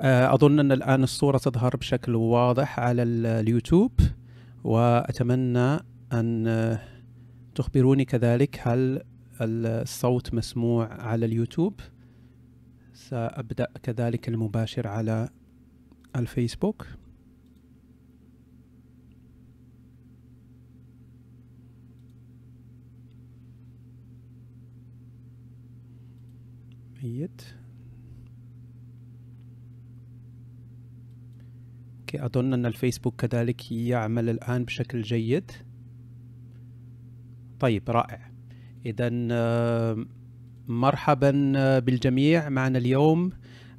أظن أن الآن الصورة تظهر بشكل واضح على اليوتيوب وأتمنى أن تخبروني كذلك هل الصوت مسموع على اليوتيوب. سأبدأ كذلك المباشر على الفيسبوك. أوكي أظن أن الفيسبوك كذلك يعمل الآن بشكل جيد. طيب رائع. اذا مرحبا بالجميع. معنا اليوم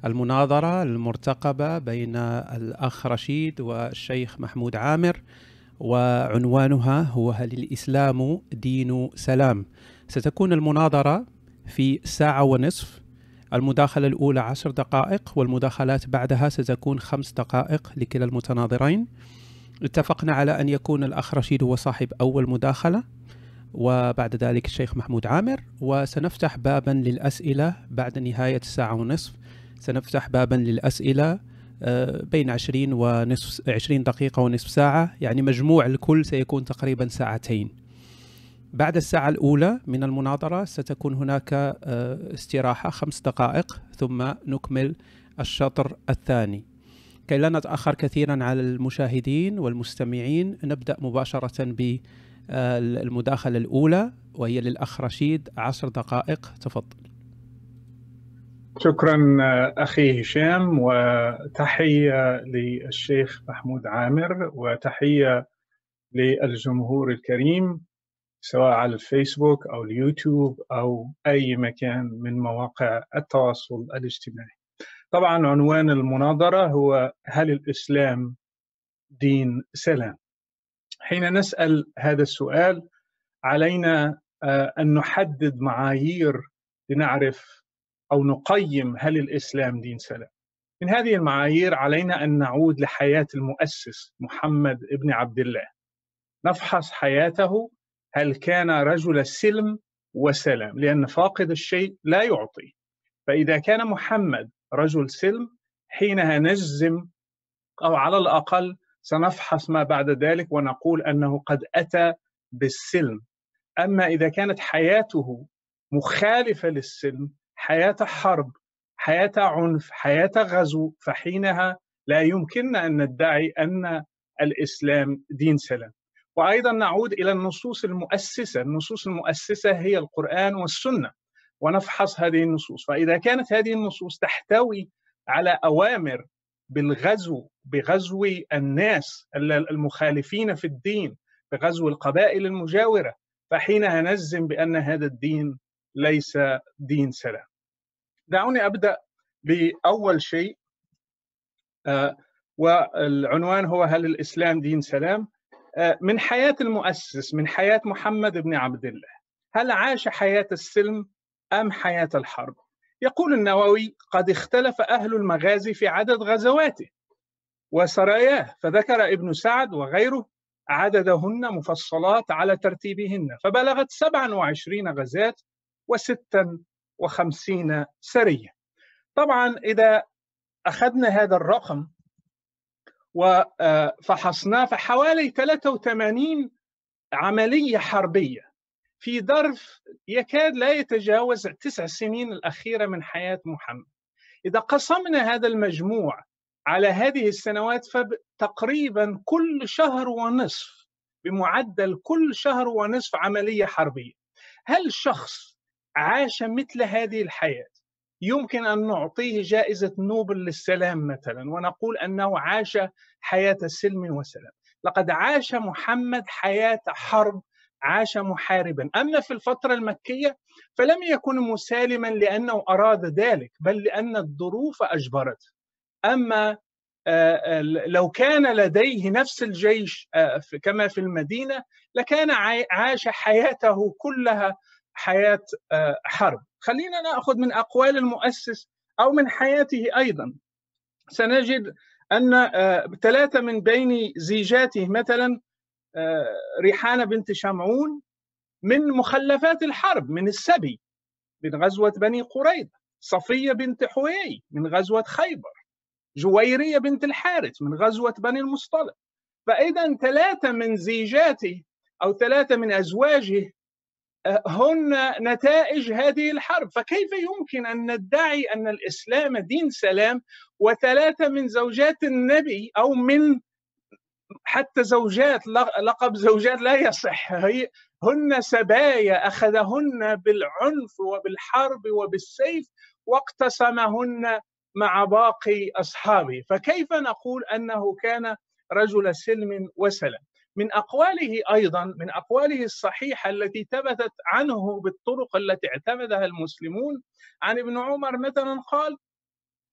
المناظرة المرتقبة بين الأخ رشيد والشيخ محمود عامر وعنوانها هو هل الإسلام دين سلام؟ ستكون المناظرة في ساعة ونصف. المداخلة الأولى عشر دقائق والمداخلات بعدها ستكون خمس دقائق لكلا المتناظرين. اتفقنا على أن يكون الأخ رشيد هو صاحب أول مداخلة وبعد ذلك الشيخ محمود عامر. وسنفتح بابا للأسئلة بعد نهاية الساعة ونصف. سنفتح بابا للأسئلة آه، بين 20 ونصف 20 دقيقة ونصف ساعة يعني مجموع الكل سيكون تقريبا ساعتين. بعد الساعة الأولى من المناظرة ستكون هناك آه، استراحة خمس دقائق ثم نكمل الشطر الثاني. كي لا نتأخر كثيرا على المشاهدين والمستمعين نبدأ مباشرة بالمداخلة الأولى وهي للأخ رشيد عشر دقائق. تفضل. شكرا أخي هشام وتحية للشيخ محمود عامر وتحية للجمهور الكريم. سواء على الفيسبوك أو اليوتيوب أو أي مكان من مواقع التواصل الاجتماعي. طبعا عنوان المناظرة هو هل الإسلام دين سلام؟ حين نسأل هذا السؤال علينا آه، أن نحدد معايير لنعرف أو نقيم هل الإسلام دين سلام. من هذه المعايير علينا أن نعود لحياة المؤسس محمد ابن عبد الله. نفحص حياته هل كان رجل سلم وسلام؟ لأن فاقد الشيء لا يعطي. فإذا كان محمد رجل سلم حينها نجزم أو على الأقل سنفحص ما بعد ذلك ونقول أنه قد أتى بالسلم. أما إذا كانت حياته مخالفة للسلم حياة حرب حياة عنف حياة غزو فحينها لا يمكننا أن ندعي أن الإسلام دين سلام. وأيضا نعود إلى النصوص المؤسسة، النصوص المؤسسة هي القرآن والسنة ونفحص هذه النصوص، فإذا كانت هذه النصوص تحتوي على أوامر بالغزو بغزو الناس المخالفين في الدين بغزو القبائل المجاورة فحينها نجزم بأن هذا الدين ليس دين سلام. دعوني أبدأ بأول شيء آه، والعنوان هو هل الإسلام دين سلام؟ آه، من حياة المؤسس من حياة محمد بن عبد الله. هل عاش حياة السلم أم حياة الحرب؟ يقول النووي قد اختلف أهل المغازي في عدد غزواته وسراياه فذكر ابن سعد وغيره عددهن مفصلات على ترتيبهن فبلغت 27 غزاة و56 سرية. طبعا إذا أخذنا هذا الرقم وفحصناه فحوالي 83 عملية حربية. في ظرف يكاد لا يتجاوز تسع سنين الأخيرة من حياة محمد. إذا قسمنا هذا المجموع على هذه السنوات فتقريبا كل شهر ونصف بمعدل كل شهر ونصف عملية حربية. هل شخص عاش مثل هذه الحياة يمكن أن نعطيه جائزة نوبل للسلام مثلا ونقول أنه عاش حياة سلم وسلام. لقد عاش محمد حياة حرب عاش محاربا. أما في الفترة المكية فلم يكن مسالما لأنه أراد ذلك بل لأن الظروف أجبرته. أما آه، لو كان لديه نفس الجيش آه، كما في المدينة لكان عاش حياته كلها حياة آه، حرب. خلينا نأخذ من أقوال المؤسس أو من حياته أيضا. سنجد أن آه، ثلاثة من بين زيجاته مثلا آه، ريحانة بنت شمعون من مخلفات الحرب من السبي من غزوة بني قريظة صفية بنت حويي من غزوة خيبر جويرية بنت الحارث من غزوة بني المصطلق. فإذا ثلاثة من زيجاته أو ثلاثة من أزواجه آه، هن نتائج هذه الحرب. فكيف يمكن أن ندعي أن الإسلام دين سلام وثلاثة من زوجات النبي أو من حتى زوجات لقب زوجات لا يصح. هي هن سبايا أخذهن بالعنف وبالحرب وبالسيف واقتسمهن مع باقي أصحابه. فكيف نقول أنه كان رجل سلم وسلام من أقواله أيضا من أقواله الصحيحة التي ثبتت عنه بالطرق التي اعتمدها المسلمون عن ابن عمر مثلا قال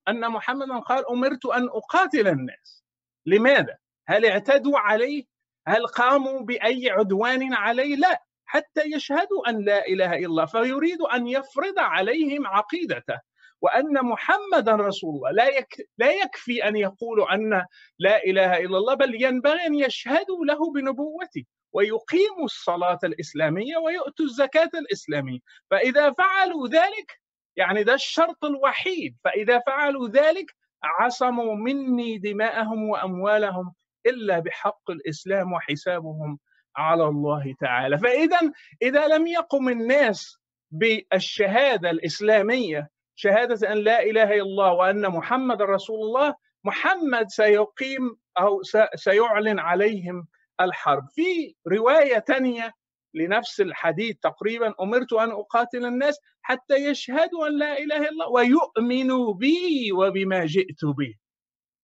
أن محمدا قال أمرت أن أقاتل الناس لماذا؟ هل اعتدوا عليه؟ هل قاموا بأي عدوان عليه؟ لا حتى يشهدوا أن لا إله إلا الله فيريد أن يفرض عليهم عقيدته وأن محمدا رسول الله. لا, لا يكفي أن يقولوا أن لا إله إلا الله بل ينبغي أن يشهدوا له بنبوته ويقيموا الصلاة الإسلامية ويؤتوا الزكاة الإسلامية. فإذا فعلوا ذلك يعني ده الشرط الوحيد. فإذا فعلوا ذلك عصموا مني دماءهم وأموالهم إلا بحق الإسلام وحسابهم على الله تعالى. فإذا إذا لم يقم الناس بالشهادة الإسلامية شهادة أن لا إله إلا الله وأن محمد رسول الله محمد سيقيم أو سيعلن عليهم الحرب. في رواية ثانية لنفس الحديث تقريبا أمرت أن أقاتل الناس حتى يشهدوا أن لا إله إلا الله ويؤمنوا بي وبما جئت به.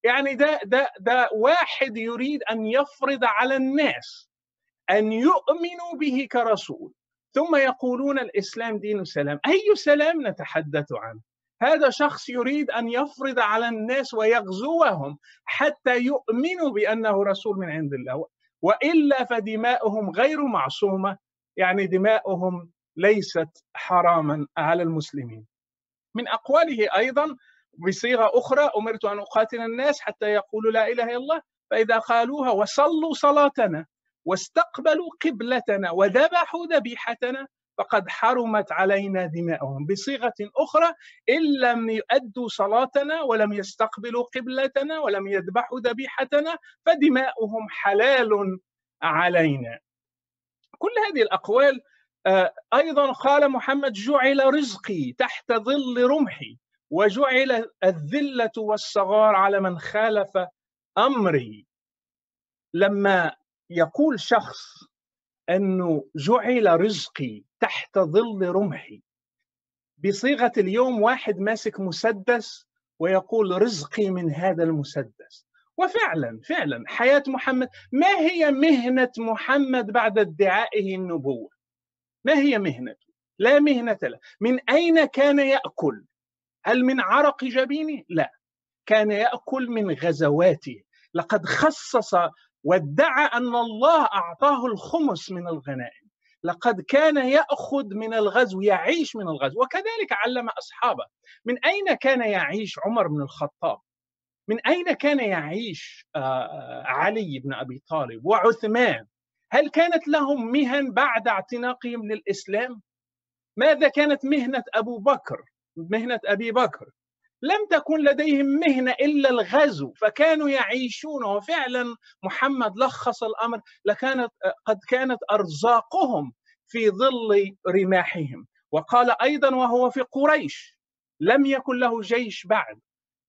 يعني ده ده ده واحد يريد أن يفرض على الناس أن يؤمنوا به كرسول. ثم يقولون الإسلام دين سلام. أي سلام نتحدث عنه؟ هذا شخص يريد أن يفرض على الناس ويغزوهم حتى يؤمنوا بأنه رسول من عند الله وإلا فدماؤهم غير معصومة يعني دماؤهم ليست حراما على المسلمين. من أقواله أيضا بصيغة أخرى أمرت أن أقاتل الناس حتى يقولوا لا إله إلا الله فإذا قالوها وصلوا صلاتنا. واستقبلوا قبلتنا وذبحوا ذبيحتنا فقد حرمت علينا دماؤهم. بصيغة أخرى إن لم يؤدوا صلاتنا ولم يستقبلوا قبلتنا ولم يذبحوا ذبيحتنا فدماؤهم حلال علينا. كل هذه الأقوال آه، أيضا قال محمد جعل رزقي تحت ظل رمحي وجعل الذلة والصغار على من خالف أمري. لما يقول شخص أنه جعل رزقي تحت ظل رمحي. بصيغة اليوم واحد ماسك مسدس ويقول رزقي من هذا المسدس. وفعلا فعلا حياة محمد ما هي مهنة محمد بعد ادعائه النبوة؟ ما هي مهنته؟ لا مهنة له. من أين كان يأكل؟ هل من عرق جبينه؟ لا. كان يأكل من غزواته. لقد خصص وادعى أن الله أعطاه الخمس من الغنائم. لقد كان يأخذ من الغزو يعيش من الغزو. وكذلك علم أصحابه. من أين كان يعيش عمر بن الخطاب؟ من أين كان يعيش آه، علي بن أبي طالب وعثمان؟ هل كانت لهم مهن بعد اعتناقهم للإسلام؟ ماذا كانت مهنة أبو بكر مهنة أبي بكر؟ لم تكن لديهم مهنة إلا الغزو فكانوا يعيشون. وفعلا محمد لخص الأمر لكانت قد كانت أرزاقهم في ظل رماحهم. وقال أيضا وهو في قريش لم يكن له جيش بعد.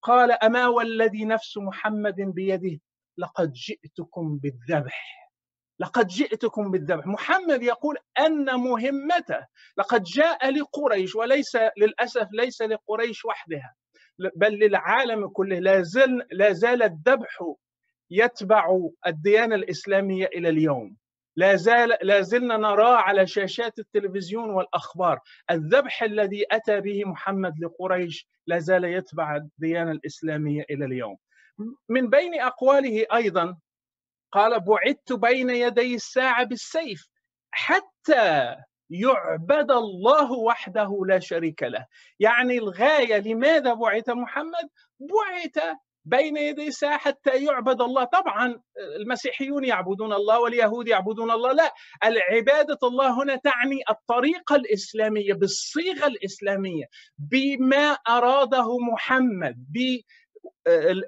قال أما والذي نفس محمد بيده لقد جئتكم بالذبح. لقد جئتكم بالذبح. محمد يقول أن مهمته لقد جاء لقريش وليس للأسف ليس لقريش وحدها. بل للعالم كله. لا زال لا زال الذبح يتبع الديانة الإسلامية إلى اليوم. لا زال لا زلنا نراه على شاشات التلفزيون والأخبار الذبح الذي أتى به محمد لقريش لا زال يتبع الديانة الإسلامية إلى اليوم. من بين أقواله أيضا قال بعدت بين يدي الساعة بالسيف حتى يعبد الله وحده لا شريك له. يعني الغاية لماذا بعث محمد؟ بعث بين يدي الساعة حتى يعبد الله. طبعا المسيحيون يعبدون الله واليهود يعبدون الله. لا العبادة الله هنا تعني الطريقة الإسلامية بالصيغة الإسلامية بما أراده محمد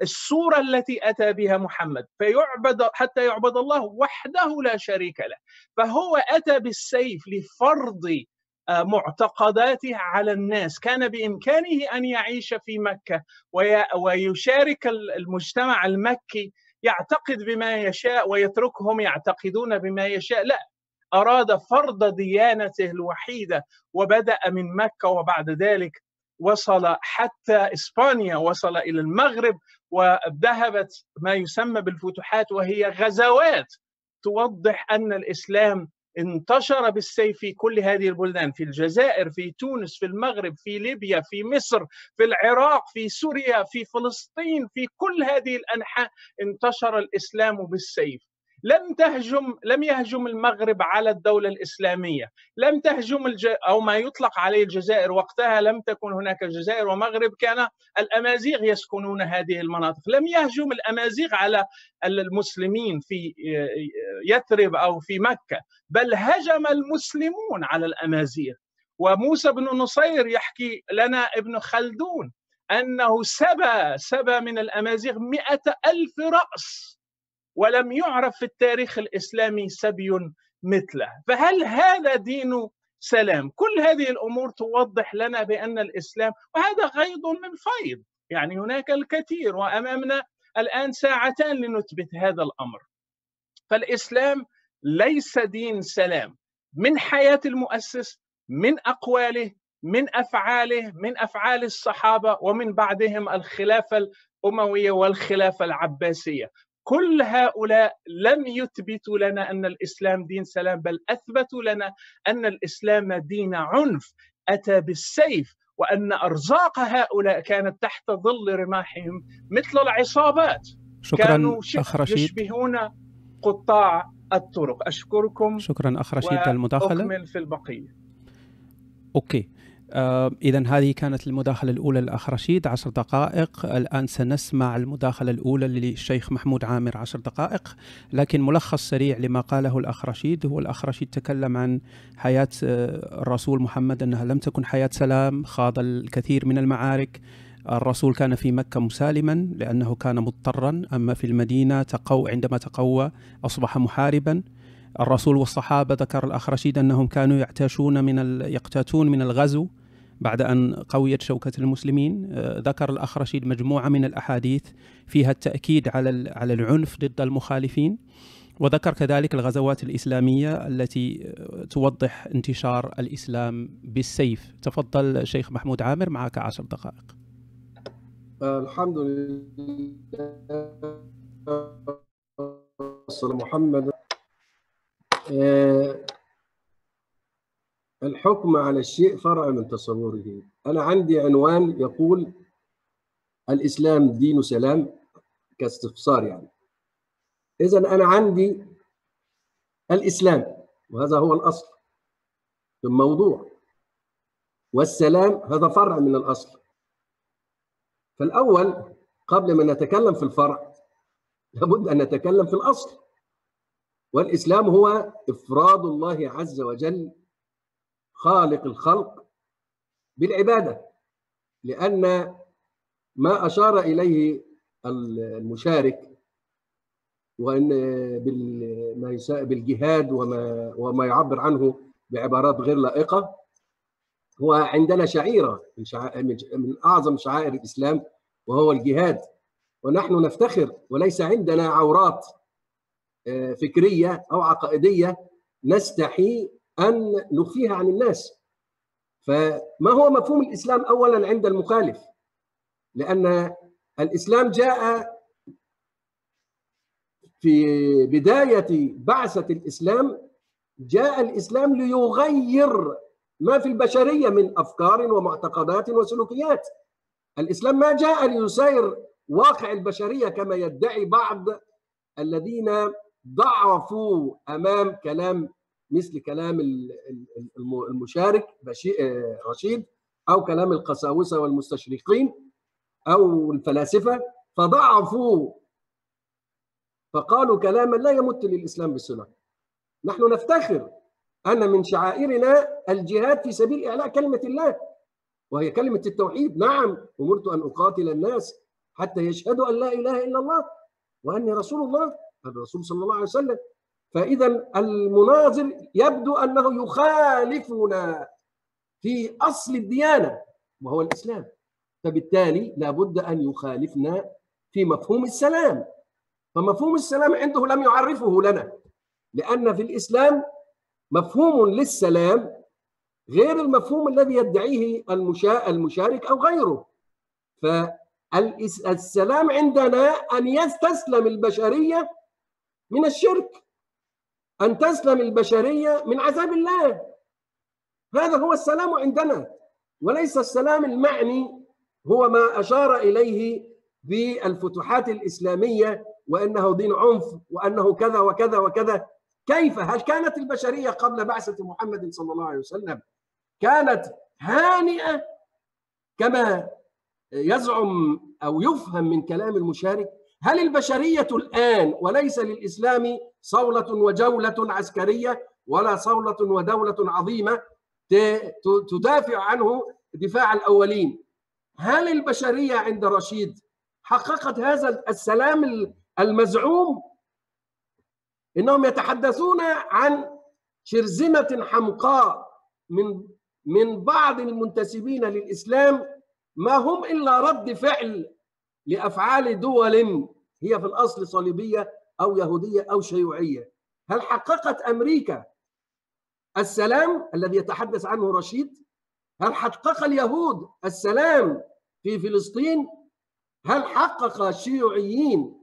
الصورة التي أتى بها محمد فيعبد حتى يعبد الله وحده لا شريك له فهو أتى بالسيف لفرض آه، معتقداته على الناس. كان بإمكانه أن يعيش في مكة ويشارك المجتمع المكي يعتقد بما يشاء ويتركهم يعتقدون بما يشاء. لا أراد فرض ديانته الوحيدة وبدأ من مكة وبعد ذلك وصل حتى إسبانيا وصل إلى المغرب وذهبت ما يسمى بالفتوحات وهي غزوات. توضح أن الإسلام انتشر بالسيف في كل هذه البلدان في الجزائر في تونس في المغرب في ليبيا في مصر في العراق في سوريا في فلسطين في كل هذه الأنحاء انتشر الإسلام بالسيف. لم تهجم لم يهجم المغرب على الدولة الإسلامية. لم تهجم الج... أو ما يطلق عليه الجزائر وقتها لم تكن هناك جزائر ومغرب كان الأمازيغ يسكنون هذه المناطق. لم يهجم الأمازيغ على المسلمين في يثرب أو في مكة بل هجم المسلمون على الأمازيغ. وموسى بن نصير يحكي لنا ابن خلدون أنه سبى سبى من الأمازيغ مئة ألف رأس. ولم يعرف في التاريخ الإسلامي سبي مثله. فهل هذا دين سلام؟ كل هذه الأمور توضح لنا بأن الإسلام وهذا غيض من فيض. يعني هناك الكثير وأمامنا الآن ساعتان لنثبت هذا الأمر. فالإسلام ليس دين سلام. من حياة المؤسس من أقواله من أفعاله من أفعال الصحابة ومن بعدهم الخلافة الأموية والخلافة العباسية. كل هؤلاء لم يثبتوا لنا أن الإسلام دين سلام بل أثبتوا لنا أن الإسلام دين عنف أتى بالسيف وأن أرزاق هؤلاء كانت تحت ظل رماحهم مثل العصابات. شكرا كانوا أخ رشيد. يشبهون قطاع الطرق. أشكركم شكرا أخ رشيد المداخلة. اكمل في البقية. أوكي. إذا هذه كانت المداخلة الأولى للأخ رشيد عشر دقائق. الآن سنسمع المداخلة الأولى للشيخ محمود عامر عشر دقائق. لكن ملخص سريع لما قاله الأخ رشيد هو الأخ رشيد تكلم عن حياة آه، الرسول محمد أنها لم تكن حياة سلام خاض الكثير من المعارك. الرسول كان في مكة مسالما لأنه كان مضطرا أما في المدينة تقو عندما تقوى أصبح محاربا. الرسول والصحابة ذكر الأخ رشيد أنهم كانوا يعتاشون من يقتاتون من الغزو بعد أن قويت شوكة المسلمين. آه، ذكر الأخ رشيد مجموعة من الأحاديث فيها التأكيد على على العنف ضد المخالفين وذكر كذلك الغزوات الإسلامية التي آه، توضح انتشار الإسلام بالسيف. تفضل شيخ محمود عامر معك عشر دقائق. الحمد لله محمد الحكم على الشيء فرع من تصوره. أنا عندي عنوان يقول الإسلام دين سلام كاستفسار يعني. إذا أنا عندي الإسلام وهذا هو الأصل في الموضوع. والسلام هذا فرع من الأصل. فالأول قبل ما نتكلم في الفرع لابد أن نتكلم في الأصل. والإسلام هو إفراد الله عز وجل خالق الخلق بالعبادة لأن ما أشار إليه المشارك وأن بالجهاد وما وما يعبر عنه بعبارات غير لائقة هو عندنا شعيرة من, شعائر من أعظم شعائر الإسلام وهو الجهاد. ونحن نفتخر وليس عندنا عورات. فكرية أو عقائدية نستحي أن نخفيها عن الناس. فما هو مفهوم الإسلام اولا عند المخالف؟ لأن الإسلام جاء في بداية بعثة الإسلام جاء الإسلام ليغير ما في البشرية من أفكار ومعتقدات وسلوكيات. الإسلام ما جاء ليسير واقع البشرية كما يدعي بعض الذين ضعفوا أمام كلام مثل كلام المشارك آه، رشيد أو كلام القساوسة والمستشرقين أو الفلاسفة فضعفوا. فقالوا كلاما لا يمت للإسلام بصله نحن نفتخر أن من شعائرنا الجهاد في سبيل إعلاء كلمة الله وهي كلمة التوحيد. نعم أمرت أن أقاتل الناس حتى يشهدوا أن لا إله إلا الله وأني رسول الله. الرسول صلى الله عليه وسلم. فإذا المناظر يبدو أنه يخالفنا في أصل الديانة وهو الإسلام. فبالتالي لابد أن يخالفنا في مفهوم السلام. فمفهوم السلام عنده لم يعرفه لنا لأن في الإسلام مفهوم للسلام غير المفهوم الذي يدعيه المشارك أو غيره. فالسلام عندنا أن يستسلم البشرية من الشرك أن تسلم البشرية من عذاب الله. هذا هو السلام عندنا وليس السلام المعني هو ما أشار إليه بالفتوحات الإسلامية وأنه دين عنف وأنه كذا وكذا وكذا. كيف؟ هل كانت البشرية قبل بعثة محمد صلى الله عليه وسلم كانت هانئة كما يزعم أو يفهم من كلام المشارك؟ هل البشرية الآن وليس للإسلام صولة وجولة عسكرية ولا صولة ودولة عظيمة تدافع عنه دفاع الأولين؟ هل البشرية عند رشيد حققت هذا السلام المزعوم؟ إنهم يتحدثون عن شرذمة حمقاء من من بعض المنتسبين للإسلام ما هم إلا رد فعل لأفعال دول هي في الأصل صليبية أو يهودية أو شيوعية. هل حققت أمريكا السلام الذي يتحدث عنه رشيد؟ هل حقق اليهود السلام في فلسطين؟ هل حقق الشيوعيين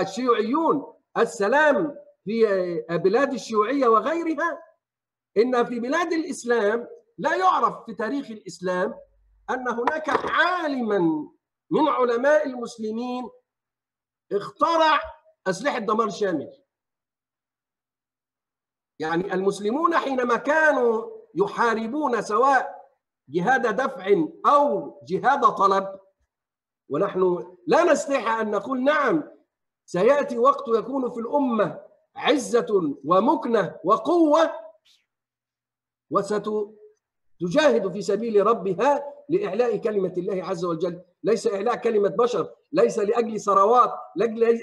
الشيوعيون السلام في بلاد الشيوعية وغيرها؟ إن في بلاد الإسلام لا يعرف في تاريخ الإسلام أن هناك عالما من علماء المسلمين اخترع أسلحة دمار شامل. يعني المسلمون حينما كانوا يحاربون سواء جهاد دفع أو جهاد طلب ونحن لا نستحي أن نقول نعم سيأتي وقت يكون في الأمة عزة ومكنة وقوة وستجاهد في سبيل ربها لإعلاء كلمة الله عز وجل. ليس إعلاء كلمة بشر ليس لأجل ثروات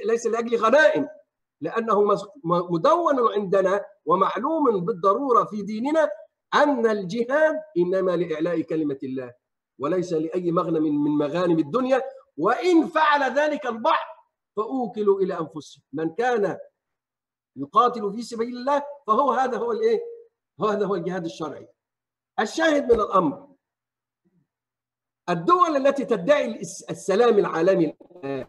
ليس لأجل غنائم. لأنه مدون عندنا ومعلوم بالضرورة في ديننا أن الجهاد إنما لإعلاء كلمة الله وليس لأي مغنم من مغانم الدنيا. وإن فعل ذلك البعض فأوكلوا إلى أنفسهم. من كان يقاتل في سبيل الله فهو هذا هو الإيه؟ هذا هو الجهاد الشرعي. الشاهد من الأمر. الدول التي تدعي السلام العالمي الآن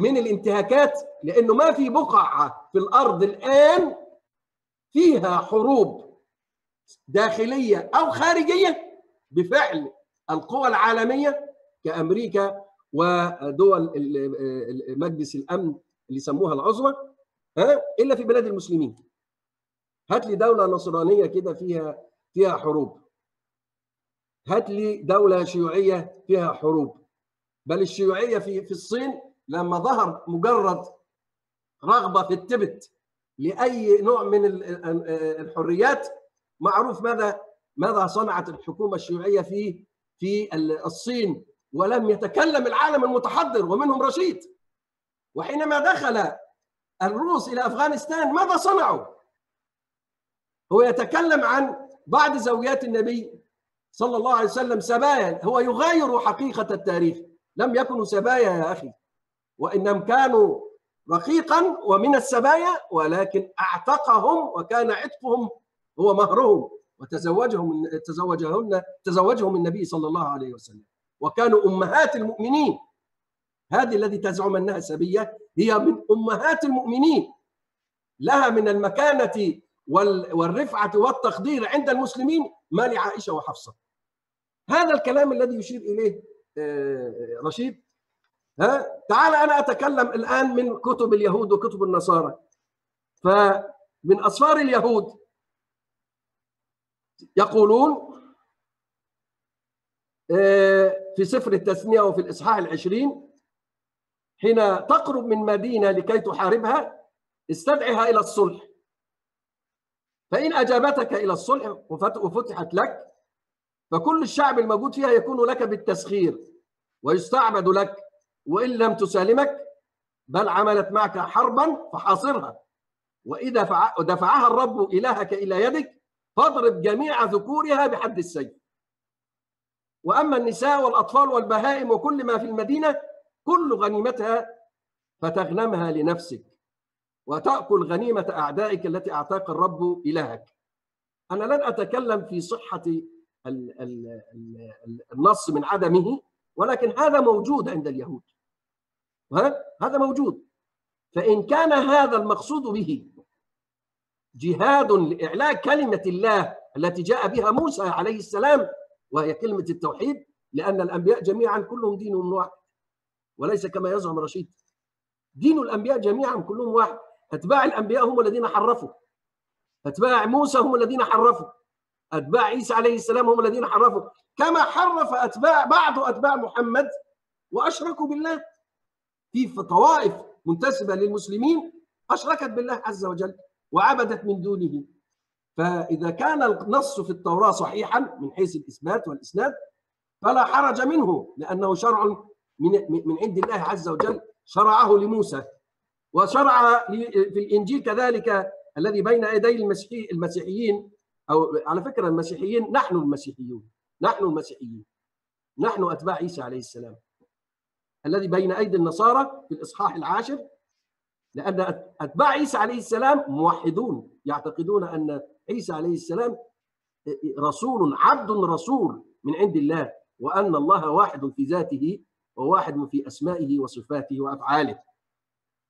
من الانتهاكات لأنه ما في بقعة في الأرض الآن فيها حروب داخلية أو خارجية بفعل القوى العالمية كأمريكا ودول مجلس الأمن اللي سموها العظمى إلا في بلاد المسلمين. هات لي دولة نصرانية كده فيها فيها حروب. هات لي دولة شيوعية فيها حروب. بل الشيوعية في في الصين لما ظهر مجرد رغبة في التبت لأي نوع من الحريات معروف ماذا ماذا صنعت الحكومة الشيوعية في في الصين. ولم يتكلم العالم المتحضر ومنهم رشيد. وحينما دخل الروس إلى أفغانستان ماذا صنعوا؟ هو يتكلم عن بعض زوجات النبي صلى الله عليه وسلم سبايا. هو يغاير حقيقة التاريخ. لم يكونوا سبايا يا أخي. وإنهم كانوا رقيقا ومن السبايا ولكن أعتقهم وكان عتقهم هو مهرهم. وتزوجهم تزوجهن تزوجهم النبي صلى الله عليه وسلم. وكانوا أمهات المؤمنين. هذه التي تزعم أنها سبية هي من أمهات المؤمنين. لها من المكانة والرفعة والتقدير عند المسلمين ما لعائشه وحفصة. هذا الكلام الذي يشير إليه رشيد. ها تعال أنا أتكلم الآن من كتب اليهود وكتب النصارى. فمن اسفار اليهود يقولون في سفر التثنية وفي الإصحاح العشرين حين تقرب من مدينة لكي تحاربها استدعها إلى الصلح. فإن أجابتك إلى الصلح وفتحت لك فكل الشعب الموجود فيها يكون لك بالتسخير ويستعبد لك وإن لم تسالمك بل عملت معك حربا فحاصرها. وإذا دفعها الرب إلهك إلى يدك فاضرب جميع ذكورها بحد السيف. وأما النساء والأطفال والبهائم وكل ما في المدينة كل غنيمتها فتغنمها لنفسك. وتأكل غنيمة أعدائك التي أعطاك الرب إلهك. أنا لن أتكلم في صحة النص من عدمه ولكن هذا موجود عند اليهود. هذا موجود. فإن كان هذا المقصود به جهاد لإعلاء كلمة الله التي جاء بها موسى عليه السلام وهي كلمة التوحيد لأن الأنبياء جميعا كلهم دينهم واحد وليس كما يزعم رشيد. دين الأنبياء جميعا كلهم واحد. أتباع الأنبياء هم الذين حرفوا. أتباع موسى هم الذين حرفوا. أتباع عيسى عليه السلام هم الذين حرفوا. كما حرف أتباع بعض أتباع محمد وأشركوا بالله. في طوائف منتسبة للمسلمين أشركت بالله عز وجل وعبدت من دونه. فإذا كان النص في التوراة صحيحا من حيث الإثبات والإسناد فلا حرج منه لأنه شرع من من عند الله عز وجل شرعه لموسى. وشرع في الإنجيل كذلك الذي بين يدي المسيحي المسيحيين أو على فكرة المسيحيين نحن المسيحيون نحن المسيحيين نحن أتباع عيسى عليه السلام الذي بين أيدي النصارى في الإصحاح العاشر لأن أتباع عيسى عليه السلام موحدون يعتقدون أن عيسى عليه السلام رسول عبد رسول من عند الله وأن الله واحد في ذاته وواحد في أسمائه وصفاته وأفعاله.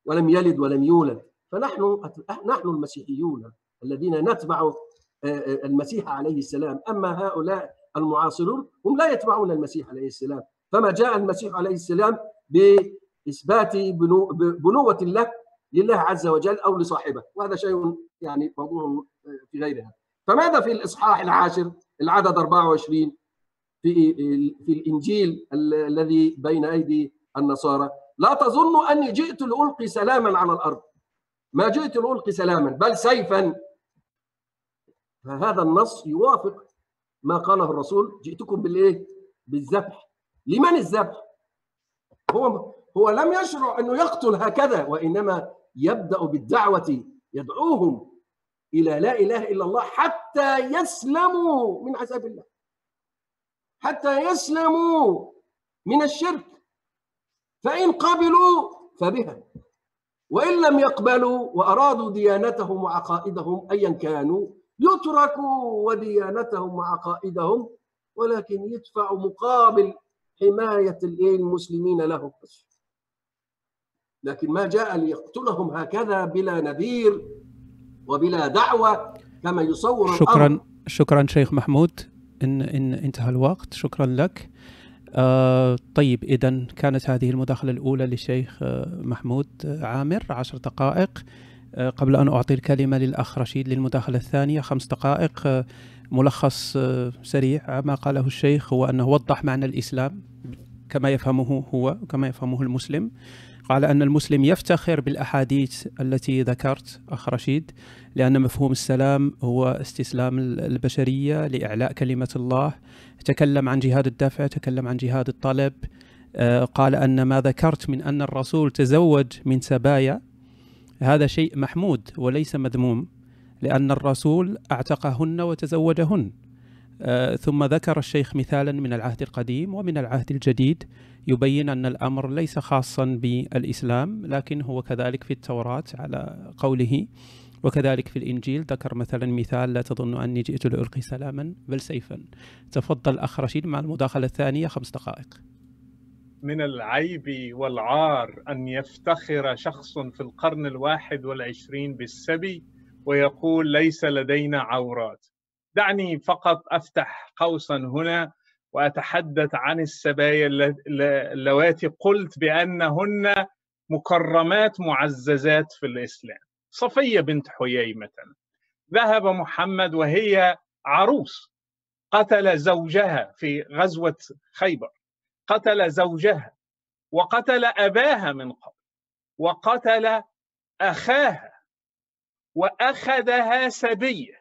ولم يلد ولم يولد. فنحن نحن المسيحيون الذين نتبع المسيح عليه السلام. أما هؤلاء المعاصرون هم لا يتبعون المسيح عليه السلام. فما جاء المسيح عليه السلام بإثبات بنوة الله لله عز وجل أو لصاحبه. وهذا شيء يعني موضوع في غيرها. فماذا في الإصحاح العاشر؟ العدد 24 في في الإنجيل الذي بين أيدي النصارى؟ لا تظنوا أني جئت لألقي سلاما على الأرض. ما جئت لألقي سلاما بل سيفا. فهذا النص يوافق ما قاله الرسول. جئتكم بالإيه؟ بالذبح. لمن الذبح؟ هو هو لم يشرع أنه يقتل هكذا وإنما يبدأ بالدعوة يدعوهم إلى لا إله إلا الله حتى يسلموا من عذاب الله. حتى يسلموا من الشرك. فإن قبلوا فبها وإن لم يقبلوا وأرادوا ديانتهم وعقائدهم ايا كانوا يتركوا وديانتهم وعقائدهم ولكن يدفع مقابل حماية المسلمين لهم. لكن ما جاء ليقتلهم هكذا بلا نذير وبلا دعوة كما يصور شكرا الأمر. شكرا شيخ محمود. إن, إن انتهى الوقت. شكرا لك. آه طيب إذا كانت هذه المداخلة الأولى للشيخ محمود عامر عشر دقائق. آه قبل أن أعطي الكلمة للأخ رشيد للمداخلة الثانية خمس دقائق. آه ملخص سريع ما قاله الشيخ هو أنه وضح معنى الإسلام كما يفهمه هو وكما يفهمه المسلم. قال أن المسلم يفتخر بالأحاديث التي ذكرت أخ رشيد لأن مفهوم السلام هو استسلام البشرية لإعلاء كلمة الله. تكلم عن جهاد الدفع تكلم عن جهاد الطلب. قال أن ما ذكرت من أن الرسول تزوج من سبايا هذا شيء محمود وليس مذموم لأن الرسول أعتقهن وتزوجهن. آه ثم ذكر الشيخ مثالا من العهد القديم ومن العهد الجديد يبين أن الأمر ليس خاصا بالإسلام لكن هو كذلك في التوراة على قوله وكذلك في الإنجيل. ذكر مثلا مثال لا تظن أني جئت لألقي سلاما بل سيفا. تفضل أخ رشيد مع المداخلة الثانية خمس دقائق. من العيب والعار أن يفتخر شخص في القرن الواحد والعشرين بالسبي ويقول ليس لدينا عورات. دعني فقط أفتح قوسا هنا وأتحدث عن السبايا اللواتي. قلت بأنهن مكرمات معززات في الإسلام. صفية بنت حيي مثلا ذهب محمد وهي عروس. قتل زوجها في غزوة خيبر. قتل زوجها وقتل أباها من قبل وقتل أخاها وأخذها سبية.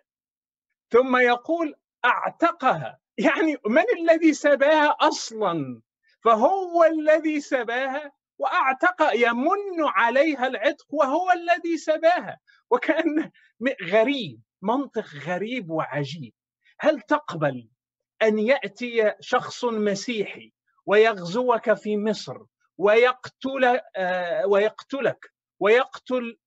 ثم يقول أعتقها. يعني من الذي سباها أصلا؟ فهو الذي سباها وأعتق يمن عليها العتق وهو الذي سباها. وكأن غريب منطق غريب وعجيب. هل تقبل أن يأتي شخص مسيحي ويغزوك في مصر ويقتل آه، ويقتلك ويقتل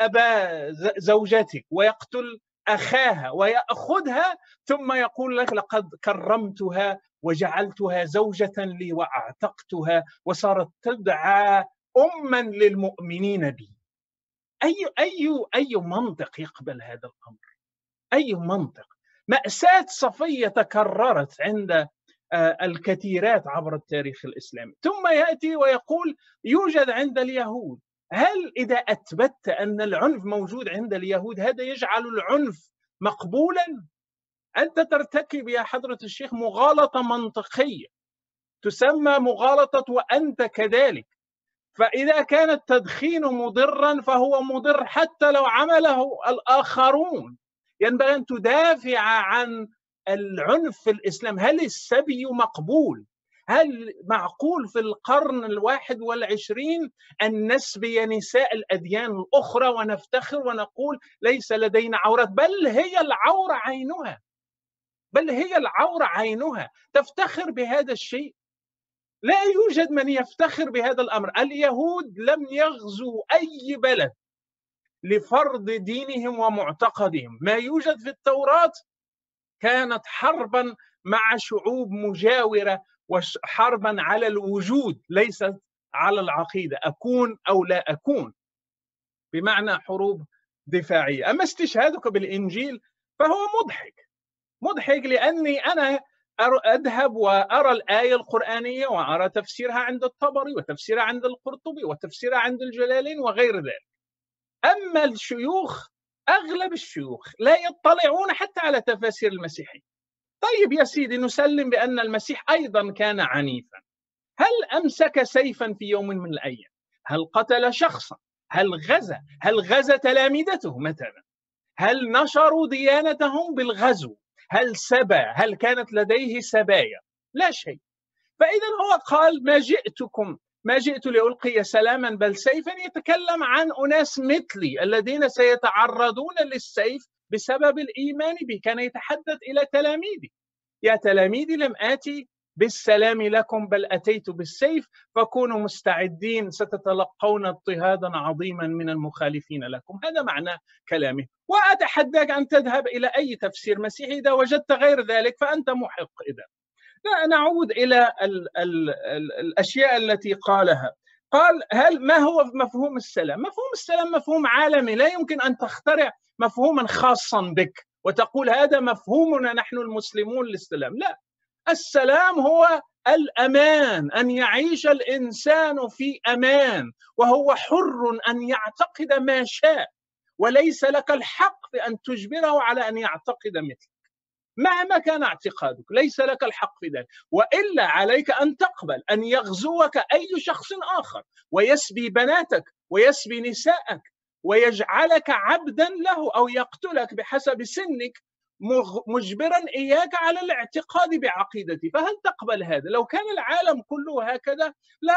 أبا زوجتك ويقتل أخاها ويأخذها ثم يقول لك لقد كرمتها وجعلتها زوجة لي وأعتقتها وصارت تدعى أما للمؤمنين بي. أي أي أي منطق يقبل هذا الأمر؟ أي منطق؟ مأساة صفية تكررت عند آه، الكثيرات عبر التاريخ الإسلامي. ثم يأتي ويقول يوجد عند اليهود هل إذا أثبتت أن العنف موجود عند اليهود هذا يجعل العنف مقبولا؟ أنت ترتكب يا حضرة الشيخ مغالطة منطقية تسمى مغالطة وأنت كذلك. فإذا كان التدخين مضرا فهو مضر حتى لو عمله الآخرون. ينبغي أن تدافع عن العنف في الإسلام. هل السبي مقبول؟ هل معقول في القرن الواحد والعشرين أن نسبي نساء الأديان الأخرى ونفتخر ونقول ليس لدينا عورات؟ بل هي العورة عينها. بل هي العورة عينها. تفتخر بهذا الشيء؟ لا يوجد من يفتخر بهذا الأمر. اليهود لم يغزوا أي بلد لفرض دينهم ومعتقدهم. ما يوجد في التوراة كانت حربا مع شعوب مجاورة وحربا على الوجود ليست على العقيدة أكون أو لا أكون. بمعنى حروب دفاعية. أما استشهادك بالإنجيل فهو مضحك. مضحك لأني أنا أذهب وأرى الآية القرآنية وأرى تفسيرها عند الطبري وتفسيرها عند القرطبي وتفسيرها عند الجلالين وغير ذلك. أما الشيوخ أغلب الشيوخ لا يطلعون حتى على تفاسير المسيحية طيب يا سيدي نسلم بأن المسيح أيضا كان عنيفا. هل أمسك سيفا في يوم من الأيام؟ هل قتل شخصا؟ هل غزا؟ هل غزا تلامذته مثلا؟ هل نشروا ديانتهم بالغزو؟ هل سبى؟ هل كانت لديه سبايا؟ لا شيء. فإذا هو قال ما جئتكم ما جئت لألقي سلاما بل سيفا يتكلم عن أناس مثلي الذين سيتعرضون للسيف بسبب الإيمان به كان يتحدث إلى تلاميذه يا تلاميذي لم آتي بالسلام لكم بل أتيت بالسيف فكونوا مستعدين ستتلقون اضطهادا عظيما من المخالفين لكم. هذا معنى كلامه. وأتحداك أن تذهب إلى أي تفسير مسيحي إذا وجدت غير ذلك فأنت محق إذا. لا نعود إلى ال ال ال الأشياء التي قالها. قال هل ما هو مفهوم السلام؟ مفهوم السلام مفهوم عالمي. لا يمكن أن تخترع مفهوما خاصا بك وتقول هذا مفهومنا نحن المسلمون للسلام. لا السلام هو الأمان أن يعيش الإنسان في أمان وهو حر أن يعتقد ما شاء وليس لك الحق في أن تجبره على أن يعتقد مثلك. مهما كان اعتقادك ليس لك الحق في ذلك. وإلا عليك أن تقبل أن يغزوك أي شخص آخر ويسبي بناتك ويسبي نساءك ويجعلك عبدا له أو يقتلك بحسب سنك مجبرا إياك على الاعتقاد بعقيدتي. فهل تقبل هذا؟ لو كان العالم كله هكذا لا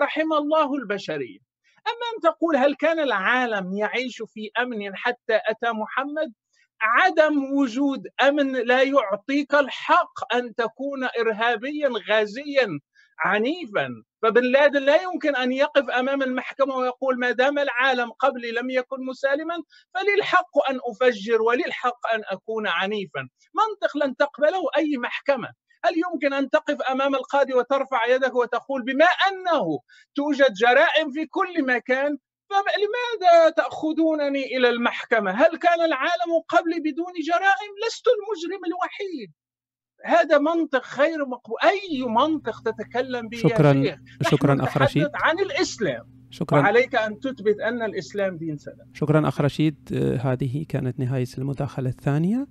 رحم الله البشرية. أما أن تقول هل كان العالم يعيش في أمن حتى أتى محمد؟ عدم وجود أمن لا يعطيك الحق أن تكون ارهابيا غازيا عنيفا فبن لادن لا يمكن أن يقف أمام المحكمة ويقول ما دام العالم قبلي لم يكن مسالما فلي الحق أن أفجر ولي الحق أن أكون عنيفا منطق لن تقبله أي محكمة هل يمكن أن تقف أمام القاضي وترفع يدك وتقول بما أنه توجد جرائم في كل مكان فلماذا تأخذونني إلى المحكمة؟ هل كان العالم قبلي بدون جرائم؟ لست المجرم الوحيد. هذا منطق غير مقبول. أي منطق تتكلم به شكرا يا شيخ شكرا أخ رشيد. عن الإسلام. شكرا. وعليك أن تثبت أن الإسلام دين سلام. شكرا أخ رشيد. آه، هذه كانت نهاية المداخلة الثانية.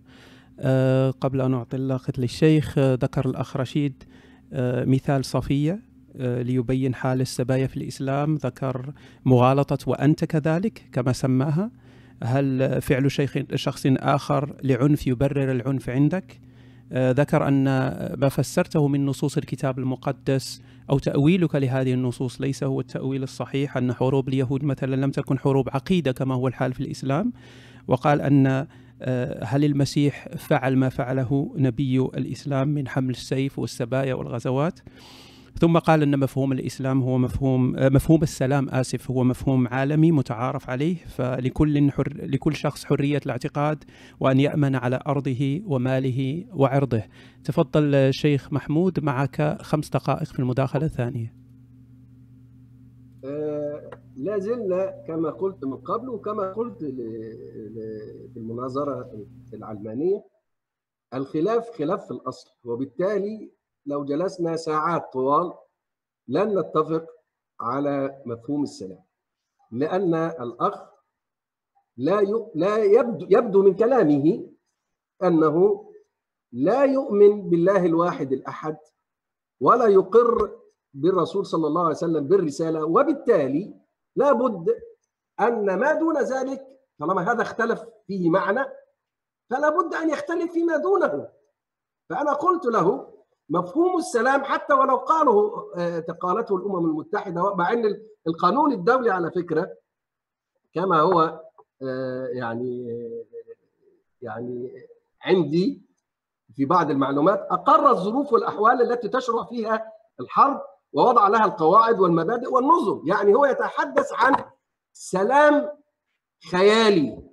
آه، قبل أن أعطي اللاقط للشيخ آه، ذكر الأخ رشيد مثال صفية ليبين حال السبايا في الإسلام. ذكر مغالطة وأنت كذلك كما سماها. هل فعل شيخ شخص آخر لعنف يبرر العنف عندك؟ آه، ذكر أن ما فسرته من نصوص الكتاب المقدس أو تأويلك لهذه النصوص ليس هو التأويل الصحيح أن حروب اليهود مثلا لم تكن حروب عقيدة كما هو الحال في الإسلام وقال أن آه، هل المسيح فعل ما فعله نبي الإسلام من حمل السيف والسبايا والغزوات؟ ثم قال إن مفهوم الإسلام هو مفهوم آه، مفهوم السلام آسف هو مفهوم عالمي متعارف عليه فلكل حر لكل شخص حرية الاعتقاد وأن يأمن على أرضه وماله وعرضه. تفضل شيخ محمود معك خمس دقائق في المداخلة الثانية. آه لا زلنا كما قلت من قبل وكما قلت في المناظرة العلمانية الخلاف خلاف في الأصل وبالتالي لو جلسنا ساعات طوال لن نتفق على مفهوم السلام لأن الأخ لا لا يبدو يبدو من كلامه أنه لا يؤمن بالله الواحد الأحد ولا يقر بالرسول صلى الله عليه وسلم بالرسالة وبالتالي لا بد أن ما دون ذلك طالما هذا اختلف فيه معنى فلا بد أن يختلف فيما دونه. فأنا قلت له مفهوم السلام حتى ولو قاله آه، قالته الأمم المتحدة مع إن القانون الدولي على فكرة كما هو آه، يعني يعني عندي في بعض المعلومات أقر الظروف والأحوال التي تشرع فيها الحرب ووضع لها القواعد والمبادئ والنظم. يعني هو يتحدث عن سلام خيالي.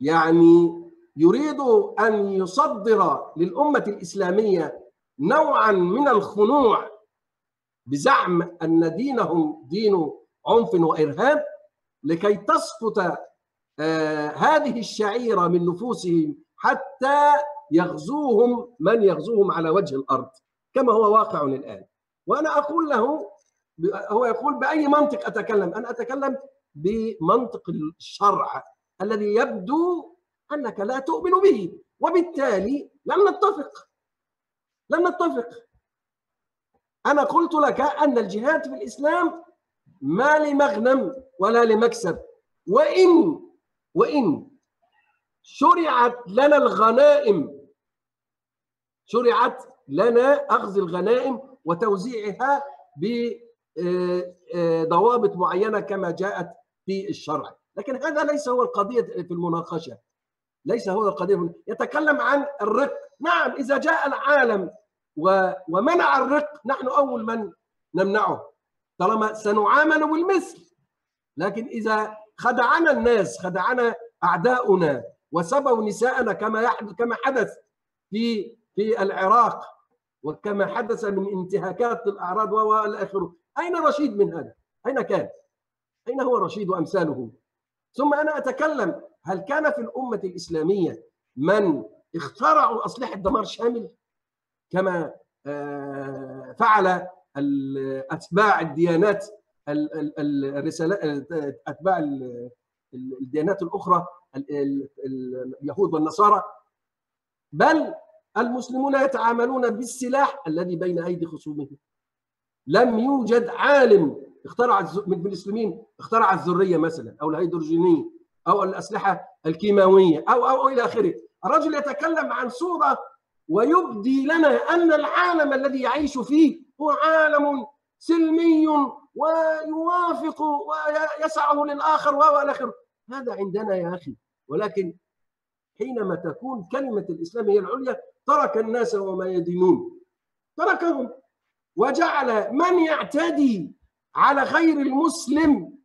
يعني يريد أن يصدر للأمة الإسلامية نوعا من الخنوع بزعم أن دينهم دين عنف وإرهاب لكي تسقط آه هذه الشعيرة من نفوسهم حتى يغزوهم من يغزوهم على وجه الأرض كما هو واقع الآن. وأنا أقول له هو يقول بأي منطق أتكلم؟ أنا أتكلم بمنطق الشرع الذي يبدو أنك لا تؤمن به وبالتالي لن نتفق. لن نتفق. أنا قلت لك أن الجهاد في الإسلام ما لمغنم ولا لمكسب. وإن وإن شرعت لنا الغنائم شرعت لنا أخذ الغنائم وتوزيعها بضوابط آه، آه، معينة كما جاءت في الشرع. لكن هذا ليس هو القضية في المناقشة. ليس هو القضية يتكلم عن الرق نعم إذا جاء العالم ومنع الرق نحن أول من نمنعه طالما سنعامل بالمثل لكن إذا خدعنا الناس خدعنا أعداؤنا وسبوا نساءنا كما كما حدث في في العراق وكما حدث من انتهاكات الأعراض والى اخره أين رشيد من هذا؟ أين كان؟ أين هو رشيد وأمثاله؟ ثم أنا أتكلم هل كان في الأمة الإسلامية من اخترعوا أسلحة دمار شامل؟ كما آه، فعل أتباع الديانات الرسالات أتباع الديانات الأخرى اليهود والنصارى. بل المسلمون يتعاملون بالسلاح الذي بين أيدي خصومهم. لم يوجد عالم اخترع من المسلمين اخترع الذرية مثلا أو الهيدروجينيه أو الأسلحة الكيماوية أو أو, إلى آخره. الرجل يتكلم عن صورة ويبدي لنا أن العالم الذي يعيش فيه هو عالم سلمي ويوافق ويسعه للآخر والى آخره. هذا عندنا يا أخي. ولكن حينما تكون كلمة الإسلام هي العليا ترك الناس وما يدينون. تركهم. وجعل من يعتدي على غير المسلم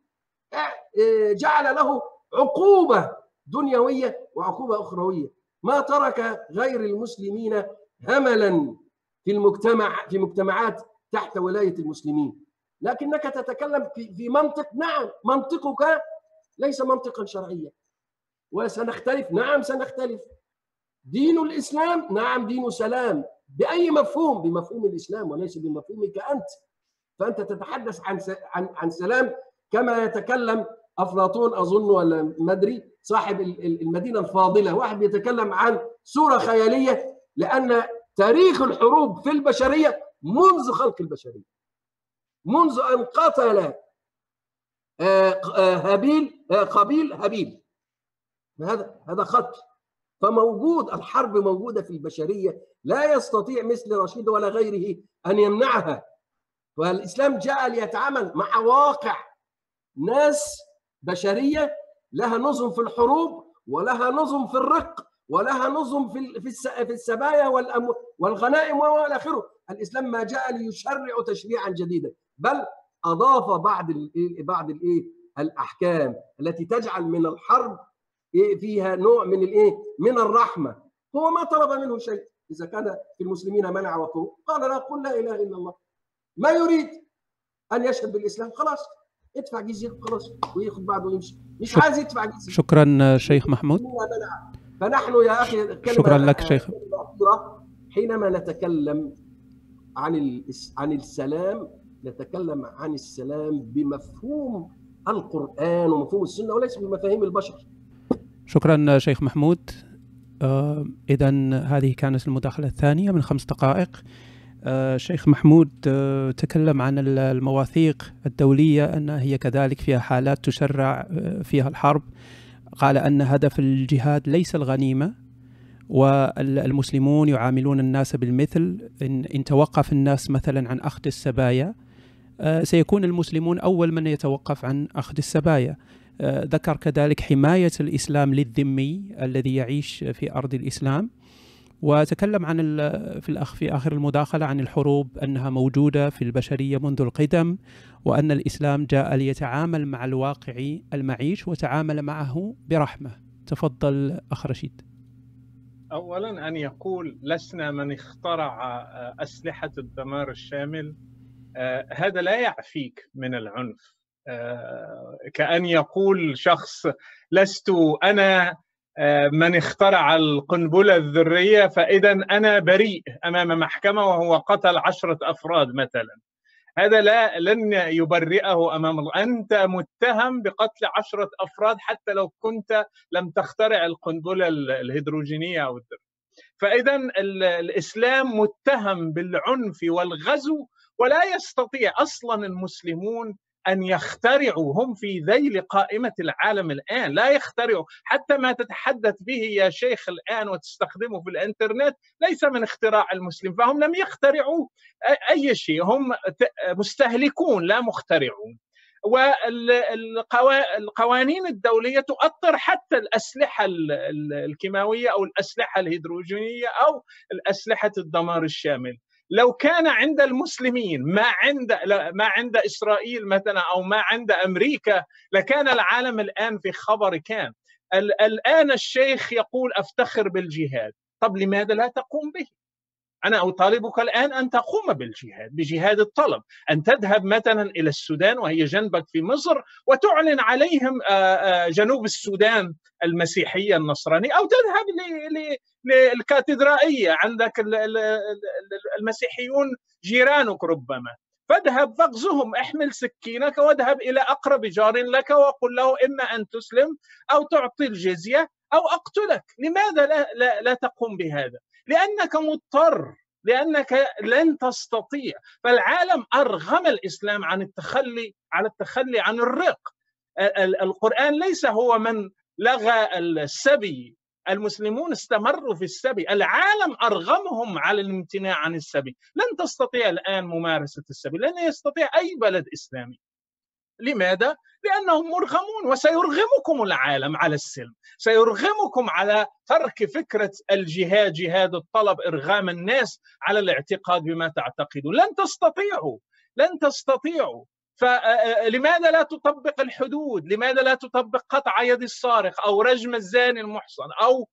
آه، جعل له عقوبة دنيوية وعقوبة أخروية. ما ترك غير المسلمين هملا في المجتمع في مجتمعات تحت ولاية المسلمين. لكنك تتكلم في منطق نعم منطقك ليس منطقا شرعيا. وسنختلف نعم سنختلف. دين الإسلام نعم دين سلام. بأي مفهوم؟ بمفهوم الإسلام وليس بمفهومك أنت. فأنت تتحدث عن عن عن سلام كما يتكلم أفلاطون أظن ولا ما أدري صاحب المدينة الفاضلة. واحد بيتكلم عن صورة خيالية لأن تاريخ الحروب في البشرية منذ خلق البشرية منذ أن قتل هابيل قابيل هابيل. هذا؟ هذا قتل فموجود الحرب موجودة في البشرية لا يستطيع مثل رشيد ولا غيره أن يمنعها. والاسلام جاء ليتعامل مع واقع. ناس بشرية لها نظم في الحروب ولها نظم في الرق ولها نظم في في السبايا والغنائم وإلى آخره. الإسلام ما جاء ليشرع تشريعا جديدا بل أضاف بعض بعض الايه الأحكام التي تجعل من الحرب فيها نوع من الايه من الرحمة. هو ما طلب منه شيء. إذا كان في المسلمين منع وقوه قال لا قل لا إله إلا الله. ما يريد أن يشهد بالإسلام خلاص. ادفع جزية خلاص. وياخذ بعضه ويمشي. مش عايز يدفع جزية. شكرا شيخ محمود. فنحن يا أخي شكرا لك شيخ. حينما نتكلم عن عن السلام نتكلم عن السلام بمفهوم القرآن ومفهوم السنة وليس بمفاهيم البشر. شكرا شيخ محمود. آه اذا هذه كانت المداخلة الثانية من خمس دقائق. آه شيخ محمود آه تكلم عن المواثيق الدولية انها هي كذلك فيها حالات تشرع فيها الحرب. قال أن هدف الجهاد ليس الغنيمة والمسلمون يعاملون الناس بالمثل. إن, إن توقف الناس مثلا عن أخذ السبايا سيكون المسلمون أول من يتوقف عن أخذ السبايا. ذكر كذلك حماية الإسلام للذمي الذي يعيش في أرض الإسلام. وتكلم عن في الأخ في آخر المداخلة عن الحروب أنها موجودة في البشرية منذ القدم وأن الإسلام جاء ليتعامل مع الواقع المعيش وتعامل معه برحمة. تفضل أخ رشيد. اولا أن يقول لسنا من اخترع أسلحة الدمار الشامل. هذا لا يعفيك من العنف. كأن يقول شخص لست أنا من اخترع القنبلة الذرية فإذا أنا بريء أمام محكمة وهو قتل عشرة أفراد مثلا. هذا لا لن يبرئه أمام الله. أنت متهم بقتل عشرة أفراد حتى لو كنت لم تخترع القنبلة الهيدروجينية أو الدر فإذا الإسلام متهم بالعنف والغزو ولا يستطيع أصلا المسلمون أن يخترعوا هم في ذيل قائمة العالم الآن. لا يخترعوا. حتى ما تتحدث به يا شيخ الآن وتستخدمه في الإنترنت ليس من اختراع المسلم فهم لم يخترعوا أي شيء هم مستهلكون لا مخترعون. والقوانين الدولية تؤطر حتى الأسلحة الكيماوية أو الأسلحة الهيدروجينية أو الأسلحة الدمار الشامل. لو كان عند المسلمين ما عند ما عند إسرائيل مثلا أو ما عند أمريكا لكان العالم الآن في خبر كان. الآن الشيخ يقول أفتخر بالجهاد. طب لماذا لا تقوم به؟ أنا أطالبك الآن أن تقوم بالجهاد بجهاد الطلب أن تذهب مثلا إلى السودان وهي جنبك في مصر وتعلن عليهم جنوب السودان المسيحية النصرانية أو تذهب للكاتدرائية. عندك المسيحيون جيرانك ربما. فاذهب فاغزهم احمل سكينك واذهب إلى أقرب جار لك وقل له إما أن تسلم أو تعطي الجزية أو أقتلك، لماذا لا, لا, لا تقوم بهذا؟ لأنك مضطر لأنك لن تستطيع. فالعالم أرغم الإسلام عن التخلي على التخلي عن الرق. القرآن ليس هو من لغى السبي. المسلمون استمروا في السبي. العالم أرغمهم على الامتناع عن السبي. لن تستطيع الآن ممارسة السبي. لن يستطيع أي بلد إسلامي. لماذا؟ لأنهم مرغمون وسيرغمكم العالم على السلم سيرغمكم على ترك فكرة الجهاد جهاد الطلب إرغام الناس على الاعتقاد بما تعتقدون لن تستطيعوا لن تستطيعوا فلماذا لا تطبق الحدود؟ لماذا لا تطبق قطع يد السارق أو رجم الزاني المحصن أو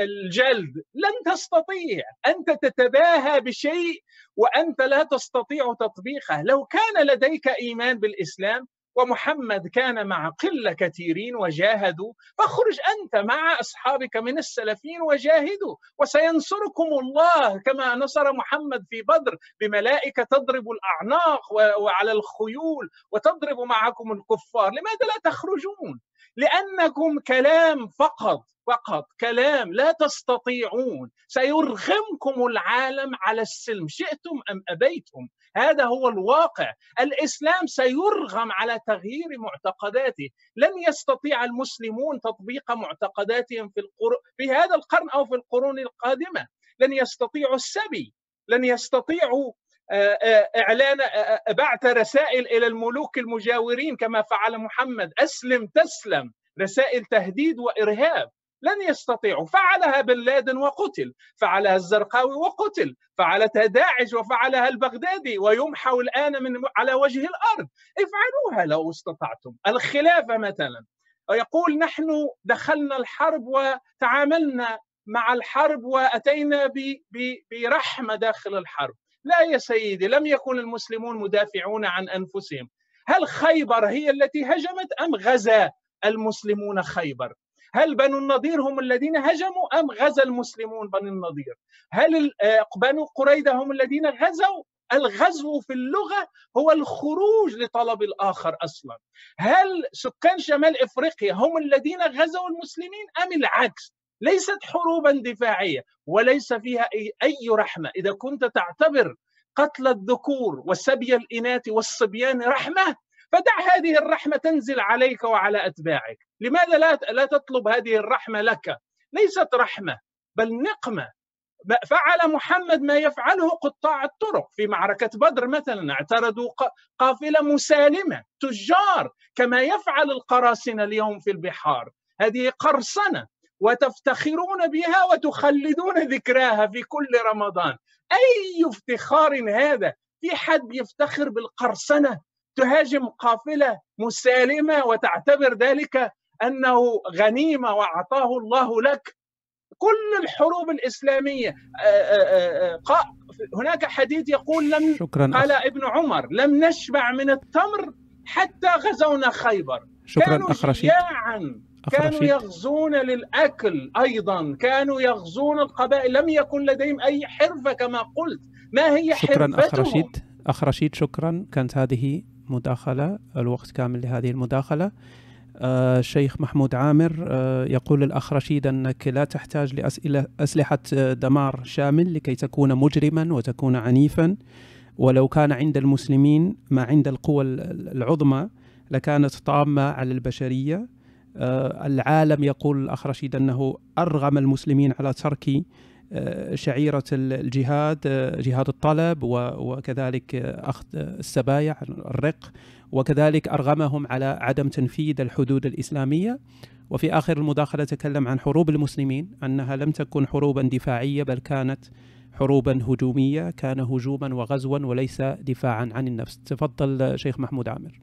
الجلد؟ لن تستطيع، أنت تتباهى بشيء وأنت لا تستطيع تطبيقه، لو كان لديك إيمان بالإسلام ومحمد كان مع قلة كثيرين وجاهدوا فاخرج أنت مع أصحابك من السلفين وجاهدوا وسينصركم الله كما نصر محمد في بدر بملائكة تضرب الأعناق وعلى الخيول وتضرب معكم الكفار لماذا لا تخرجون؟ لأنكم كلام فقط فقط كلام لا تستطيعون. سيرغمكم العالم على السلم. شئتم أم أبيتم؟ هذا هو الواقع. الإسلام سيرغم على تغيير معتقداته. لن يستطيع المسلمون تطبيق معتقداتهم في القر... في هذا القرن أو في القرون القادمة. لن يستطيعوا السبي. لن يستطيعوا إعلان بعث رسائل إلى الملوك المجاورين كما فعل محمد. أسلم تسلم. رسائل تهديد وإرهاب. لن يستطيعوا. فعلها بن لادن وقتل. فعلها الزرقاوي وقتل. فعلتها داعش وفعلها البغدادي. ويمحو الآن من على وجه الأرض. افعلوها لو استطعتم. الخلافة مثلا. يقول نحن دخلنا الحرب وتعاملنا مع الحرب وأتينا برحمة داخل الحرب. لا يا سيدي لم يكن المسلمون مدافعون عن أنفسهم. هل خيبر هي التي هجمت أم غزا المسلمون خيبر؟ هل بنو النضير هم الذين هجموا أم غزا المسلمون بنو النضير؟ هل بنو قريدة هم الذين غزوا؟ الغزو في اللغة هو الخروج لطلب الآخر أصلا. هل سكان شمال إفريقيا هم الذين غزوا المسلمين أم العكس؟ ليست حروبا دفاعية وليس فيها أي رحمة. إذا كنت تعتبر قتل الذكور وسبي الإناث والصبيان رحمة فدع هذه الرحمة تنزل عليك وعلى أتباعك. لماذا لا لا تطلب هذه الرحمة لك؟ ليست رحمة بل نقمة. فعل محمد ما يفعله قطاع الطرق. في معركة بدر مثلا اعترضوا قافلة مسالمة تجار كما يفعل القراصنة اليوم في البحار. هذه قرصنة. وتفتخرون بها وتخلدون ذكراها في كل رمضان. أي افتخار هذا؟ في حد يفتخر بالقرصنة؟ تهاجم قافلة مسالمة وتعتبر ذلك أنه غنيمة وأعطاه الله لك؟ كل الحروب الإسلامية هناك حديث يقول لم شكرا قال ابن عمر لم نشبع من التمر حتى غزونا خيبر. شكرا كانوا أخ رشيد. أخ كانوا. يغزون للأكل أيضا كانوا يغزون القبائل. لم يكن لديهم أي حرفة كما قلت. ما هي شكرا أخ رشيد أخ رشيد شكرا. كانت هذه مداخلة الوقت كامل لهذه المداخلة. آه، الشيخ محمود عامر آه، يقول الأخ رشيد أنك لا تحتاج لأسئلة أسلحة آه، دمار شامل لكي تكون مجرما وتكون عنيفا. ولو كان عند المسلمين ما عند القوى ال- العظمى لكانت طامة على البشرية. العالم يقول الأخ رشيد أنه أرغم المسلمين على ترك آه، شعيرة ال- الجهاد آه، جهاد الطلب وكذلك آه، أخذ السبايا الرق وكذلك أرغمهم على عدم تنفيذ الحدود الإسلامية. وفي آخر المداخلة تكلم عن حروب المسلمين أنها لم تكن حروبا دفاعية بل كانت حروبا هجومية كان هجوما وغزوا وليس دفاعا عن النفس. تفضل شيخ محمود عامر.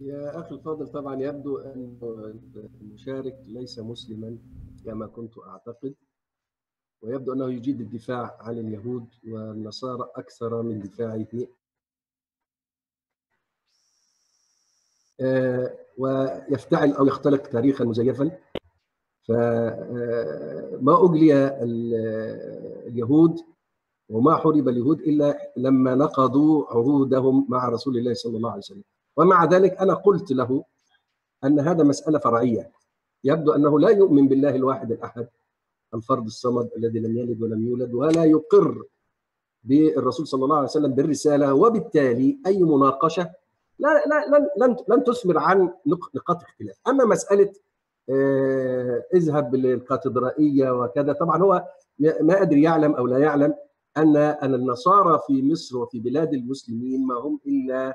يا أخي الفاضل طبعا يبدو أن المشارك ليس مسلما كما كنت أعتقد ويبدو أنه يجيد الدفاع عن اليهود والنصارى أكثر من دفاعه. آه، ويفتعل أو يختلق تاريخا مزيفا. فما أجلي ال- اليهود وما حرب اليهود إلا لما نقضوا عهودهم مع رسول الله صلى الله عليه وسلم. ومع ذلك أنا قلت له أن هذا مسألة فرعية. يبدو أنه لا يؤمن بالله الواحد الأحد الفرد الصمد الذي لم يلد ولم يولد ولا يقر بالرسول صلى الله عليه وسلم بالرسالة. وبالتالي أي مناقشة لا لا لن لن لن تثمر عن نق- نقاط اختلاف. أما مسألة آه، اذهب للكاتدرائية وكذا طبعا هو ما أدري يعلم أو لا يعلم أن أن النصارى في مصر وفي بلاد المسلمين ما هم آه،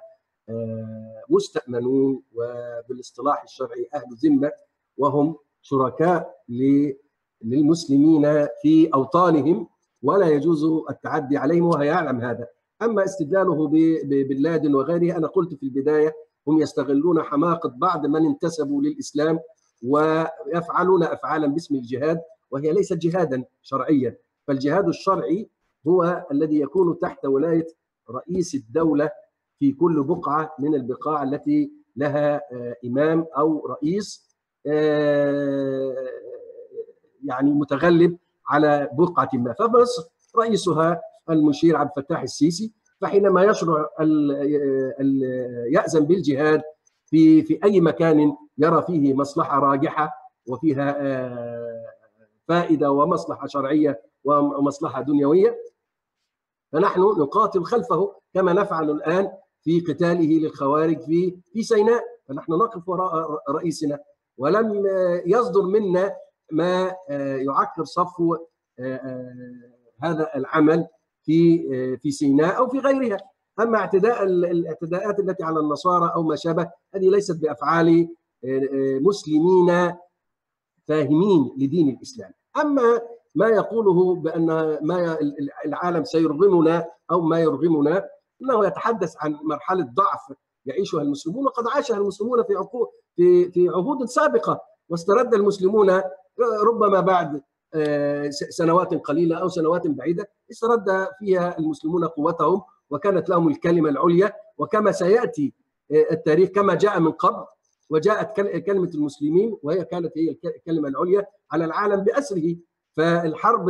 مستأمنون وبالاصطلاح الشرعي أهل ذمة وهم شركاء للمسلمين في أوطانهم ولا يجوز التعدي عليهم وهو يعلم هذا. أما استدلاله ب- ب- بن لادن وغيره أنا قلت في البداية هم يستغلون حماقة بعض من انتسبوا للإسلام ويفعلون أفعالا باسم الجهاد وهي ليست جهادا شرعيا فالجهاد الشرعي هو الذي يكون تحت ولاية رئيس الدولة في كل بقعة من البقاع التي لها آه، إمام أو رئيس آه، يعني متغلب على بقعة ما. فمصر رئيسها المشير عبد الفتاح السيسي فحينما يشرع ال- ال- يأذن بالجهاد في في أي مكان يرى فيه مصلحة راجحة وفيها فائدة ومصلحة شرعية ومصلحة دنيوية فنحن نقاتل خلفه كما نفعل الآن في قتاله للخوارج في في سيناء فنحن نقف وراء رئيسنا. ولم يصدر منا ما يعكر صفو هذا العمل في في سيناء أو في غيرها. أما اعتداء الاعتداءات التي على النصارى أو ما شابه هذه ليست بأفعال مسلمين فاهمين لدين الإسلام. أما ما يقوله بأن ما العالم سيرغمنا أو ما يرغمنا انه يتحدث عن مرحلة ضعف يعيشها المسلمون وقد عاشها المسلمون في عقود في في عهود سابقة واسترد المسلمون ربما بعد سنوات قليلة أو سنوات بعيدة استرد فيها المسلمون قوتهم وكانت لهم الكلمة العليا وكما سيأتي التاريخ كما جاء من قبل وجاءت كلمة المسلمين وهي كانت هي الكلمة العليا على العالم بأسره. فالحرب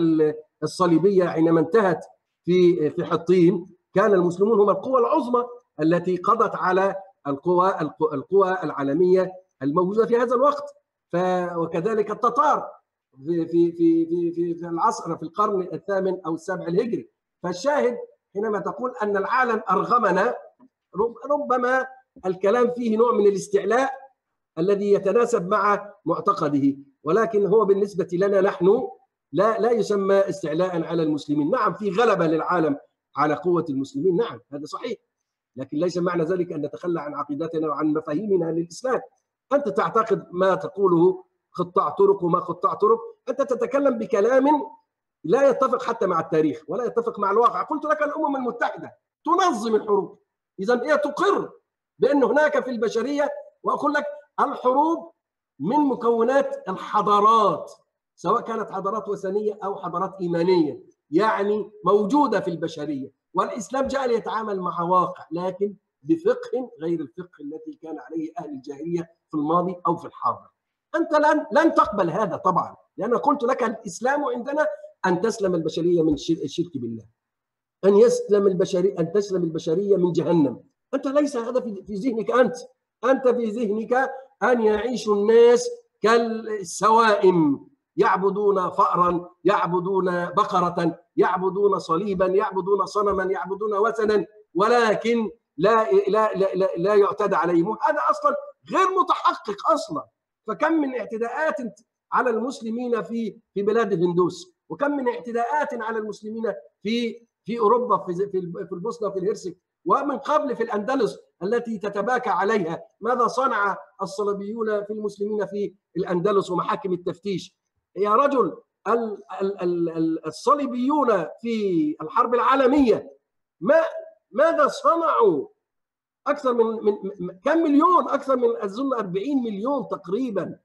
الصليبية حينما انتهت في في حطين كان المسلمون هم القوى العظمى التي قضت على القوى القوى العالمية الموجودة في هذا الوقت. ف وكذلك التتار في في في في في العصر في القرن الثامن أو السابع الهجري. فالشاهد حينما تقول أن العالم أرغمنا ربما الكلام فيه نوع من الاستعلاء الذي يتناسب مع معتقده. ولكن هو بالنسبة لنا نحن لا لا يسمى استعلاء على المسلمين. نعم في غلبة للعالم على قوة المسلمين. نعم هذا صحيح. لكن ليس معنى ذلك أن نتخلى عن عقيدتنا وعن مفاهيمنا للإسلام. أنت تعتقد ما تقوله قطاع طرق وما قطاع طرق؟ أنت تتكلم بكلام لا يتفق حتى مع التاريخ ولا يتفق مع الواقع. قلت لك الأمم المتحدة تنظم الحروب. اذا هي تقر بأن هناك في البشرية وأقول لك الحروب من مكونات الحضارات سواء كانت حضارات وثنية أو حضارات إيمانية. يعني موجودة في البشرية والإسلام جاء ليتعامل مع واقع لكن بفقه غير الفقه الذي كان عليه أهل الجاهلية في الماضي أو في الحاضر. أنت لن لن تقبل هذا طبعا لأن قلت لك الإسلام عندنا أن تسلم البشرية من الشرك بالله. أن يسلم البشريه أن تسلم البشرية من جهنم. أنت ليس هذا في ذهنك أنت. أنت في ذهنك أن يعيش الناس كالسوائم. يعبدون فأرا يعبدون بقرة يعبدون صليبا يعبدون صنما يعبدون وثنا ولكن لا لا لا, لا, يعتدى عليهم. هذا أصلا غير متحقق أصلا. فكم من اعتداءات على المسلمين في في بلاد الهندوس؟ وكم من اعتداءات على المسلمين في في أوروبا في في البوسنة وفي الهرسك؟ ومن قبل في الأندلس التي تتباكى عليها. ماذا صنع الصليبيون في المسلمين في الأندلس ومحاكم التفتيش؟ يا رجل الصليبيون في الحرب العالمية ما ماذا صنعوا؟ أكثر من من كم مليون؟ أكثر من أظن 40 مليون تقريبا.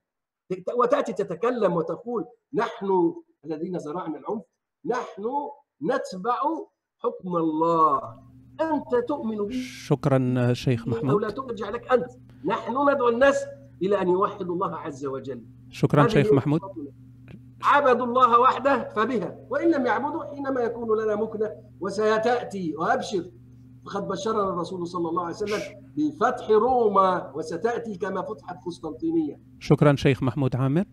وتأتي تتكلم وتقول نحن الذين زرعنا العنف نحن نتبع حكم الله. أنت تؤمن به شكرا شيخ محمود. أو لا ترجع لك أنت. نحن ندعو الناس إلى أن يوحدوا الله عز وجل. شكرا شيخ محمود. عبدوا الله وحده فبها. وإن لم يعبدوا حينما يكون لنا مكنة وسيتاتي وأبشر. فقد بشرنا الرسول صلى الله عليه وسلم بفتح روما وستأتي كما فتحت قسطنطينية. شكرا شيخ محمود عامر.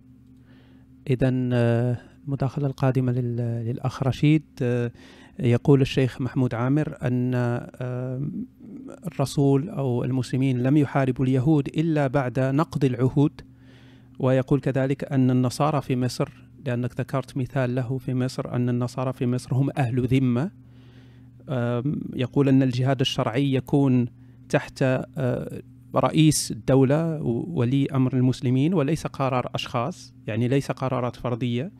اذا المداخله القادمة للأخ رشيد. يقول الشيخ محمود عامر أن الرسول أو المسلمين لم يحاربوا اليهود إلا بعد نقض العهود. ويقول كذلك أن النصارى في مصر لأنك ذكرت مثال له في مصر أن النصارى في مصر هم أهل ذمة. يقول أن الجهاد الشرعي يكون تحت رئيس الدولة ولي أمر المسلمين وليس قرار أشخاص يعني ليس قرارات فردية.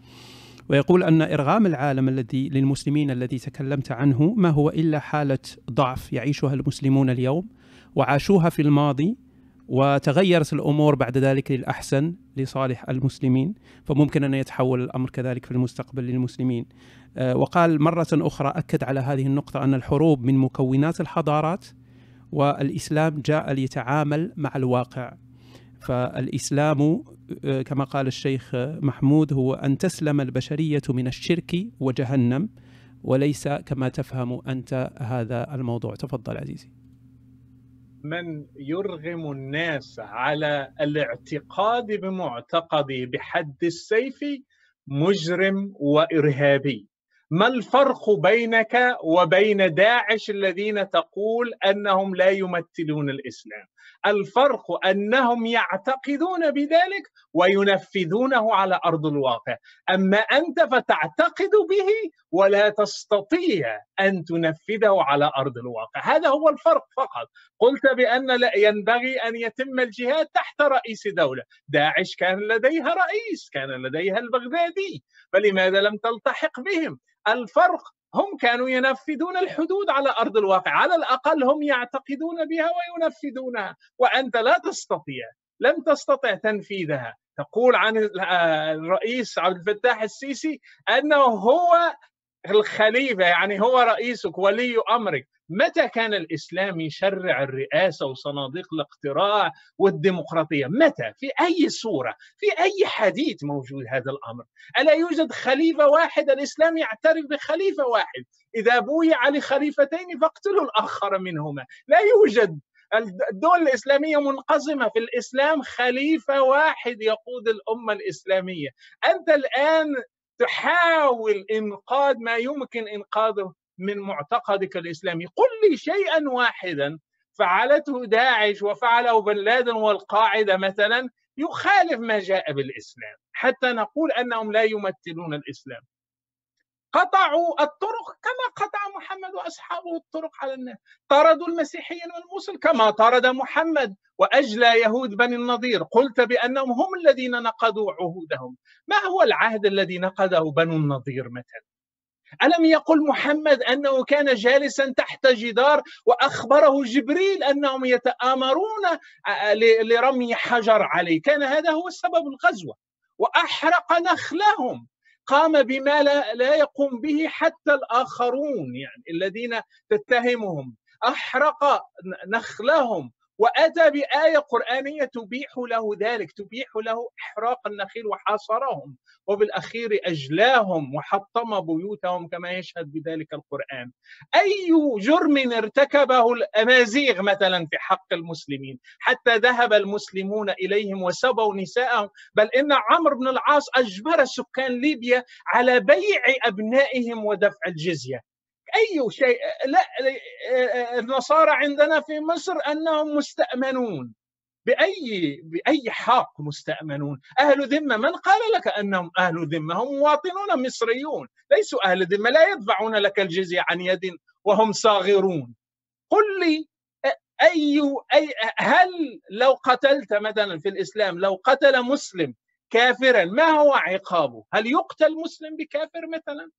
ويقول أن إرغام العالم الذي للمسلمين الذي تكلمت عنه ما هو إلا حالة ضعف يعيشها المسلمون اليوم وعاشوها في الماضي وتغيرت الأمور بعد ذلك للأحسن لصالح المسلمين فممكن أن يتحول الأمر كذلك في المستقبل للمسلمين. وقال مرة أخرى أكد على هذه النقطة أن الحروب من مكونات الحضارات والإسلام جاء ليتعامل مع الواقع. فالإسلام كما قال الشيخ محمود هو أن تسلم البشرية من الشرك وجهنم وليس كما تفهم أنت هذا الموضوع. تفضل عزيزي. من يرغم الناس على الاعتقاد بمعتقده بحد السيف مجرم وإرهابي. ما الفرق بينك وبين داعش الذين تقول أنهم لا يمثلون الإسلام؟ الفرق أنهم يعتقدون بذلك وينفذونه على أرض الواقع. أما أنت فتعتقد به ولا تستطيع أن تنفذه على أرض الواقع. هذا هو الفرق فقط. قلت بأن لا ينبغي أن يتم الجهاد تحت رئيس دولة. داعش كان لديها رئيس كان لديها البغدادي فلماذا لم تلتحق بهم؟ الفرق هم كانوا ينفذون الحدود على أرض الواقع. على الأقل هم يعتقدون بها وينفذونها. وأنت لا تستطيع لم تستطع تنفيذها. تقول عن الرئيس عبد الفتاح السيسي أنه هو الخليفة يعني هو رئيسك ولي أمرك متى كان الإسلام يشرع الرئاسة وصناديق الاقتراع والديمقراطية؟ متى؟ في أي صورة؟ في أي حديث موجود هذا الأمر؟ ألا يوجد خليفة واحد الإسلام يعترف بخليفة واحد، إذا بويع لخليفتين فاقتلوا الآخر منهما، لا يوجد الدول الإسلامية منقسمة في الإسلام خليفة واحد يقود الأمة الإسلامية أنت الآن تحاول إنقاذ ما يمكن إنقاذه من معتقدك الإسلامي. قل لي شيئا واحدا فعلته داعش وفعله بن لادن والقاعدة مثلا يخالف ما جاء بالاسلام حتى نقول أنهم لا يمثلون الإسلام. قطعوا الطرق كما قطع محمد وأصحابه الطرق على الناس. طردوا المسيحيين والموصل كما طرد محمد واجلى يهود بني النضير. قلت بأنهم هم الذين نقضوا عهودهم. ما هو العهد الذي نقضه بنو النضير مثلا؟ ألم يقل محمد أنه كان جالسا تحت جدار وأخبره جبريل أنهم يتآمرون لرمي حجر عليه؟ كان هذا هو سبب الغزوة. وأحرق نخلهم. قام بما لا, لا يقوم به حتى الآخرون يعني الذين تتهمهم. أحرق نخلهم. وأتى بآية قرآنية تبيح له ذلك تبيح له إحراق النخيل وحاصرهم وبالأخير أجلاهم وحطم بيوتهم كما يشهد بذلك القرآن. أي جرم ارتكبه الأمازيغ مثلا في حق المسلمين؟ حتى ذهب المسلمون إليهم وسبوا نساءهم. بل إن عمرو بن العاص أجبر سكان ليبيا على بيع أبنائهم ودفع الجزية. أي شيء لا النصارى عندنا في مصر أنهم مستأمنون. بأي بأي حق مستأمنون؟ أهل ذمة من قال لك أنهم أهل ذمة؟ هم مواطنون مصريون. ليسوا أهل ذمة لا يدفعون لك الجزية عن يد وهم صاغرون. قل لي أي أي هل لو قتلت مثلا في الإسلام لو قتل مسلم كافرا ما هو عقابه؟ هل يقتل مسلم بكافر مثلا؟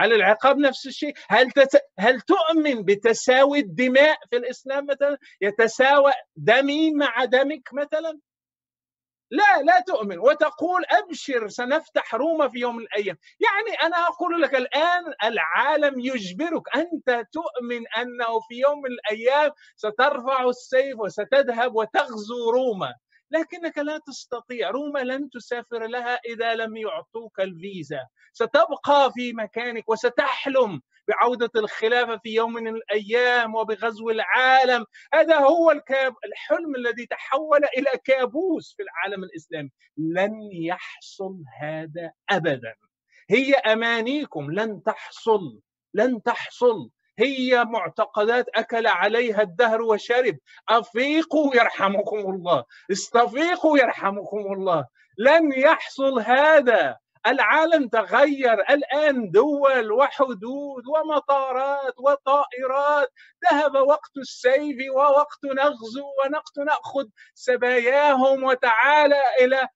هل العقاب نفس الشيء؟ هل تت... هل تؤمن بتساوي الدماء في الإسلام مثلا؟ يتساوى دمي مع دمك مثلا؟ لا لا تؤمن وتقول أبشر سنفتح روما في يوم من الأيام، يعني أنا أقول لك الآن العالم يجبرك أنت تؤمن أنه في يوم من الأيام سترفع السيف وستذهب وتغزو روما، لكنك لا تستطيع. روما لن تسافر لها إذا لم يعطوك الفيزا. ستبقى في مكانك وستحلم بعودة الخلافة في يوم من الأيام وبغزو العالم. هذا هو الكاب الحلم الذي تحول إلى كابوس في العالم الإسلامي. لن يحصل هذا أبدا. هي أمانيكم. لن تحصل. لن تحصل. هي معتقدات أكل عليها الدهر وشرب أفيقوا يرحمكم الله. استفيقوا يرحمكم الله. لن يحصل هذا. العالم تغير. الآن دول وحدود ومطارات وطائرات. ذهب وقت السيف ووقت نغزو ونقت نأخذ سباياهم وتعالى إلى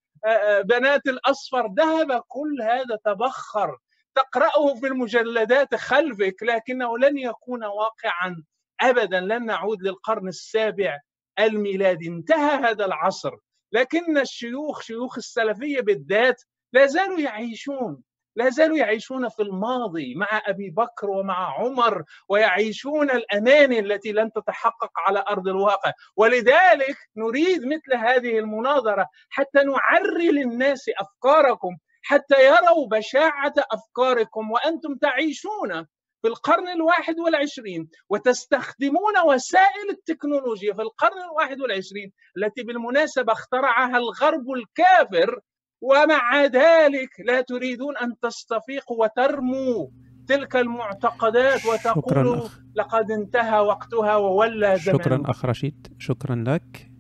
بنات الأصفر. ذهب كل هذا تبخر. تقرأه في المجلدات خلفك لكنه لن يكون واقعا أبدا. لن نعود للقرن السابع الميلادي. انتهى هذا العصر لكن الشيوخ شيوخ السلفية بالذات لا زالوا يعيشون لا زالوا يعيشون في الماضي مع أبي بكر ومع عمر ويعيشون الاماني التي لن تتحقق على أرض الواقع. ولذلك نريد مثل هذه المناظرة حتى نعري للناس أفكاركم حتى يروا بشاعة أفكاركم وأنتم تعيشون في القرن الواحد والعشرين وتستخدمون وسائل التكنولوجيا في القرن الواحد والعشرين التي بالمناسبة اخترعها الغرب الكافر ومع ذلك لا تريدون أن تستفيقوا وترموا تلك المعتقدات وتقولوا لقد انتهى وقتها وولى زمن شكرا أخ رشيد. شكرا لك.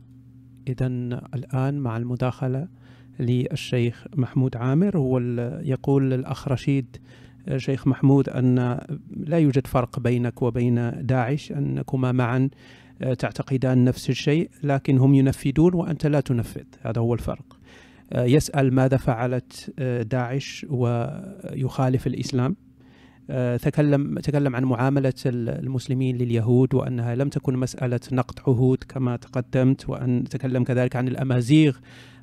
إذا الآن مع المداخلة للشيخ محمود عامر. هو يقول الأخ رشيد شيخ محمود أن لا يوجد فرق بينك وبين داعش أنكما معا تعتقدان نفس الشيء لكن هم ينفذون وأنت لا تنفذ. هذا هو الفرق. يسأل ماذا فعلت داعش ويخالف الإسلام. تكلم تكلم عن معاملة المسلمين لليهود وأنها لم تكن مسألة نقد عهود كما تقدمت وأن تكلم كذلك عن الأمازيغ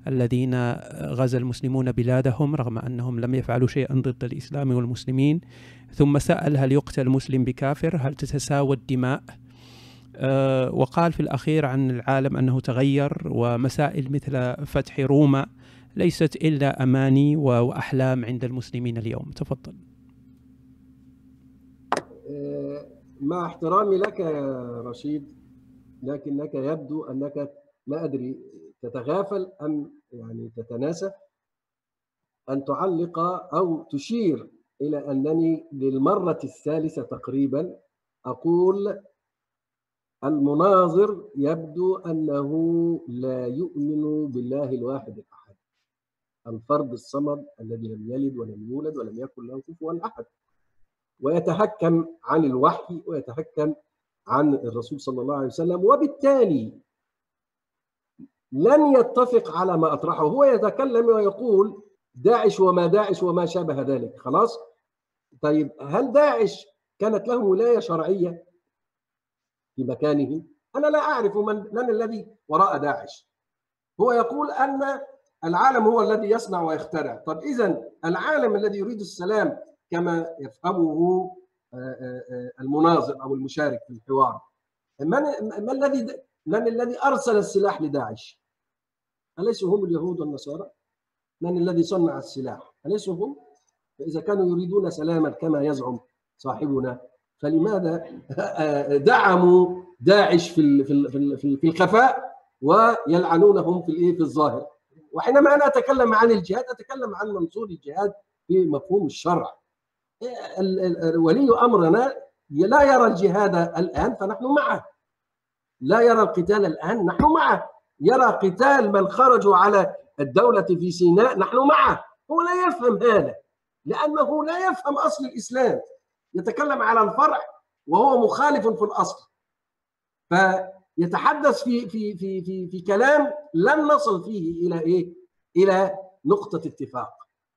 الذين غزا المسلمون بلادهم رغم أنهم لم يفعلوا شيئا ضد الإسلام والمسلمين. ثم سأل هل يقتل مسلم بكافر؟ هل تتساوى الدماء؟ أه وقال في الأخير عن العالم أنه تغير ومسائل مثل فتح روما ليست إلا أماني وأحلام عند المسلمين اليوم. تفضل. أه، مع احترامي لك يا رشيد لكنك يبدو أنك لا أدري تتغافل أم يعني تتناسى أن تعلق أو تشير إلى أنني للمرة الثالثة تقريبا أقول المناظر يبدو أنه لا يؤمن بالله الواحد الأحد. الفرد الصمد الذي لم يلد ولم يولد ولم يكن له كفوا أحد. ويتهكم عن الوحي ويتهكم عن الرسول صلى الله عليه وسلم وبالتالي لن يتفق على ما أطرحه. هو يتكلم ويقول داعش وما داعش وما شابه ذلك. خلاص؟ طيب هل داعش كانت له ولاية شرعية في مكانه؟ أنا لا أعرف من, من الذي وراء داعش. هو يقول أن العالم هو الذي يصنع ويخترع. طب إذا العالم الذي يريد السلام كما يفهمه آه، آه، آه، المناظر أو المشارك في الحوار من, من الذي من الذي أرسل السلاح لداعش؟ أليسوا هم اليهود والنصارى؟ من الذي صنع السلاح؟ أليسوا هم؟ فإذا كانوا يريدون سلاما كما يزعم صاحبنا فلماذا دعموا داعش في في الخفاء ويلعنونهم في الإيه في الظاهر وحينما أنا أتكلم عن الجهاد أتكلم عن منظور الجهاد في مفهوم الشرع ولي أمرنا لا يرى الجهاد الآن فنحن معه لا يرى القتال الآن نحن معه يرى قتال من خرجوا على الدولة في سيناء نحن معه هو لا يفهم هذا لأنه لا يفهم أصل الإسلام يتكلم على الفرع وهو مخالف في الأصل فيتحدث في في في في في كلام لن نصل فيه إلى إيه؟ إلى نقطة اتفاق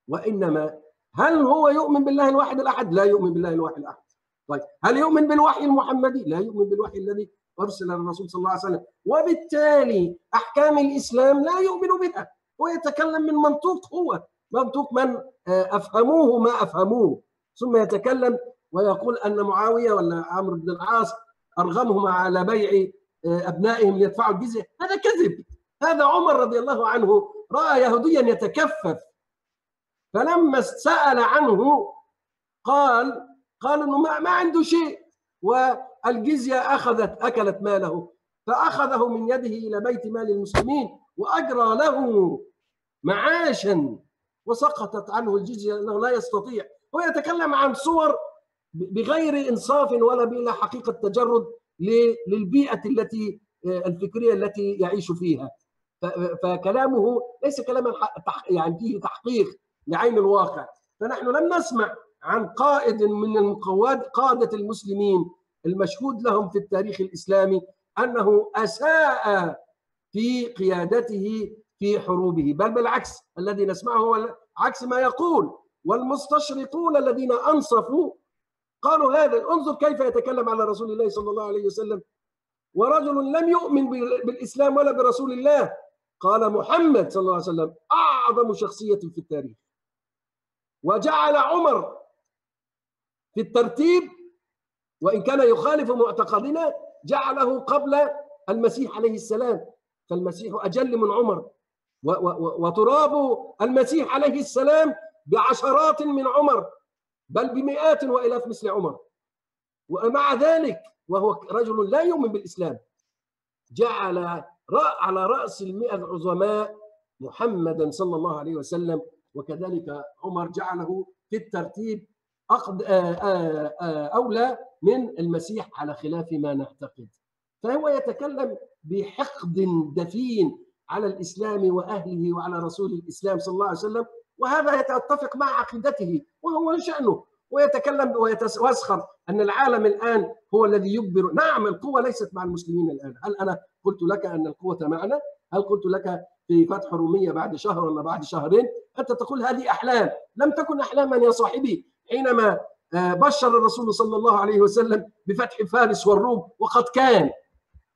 وإنما هل هو يؤمن بالله الواحد الأحد؟ لا يؤمن بالله الواحد الأحد طيب هل يؤمن بالوحي المحمدي؟ لا يؤمن بالوحي الذي أرسل الرسول صلى الله عليه وسلم. وبالتالي أحكام الإسلام لا يؤمن بها هو يتكلم من منطوق هو. منطوق من؟ آه، أفهموه ما أفهموه. ثم يتكلم ويقول أن معاوية ولا عمرو بن العاص أرغمهم على بيع آه، أبنائهم ليدفعوا الجزية. هذا كذب. هذا عمر رضي الله عنه رأى يهوديا يتكفف. فلما سأل عنه قال قال إنه ما, ما عنده شيء. والجزية أخذت أكلت ماله فأخذه من يده إلى بيت مال المسلمين وأجرى له معاشا وسقطت عنه الجزية لأنه لا يستطيع. هو يتكلم عن صور بغير إنصاف ولا بلا حقيقة تجرد للبيئة التي الفكرية التي يعيش فيها. فكلامه ليس كلاما يعني فيه تحقيق لعين الواقع. فنحن لم نسمع عن قائد من القواد قادة المسلمين المشهود لهم في التاريخ الإسلامي أنه أساء في قيادته في حروبه بل بالعكس الذي نسمعه هو عكس ما يقول والمستشرقون الذين أنصفوا قالوا هذا انظر كيف يتكلم على رسول الله صلى الله عليه وسلم. ورجل لم يؤمن بالإسلام ولا برسول الله. قال محمد صلى الله عليه وسلم أعظم شخصية في التاريخ. وجعل عمر في الترتيب وإن كان يخالف معتقدنا جعله قبل المسيح عليه السلام. فالمسيح أجل من عمر. وتراب المسيح عليه السلام بعشرات من عمر بل بمئات وإلاف مثل عمر. ومع ذلك وهو رجل لا يؤمن بالإسلام جعل على رأس المئة العظماء محمدا صلى الله عليه وسلم. وكذلك عمر جعله في الترتيب أقد أولى من المسيح على خلاف ما نعتقد. فهو يتكلم بحقد دفين على الإسلام وأهله وعلى رسول الإسلام صلى الله عليه وسلم وهذا يتفق مع عقيدته وهو شأنه ويتكلم ويتسخر أن العالم الآن هو الذي يجبر. نعم القوة ليست مع المسلمين الآن. هل أنا قلت لك أن القوة معنا؟ هل قلت لك في فتح رومية بعد شهر ولا بعد شهرين؟ أنت تقول هذه أحلام. لم تكن أحلاما يا صاحبي. حينما آه، بشر الرسول صلى الله عليه وسلم بفتح فارس والروم وقد كان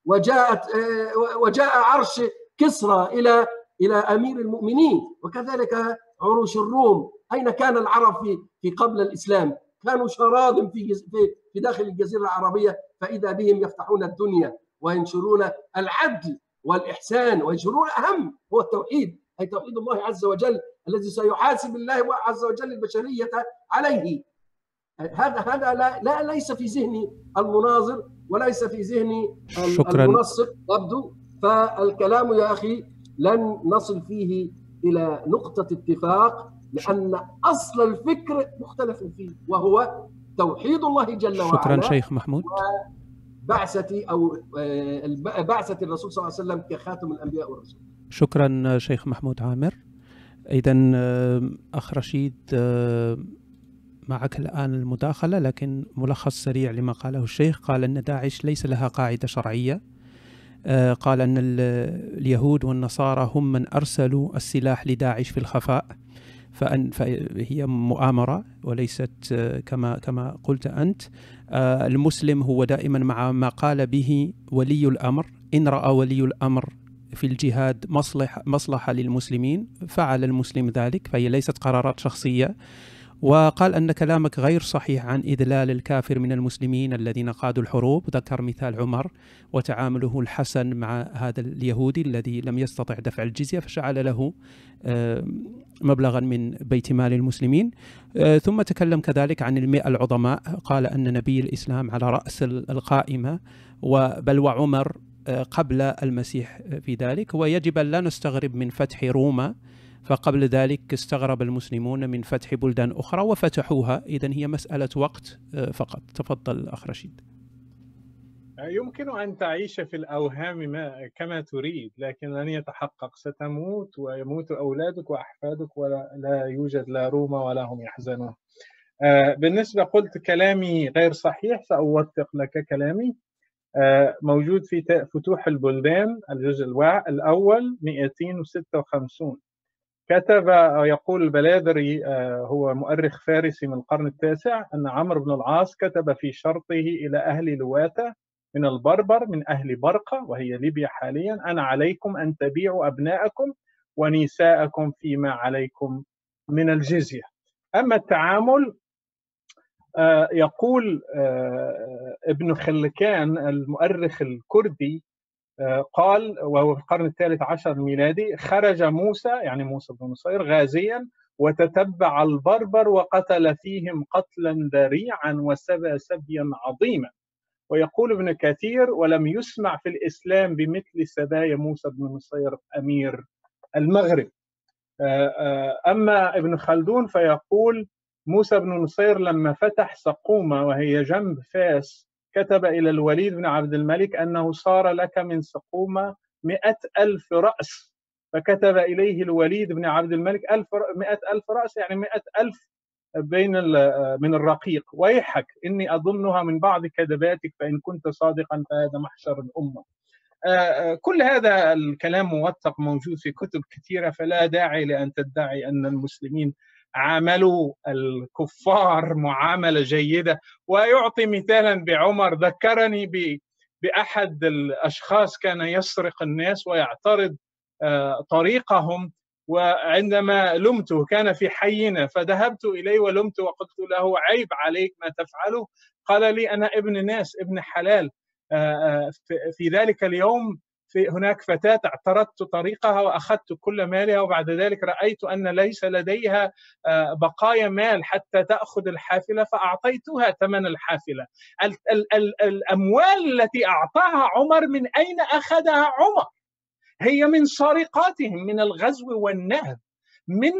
وجاءت آه، وجاء عرش كسرى إلى إلى أمير المؤمنين وكذلك عروش الروم. أين كان العرب في في قبل الإسلام؟ كانوا شراذم في في في داخل الجزيرة العربية فإذا بهم يفتحون الدنيا وينشرون العدل والإحسان وينشرون اهم هو التوحيد أي توحيد الله عز وجل الذي سيحاسب الله عز وجل البشرية عليه. هذا هذا لا, لا ليس في ذهن المناظر وليس في ذهن شكرا. المنسق يبدو فالكلام يا أخي لن نصل فيه إلى نقطة اتفاق لأن أصل الفكر مختلف فيه وهو توحيد الله جل وعلا شكرا شيخ محمود. بعثة أو آه، بعثة الرسول صلى الله عليه وسلم كخاتم الأنبياء والرسل. شكرا شيخ محمود عامر. اذا آه، أخ رشيد آه، معك الآن المداخلة لكن ملخص سريع لما قاله الشيخ. قال أن داعش ليس لها قاعدة شرعية. آه، قال أن اليهود والنصارى هم من أرسلوا السلاح لداعش في الخفاء. فأن فهي مؤامرة وليست آه، كما كما قلت أنت. آه، المسلم هو دائما مع ما قال به ولي الأمر. إن رأى ولي الأمر في الجهاد مصلحة, مصلحة للمسلمين فعل المسلم ذلك فهي ليست قرارات شخصية. وقال أن كلامك غير صحيح عن إذلال الكافر من المسلمين الذين قادوا الحروب. ذكر مثال عمر وتعامله الحسن مع هذا اليهودي الذي لم يستطع دفع الجزية فجعل له مبلغا من بيت مال المسلمين. آه، ثم تكلم كذلك عن المئة العظماء. قال أن نبي الإسلام على رأس القائمة بل وعمر آه، قبل المسيح في ذلك. ويجب أن لا نستغرب من فتح روما فقبل ذلك استغرب المسلمون من فتح بلدان أخرى وفتحوها. إذا هي مسألة وقت آه، فقط. تفضل أخ رشيد. يمكن أن تعيش في الأوهام ما كما تريد لكن لن يتحقق. ستموت ويموت أولادك وأحفادك ولا لا يوجد لا روما ولا هم يحزنون. آه، بالنسبة قلت كلامي غير صحيح سأوثق لك كلامي. آه، موجود في فتوح البلدان الجزء الأول 256 كتب يقول البلاذري آه، هو مؤرخ فارسي من القرن التاسع أن عمرو بن العاص كتب في شرطه إلى أهل لواتة من البربر من أهل برقة وهي ليبيا حاليا أنا عليكم أن تبيعوا أبناءكم ونساءكم فيما عليكم من الجزية. أما التعامل آه، يقول آه، ابن خلكان المؤرخ الكردي قال وهو في القرن الثالث عشر الميلادي خرج موسى يعني موسى بن نصير غازيا وتتبع البربر وقتل فيهم قتلا ذريعا وسبى سبيا عظيما. ويقول ابن كثير ولم يسمع في الإسلام بمثل سبايا موسى بن نصير أمير المغرب. أما ابن خلدون فيقول موسى بن نصير لما فتح سقومة وهي جنب فاس كتب إلى الوليد بن عبد الملك أنه صار لك من سقومة مئة ألف رأس. فكتب إليه الوليد بن عبد الملك ألف مئة ألف رأس يعني مئة ألف بين من الرقيق. ويحك إني أظنها من بعض كذباتك فإن كنت صادقا فهذا محشر الأمة كل هذا الكلام موثق موجود في كتب كثيرة فلا داعي لأن تدعي أن المسلمين عاملوا الكفار معاملة جيدة. ويعطي مثالا بعمر. ذكرني بأحد الأشخاص كان يسرق الناس ويعترض آه، طريقهم. وعندما لمته كان في حينا فذهبت إليه ولمته وقلت له عيب عليك ما تفعله؟ قال لي أنا ابن ناس ابن حلال. آه، آه، في ذلك اليوم في هناك فتاة اعترضت طريقها وأخذت كل مالها وبعد ذلك رأيت أن ليس لديها آه، بقايا مال حتى تأخذ الحافلة فأعطيتها ثمن الحافلة. ال ال ال الأموال التي أعطاها عمر من أين أخذها عمر؟ هي من سرقاتهم من الغزو والنهب. من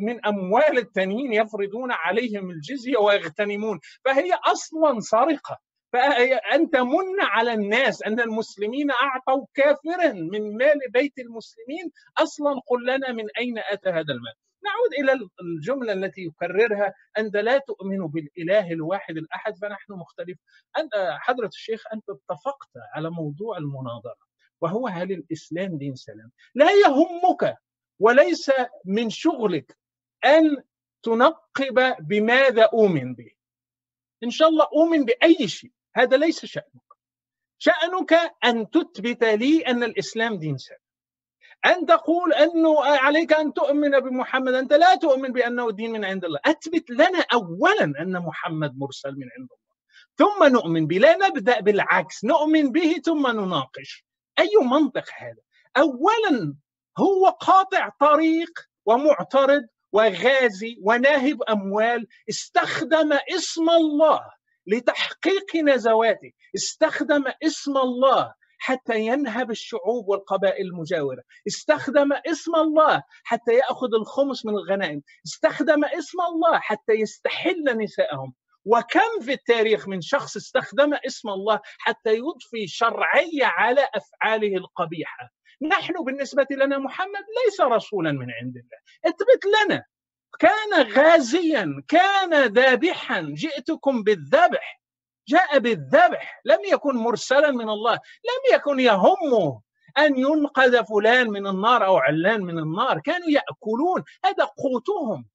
من أموال التانيين يفرضون عليهم الجزية ويغتنمون. فهي أصلا سرقة. فأن تمن على الناس أن المسلمين أعطوا كافرا من مال بيت المسلمين. أصلا قل لنا من أين أتى هذا المال؟ نعود إلى الجملة التي يكررها. أنت لا تؤمن بالإله الواحد الأحد فنحن مختلف. حضرة الشيخ أنت اتفقت على موضوع المناظرة وهو هل الإسلام دين سلام؟ لا يهمك وليس من شغلك أن تنقب بماذا أؤمن به. إن شاء الله أؤمن بأي شيء. هذا ليس شأنك. شأنك أن تثبت لي أن الإسلام دين سلام أن تقول أنه عليك أن تؤمن بمحمد أنت لا تؤمن بأنه دين من عند الله. أثبت لنا أولا أن محمد مرسل من عند الله. ثم نؤمن به. لا نبدأ بالعكس. نؤمن به ثم نناقش. أي منطق هذا؟ أولا هو قاطع طريق ومعترض وغازي وناهب أموال استخدم اسم الله لتحقيق نزواته. استخدم اسم الله حتى ينهب الشعوب والقبائل المجاورة. استخدم اسم الله حتى يأخذ الخمس من الغنائم. استخدم اسم الله حتى يستحل نساءهم وكم في التاريخ من شخص استخدم اسم الله حتى يضفي شرعية على أفعاله القبيحة؟ نحن بالنسبة لنا محمد ليس رسولا من عند الله. اثبت لنا. كان غازيا كان ذابحا. جئتكم بالذبح. جاء بالذبح. لم يكن مرسلا من الله. لم يكن يهمه أن ينقذ فلان من النار أو علان من النار. كانوا يأكلون. هذا قوتهم.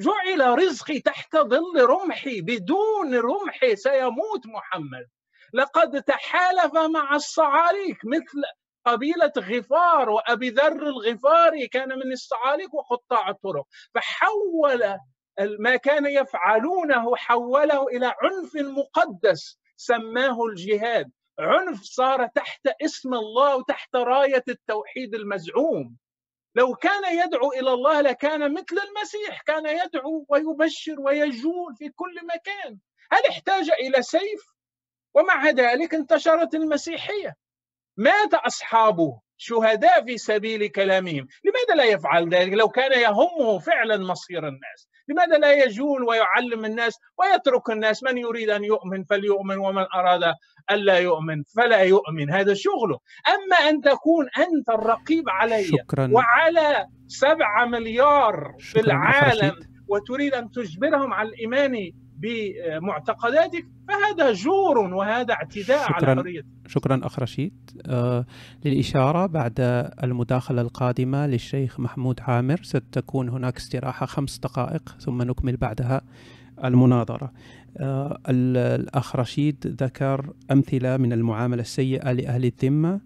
جعل رزقي تحت ظل رمحي. بدون رمحي سيموت محمد. لقد تحالف مع الصعاليك. مثل قبيلة غفار وأبي ذر الغفاري كان من الصعاليك وقطاع الطرق. فحول ما كان يفعلونه حوله إلى عنف مقدس سماه الجهاد. عنف صار تحت اسم الله وتحت راية التوحيد المزعوم. لو كان يدعو إلى الله لكان مثل المسيح كان يدعو ويبشر ويجول في كل مكان. هل احتاج إلى سيف؟ ومع ذلك انتشرت المسيحية. مات أصحابه شهداء في سبيل كلامهم. لماذا لا يفعل ذلك لو كان يهمه فعلا مصير الناس؟ لماذا لا يجول ويعلم الناس ويترك الناس؟ من يريد أن يؤمن فليؤمن ومن أراد ألا يؤمن فلا يؤمن. هذا شغله. أما أن تكون أنت الرقيب علي شكرا. وعلى سبعة مليار في العالم وتريد أن تجبرهم على الإيمان بمعتقداتك فهذا جور وهذا اعتداء شكرا. على حريتك شكرا أخ رشيد. آه للإشارة بعد المداخلة القادمة للشيخ محمود عامر ستكون هناك استراحة خمس دقائق ثم نكمل بعدها المناظرة. آه الأخ رشيد ذكر أمثلة من المعاملة السيئة لأهل الذمة.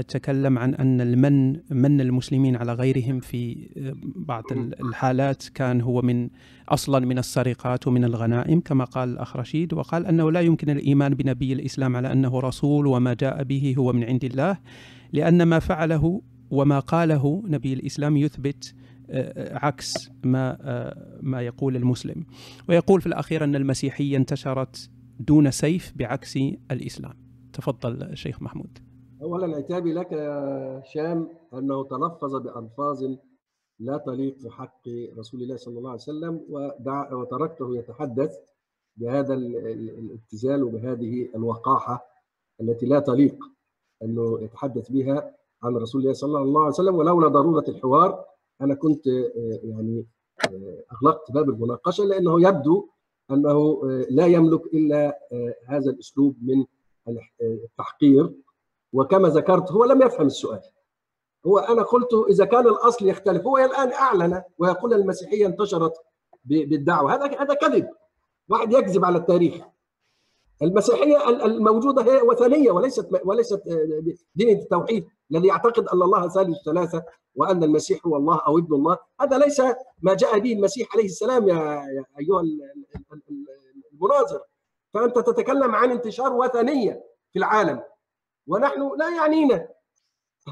تكلم عن أن المن من المسلمين على غيرهم في آه، بعض الحالات كان هو من أصلا من السرقات ومن الغنائم كما قال الأخ رشيد وقال أنه لا يمكن الإيمان بنبي الإسلام على أنه رسول وما جاء به هو من عند الله لأن ما فعله وما قاله نبي الإسلام يثبت آه، عكس ما ما يقول المسلم. ويقول في الأخير أن المسيحية انتشرت دون سيف بعكس الإسلام. تفضل شيخ محمود. أولا عتابي لك يا هشام أنه تلفظ بألفاظ لا تليق في حق رسول الله صلى الله عليه وسلم ودع وتركته يتحدث بهذا الابتذال وبهذه الوقاحة التي لا تليق أنه يتحدث بها عن رسول الله صلى الله عليه وسلم ولولا ضرورة الحوار أنا كنت يعني أغلقت باب المناقشة لأنه يبدو أنه لا يملك إلا هذا الأسلوب من التحقير وكما ذكرت هو لم يفهم السؤال. هو أنا قلت إذا كان الأصل يختلف هو الآن أعلن ويقول المسيحية انتشرت بالدعوة. هذا هذا كذب. واحد يكذب على التاريخ. المسيحية الموجودة هي وثنية وليست وليست دين التوحيد الذي يعتقد أن الله ثالث ثلاثة وأن المسيح هو الله أو ابن الله. هذا ليس ما جاء به المسيح عليه السلام يا أيها المناظر. فأنت تتكلم عن انتشار وثنية في العالم. ونحن لا يعنينا.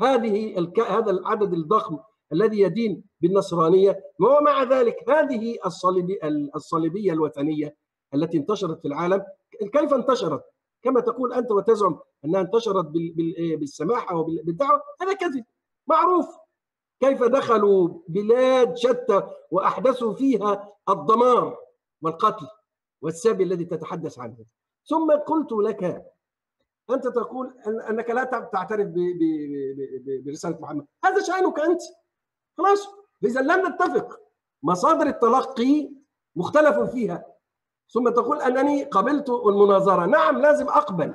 هذه الك... هذا العدد الضخم الذي يدين بالنصرانية ومع ذلك هذه الصليبي... الصليبية الوثنية التي انتشرت في العالم. كيف انتشرت؟ كما تقول أنت وتزعم أنها انتشرت بال... بال... بالسماحة وبالدعوه هذا كذب. معروف. كيف دخلوا بلاد شتى وأحدثوا فيها الدمار والقتل والسبي الذي تتحدث عنه. ثم قلت لك انت تقول أنك لا تعترف برسالة محمد. هذا شأنك أنت. خلاص. إذا لم نتفق مصادر التلقي مختلف فيها. ثم تقول أنني قبلت المناظرة. نعم لازم أقبل.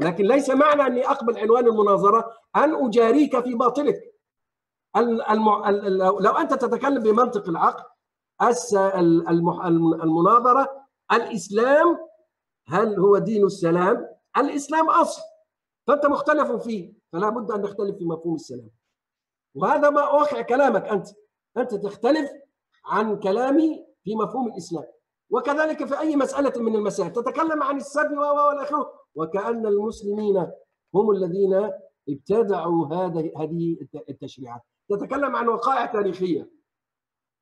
لكن ليس معنى أني أقبل عنوان المناظرة أن أجاريك في باطلك. المع... لو أنت تتكلم بمنطق العقل المناظرة الإسلام هل هو دين السلام؟ الإسلام أصل فأنت مختلف فيه فلا بد أن نختلف في مفهوم السلام. وهذا ما واقع كلامك أنت أنت تختلف عن كلامي في مفهوم الإسلام. وكذلك في أي مسألة من المسائل تتكلم عن السبي والى اخره وكأن المسلمين هم الذين ابتدعوا هذه هذه التشريعات. تتكلم عن وقائع تاريخية.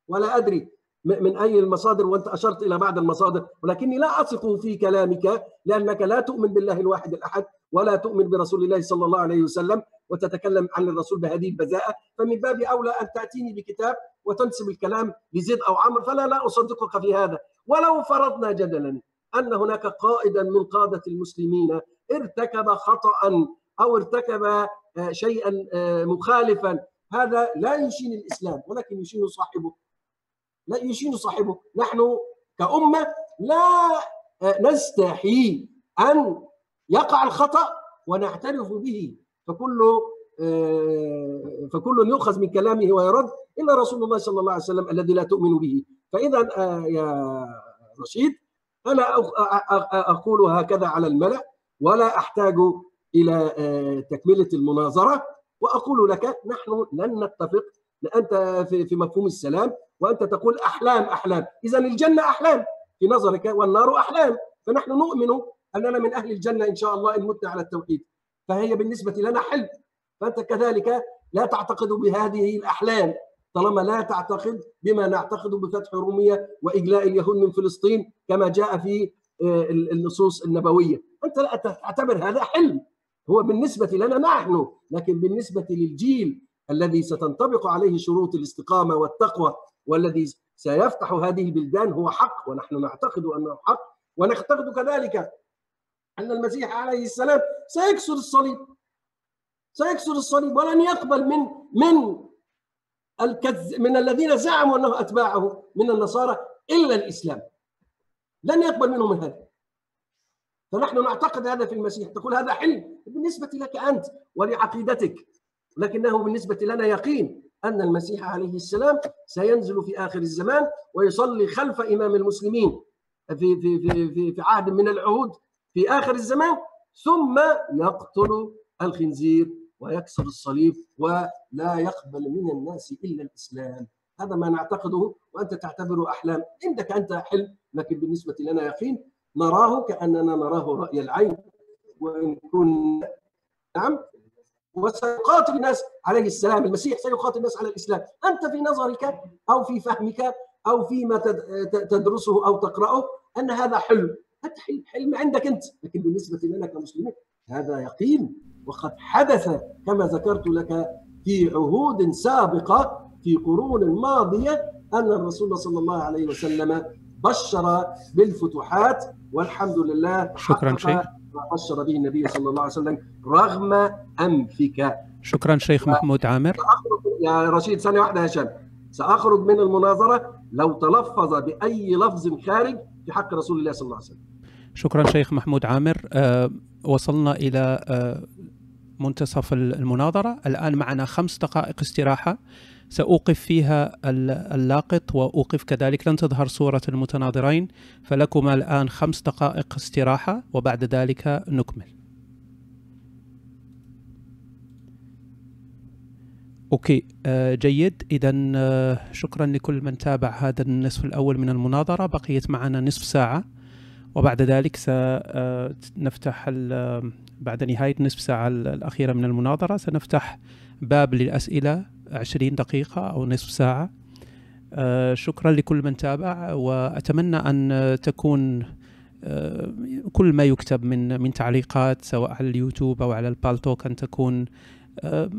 ولا أدري من أي المصادر وأنت أشرت إلى بعض المصادر. ولكني لا أثق في كلامك لأنك لا تؤمن بالله الواحد الأحد ولا تؤمن برسول الله صلى الله عليه وسلم وتتكلم عن الرسول بهذه البذاءه فمن باب أولى أن تأتيني بكتاب وتنسب الكلام لزيد أو عمرو فلا لا أصدقك في هذا. ولو فرضنا جدلا أن هناك قائدا من قادة المسلمين ارتكب خطا أو ارتكب شيئا مخالفا هذا لا يشين الإسلام ولكن يشين صاحبه. لا يشين صاحبه. نحن كأمة لا نستحي أن يقع الخطأ ونعترف به. فكل فكل يؤخذ من كلامه ويرد إلا رسول الله صلى الله عليه وسلم الذي لا تؤمن به. فإذا يا رشيد أنا أقول هكذا على الملأ ولا أحتاج إلى تكملة المناظرة. وأقول لك نحن لن نتفق أنت في مفهوم السلام وأنت تقول أحلام أحلام. إذا الجنه أحلام. في نظرك والنار أحلام. فنحن نؤمن أننا من أهل الجنة إن شاء الله إن متنا على التوحيد. فهي بالنسبة لنا حلم. فأنت كذلك لا تعتقد بهذه الأحلام طالما لا تعتقد بما نعتقد بفتح رومية وإجلاء اليهود من فلسطين كما جاء في النصوص النبوية. أنت لا تعتبر هذا حلم. هو بالنسبة لنا نحن. لكن بالنسبة للجيل الذي ستنطبق عليه شروط الاستقامة والتقوى والذي سيفتح هذه البلدان هو حق ونحن نعتقد أنه حق ونعتقد كذلك أن المسيح عليه السلام سيكسر الصليب سيكسر الصليب ولن يقبل من من الكذ من الذين زعموا أنه أتباعه من النصارى إلا الإسلام. لن يقبل منهم هذا. فنحن نعتقد هذا في المسيح. تقول هذا حلم بالنسبة لك أنت ولعقيدتك لكنه بالنسبة لنا يقين. أن المسيح عليه السلام سينزل في آخر الزمان ويصلي خلف إمام المسلمين في في في في, في عهد من العهود في آخر الزمان ثم يقتل الخنزير ويكسر الصليب ولا يقبل من الناس إلا الإسلام. هذا ما نعتقده وأنت تعتبره أحلام. عندك أنت حلم لكن بالنسبة لنا يقين نراه كأننا نراه رأي العين. وإن كنا نعم. وسيقاتل الناس عليه السلام المسيح سيقاتل الناس على الإسلام. أنت في نظرك أو في فهمك أو فيما تدرسه أو تقرأه أن هذا حلم. هذا حلم, حلم عندك أنت. لكن بالنسبة لنا كمسلمين هذا يقين. وقد حدث كما ذكرت لك في عهود سابقة في قرون ماضية أن الرسول صلى الله عليه وسلم بشر بالفتوحات. والحمد لله شكرا شيخ. بشر به النبي صلى الله عليه وسلم رغم أنفك. شكرا شيخ محمود عامر. يا رشيد ثانية واحدة يا هشام سأخرج من المناظرة لو تلفظ بأي لفظ خارج في حق رسول الله صلى الله عليه وسلم. شكرا شيخ محمود عامر. أه وصلنا إلى أه منتصف المناظرة. الآن معنا خمس دقائق استراحة. سأوقف فيها اللاقط وأوقف كذلك. لن تظهر صورة المتناظرين. فلكما الآن خمس دقائق استراحة وبعد ذلك نكمل. okay جيد. اذا شكرا لكل من تابع هذا النصف الأول من المناظرة. بقيت معنا نصف ساعة وبعد ذلك سنفتح بعد نهاية نصف ساعة الأخيرة من المناظرة سنفتح باب للأسئلة. 20 دقيقة أو نصف ساعة. شكرا لكل من تابع وأتمنى أن تكون كل ما يكتب من من تعليقات سواء على اليوتيوب أو على ال Paltalk أن تكون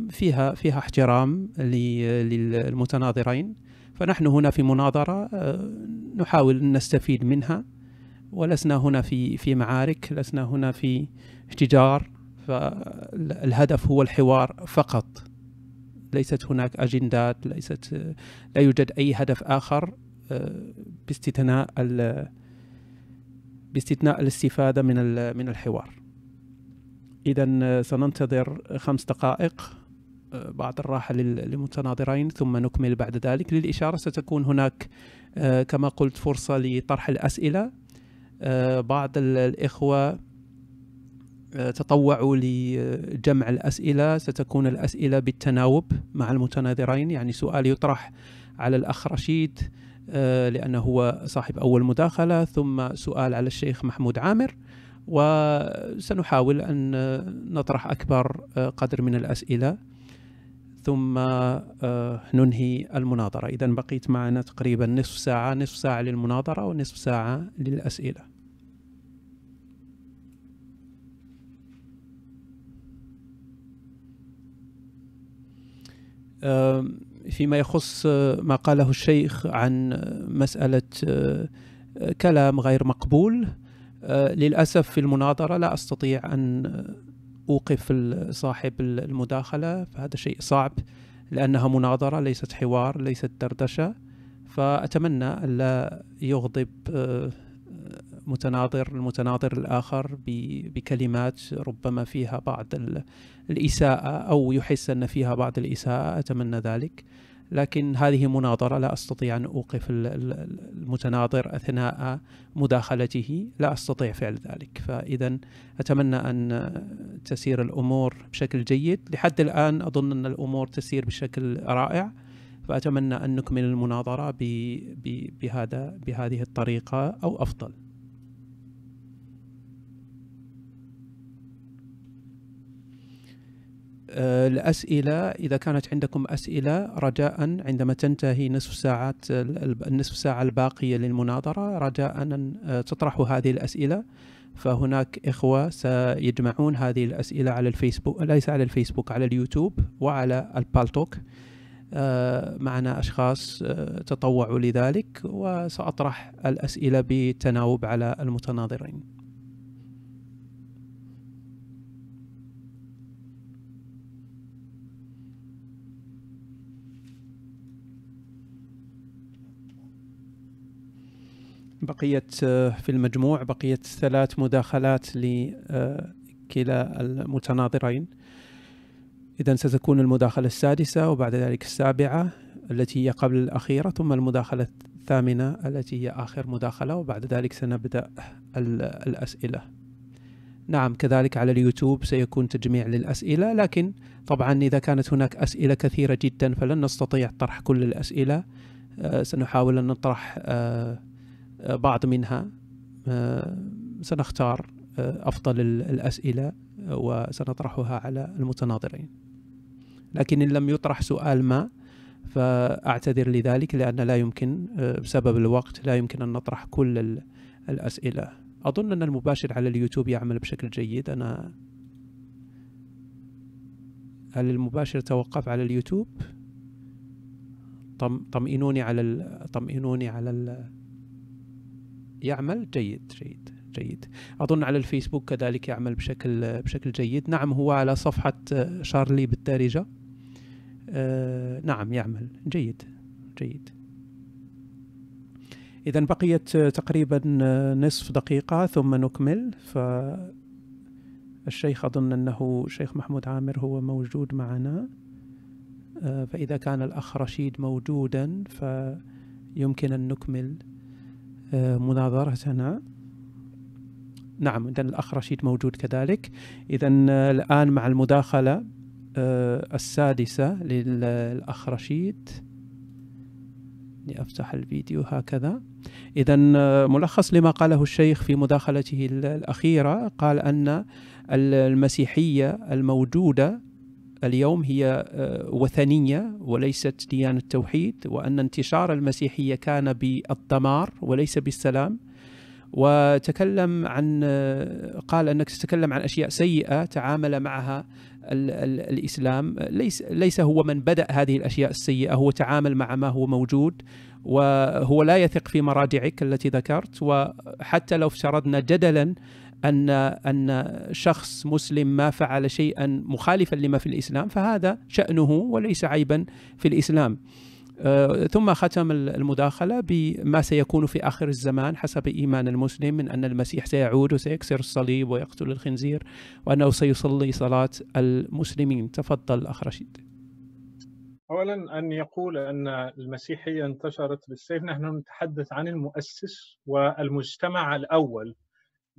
فيها فيها احترام للمتناظرين. فنحن هنا في مناظرة نحاول ان نستفيد منها ولسنا هنا في في معارك لسنا هنا في اشتجار فالهدف هو الحوار فقط. ليست هناك أجندات ليست لا يوجد أي هدف آخر باستثناء باستثناء الاستفادة من من الحوار. إذا سننتظر خمس دقائق بعد الراحة للمتناظرين ثم نكمل بعد ذلك. للإشارة ستكون هناك كما قلت فرصة لطرح الأسئلة بعض الإخوة تطوعوا لجمع الأسئلة. ستكون الأسئلة بالتناوب مع المتناظرين. يعني سؤال يطرح على الأخ رشيد لأنه هو صاحب أول مداخلة. ثم سؤال على الشيخ محمود عامر. وسنحاول أن نطرح أكبر قدر من الأسئلة. ثم ننهي المناظرة. إذا بقيت معنا تقريبا نصف ساعة نصف ساعة للمناظرة ونصف ساعة للأسئلة. فيما يخص ما قاله الشيخ عن مسألة كلام غير مقبول. للأسف في المناظرة لا أستطيع أن أوقف صاحب المداخلة فهذا شيء صعب لأنها مناظرة ليست حوار ليست دردشة. فأتمنى ألا يغضب متناظر المتناظر الآخر بكلمات ربما فيها بعض الإساءة أو يحس أن فيها بعض الإساءة أتمنى ذلك. لكن هذه مناظرة لا أستطيع أن أوقف المتناظر أثناء مداخلته. لا أستطيع فعل ذلك. فإذا أتمنى أن تسير الأمور بشكل جيد. لحد الآن أظن أن الأمور تسير بشكل رائع. فأتمنى أن نكمل المناظرة بهذا بهذه الطريقة أو أفضل. الأسئلة إذا كانت عندكم أسئلة رجاء عندما تنتهي نصف ساعة النصف ساعة الباقية للمناظرة رجاء أن تطرحوا هذه الأسئلة. فهناك إخوة سيجمعون هذه الأسئلة على الفيسبوك ليس على الفيسبوك على اليوتيوب وعلى البالتوك. معنا أشخاص تطوعوا لذلك وسأطرح الأسئلة بالتناوب على المتناظرين. بقيت في المجموع بقيت ثلاث مداخلات لكلا المتناظرين. إذا ستكون المداخلة السادسة وبعد ذلك السابعة التي هي قبل الأخيرة ثم المداخلة الثامنة التي هي آخر مداخلة وبعد ذلك سنبدأ الأسئلة. نعم كذلك على اليوتيوب سيكون تجميع للأسئلة لكن طبعا إذا كانت هناك أسئلة كثيرة جدا فلن نستطيع طرح كل الأسئلة. سنحاول أن نطرح بعض منها آه، سنختار آه، أفضل الأسئلة وسنطرحها على المتناظرين. لكن إن لم يطرح سؤال ما فأعتذر لذلك لأن لا يمكن آه، بسبب الوقت لا يمكن أن نطرح كل الأسئلة. أظن أن المباشر على اليوتيوب يعمل بشكل جيد. أنا هل المباشر توقف على اليوتيوب؟ طمئنوني على طمئنوني على يعمل جيد جيد جيد. أظن على الفيسبوك كذلك يعمل بشكل بشكل جيد. نعم هو على صفحة شارلي بالدارجه آه نعم يعمل جيد جيد. اذا بقيت تقريبا نصف دقيقة ثم نكمل. ف الشيخ أظن أنه شيخ محمود عامر هو موجود معنا. آه، فإذا كان الأخ رشيد موجودا فيمكن أن نكمل. آه، مناظرتنا. نعم إذا الأخ رشيد موجود كذلك. إذا آه، الآن مع المداخلة آه، السادسة للأخ رشيد. لأفتح الفيديو هكذا. إذا ملخص لما قاله الشيخ في مداخلته الأخيرة قال أن المسيحية الموجودة اليوم هي وثنية وليست ديانة توحيد وأن انتشار المسيحية كان بالدمار وليس بالسلام. وتكلم عن قال أنك تتكلم عن أشياء سيئة تعامل معها ال ال الإسلام. ليس ليس هو من بدأ هذه الأشياء السيئة هو تعامل مع ما هو موجود وهو لا يثق في مراجعك التي ذكرت. وحتى لو افترضنا جدلا أن أن شخص مسلم ما فعل شيئا مخالفا لما في الإسلام فهذا شأنه وليس عيبا في الإسلام. آه، ثم ختم المداخلة بما سيكون في آخر الزمان حسب إيمان المسلم من أن المسيح سيعود وسيكسر الصليب ويقتل الخنزير وأنه سيصلي صلاة المسلمين. تفضل أخ رشيد. أولا أن يقول أن المسيحية انتشرت بالسيف. نحن نتحدث عن المؤسس والمجتمع الأول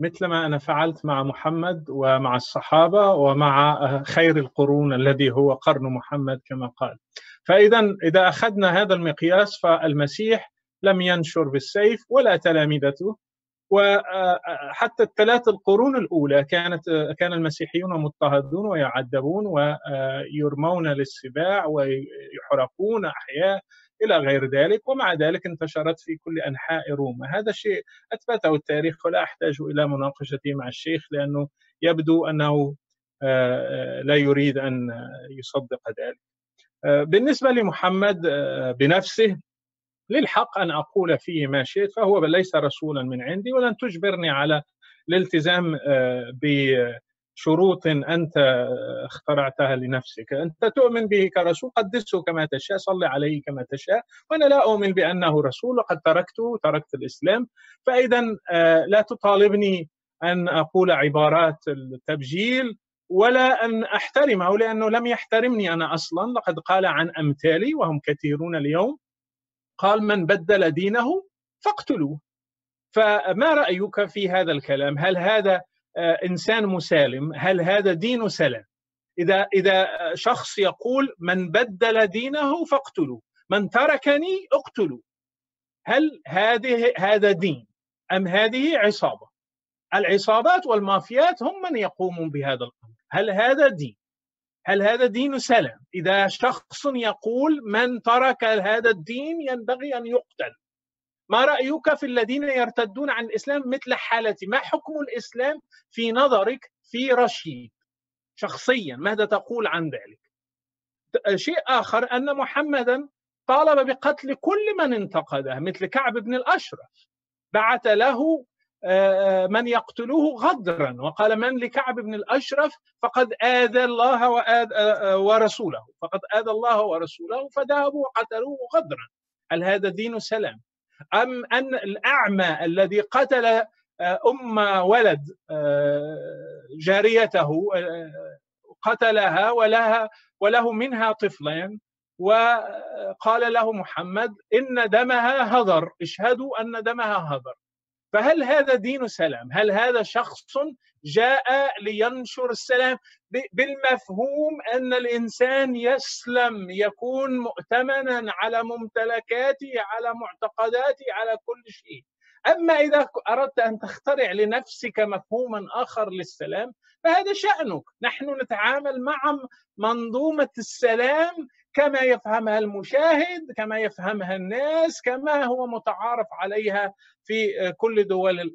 مثلما أنا فعلت مع محمد ومع الصحابة ومع خير القرون الذي هو قرن محمد كما قال. فإذا إذا أخذنا هذا المقياس فالمسيح لم ينشر بالسيف ولا تلامذته وحتى الثلاث القرون الأولى كانت كان المسيحيون مضطهدون ويعذبون ويرمون للسباع ويحرقون أحياء إلى غير ذلك ومع ذلك انتشرت في كل أنحاء روما. هذا الشيء أثبته التاريخ ولا أحتاج إلى مناقشته مع الشيخ لأنه يبدو أنه لا يريد أن يصدق ذلك. بالنسبة لمحمد بنفسه للحق أن أقول فيه ما شئت فهو ليس رسولا من عندي ولن تجبرني على الالتزام بشروط أنت اخترعتها لنفسك. أنت تؤمن به كرسول قدسه كما تشاء صل عليه كما تشاء. وأنا لا أؤمن بأنه رسول وقد تركته تركت الإسلام. فإذا لا تطالبني أن أقول عبارات التبجيل ولا أن أحترمه لأنه لم يحترمني أنا أصلا. لقد قال عن أمثالي وهم كثيرون اليوم. قال من بدل دينه فاقتلوه. فما رأيك في هذا الكلام؟ هل هذا إنسان مسالم هل هذا دين سلام؟ إذا إذا شخص يقول من بدل دينه فاقتلوا من تركني اقتلوا هل هذه هذا دين أم هذه عصابة؟ العصابات والمافيات هم من يقومون بهذا الأمر. هل هذا دين؟ هل هذا دين سلام؟ إذا شخص يقول من ترك هذا الدين ينبغي أن يقتل. ما رأيك في الذين يرتدون عن الإسلام مثل حالتي؟ ما حكم الإسلام في نظرك في رشيد شخصيا؟ ماذا تقول عن ذلك؟ شيء آخر أن محمدا طالب بقتل كل من انتقده مثل كعب بن الأشرف. بعث له من يقتلوه غدرا وقال من لكعب بن الأشرف؟ فقد آذى الله وآذى ورسوله. فقد آذى الله ورسوله فذهبوا وقتلوه غدرا. هل هذا دين سلام؟ أم أن الأعمى الذي قتل أم ولد جاريته قتلها ولها وله منها طفلين. وقال له محمد إن دمها هدر اشهدوا أن دمها هدر فهل هذا دين سلام؟ هل هذا شخص جاء لينشر السلام؟ بالمفهوم أن الإنسان يسلم يكون مؤتمنا على ممتلكاته على معتقداته على كل شيء. أما إذا أردت أن تخترع لنفسك مفهوما آخر للسلام فهذا شأنك. نحن نتعامل مع منظومة السلام كما يفهمها المشاهد كما يفهمها الناس كما هو متعارف عليها في كل دول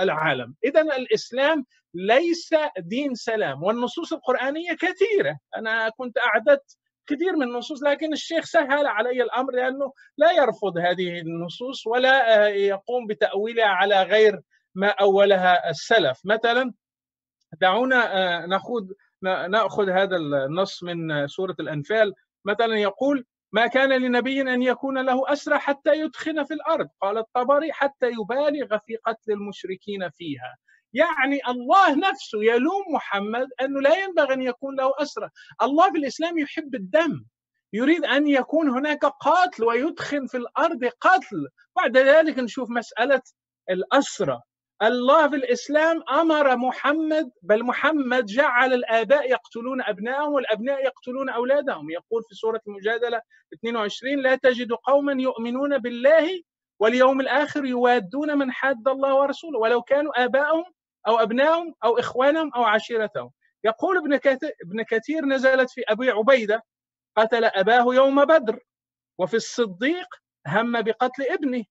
العالم. اذا الإسلام ليس دين سلام والنصوص القرآنية كثيرة. أنا كنت أعددت كثير من النصوص لكن الشيخ سهل علي الأمر لأنه لا يرفض هذه النصوص ولا يقوم بتأويلها على غير ما أولها السلف. مثلا دعونا ناخذ نأخذ هذا النص من سورة الأنفال. مثلا يقول ما كان لنبي أن يكون له أسرى حتى يدخن في الأرض. قال الطبري حتى يبالغ في قتل المشركين فيها. يعني الله نفسه يلوم محمد أنه لا ينبغي أن يكون له أسرى. الله في الإسلام يحب الدم. يريد أن يكون هناك قاتل ويدخن في الأرض قتل. بعد ذلك نشوف مسألة الأسرى. الله في الإسلام أمر محمد بل محمد جعل الآباء يقتلون أبنائهم والأبناء يقتلون أولادهم. يقول في سورة المجادلة 22 لا تجد قوما يؤمنون بالله واليوم الآخر يوادون من حاد الله ورسوله ولو كانوا ابائهم أو أبنائهم أو إخوانهم أو عشيرتهم. يقول ابن كثير, ابن كثير نزلت في أبي عبيدة قتل أباه يوم بدر وفي الصديق هم بقتل ابنه.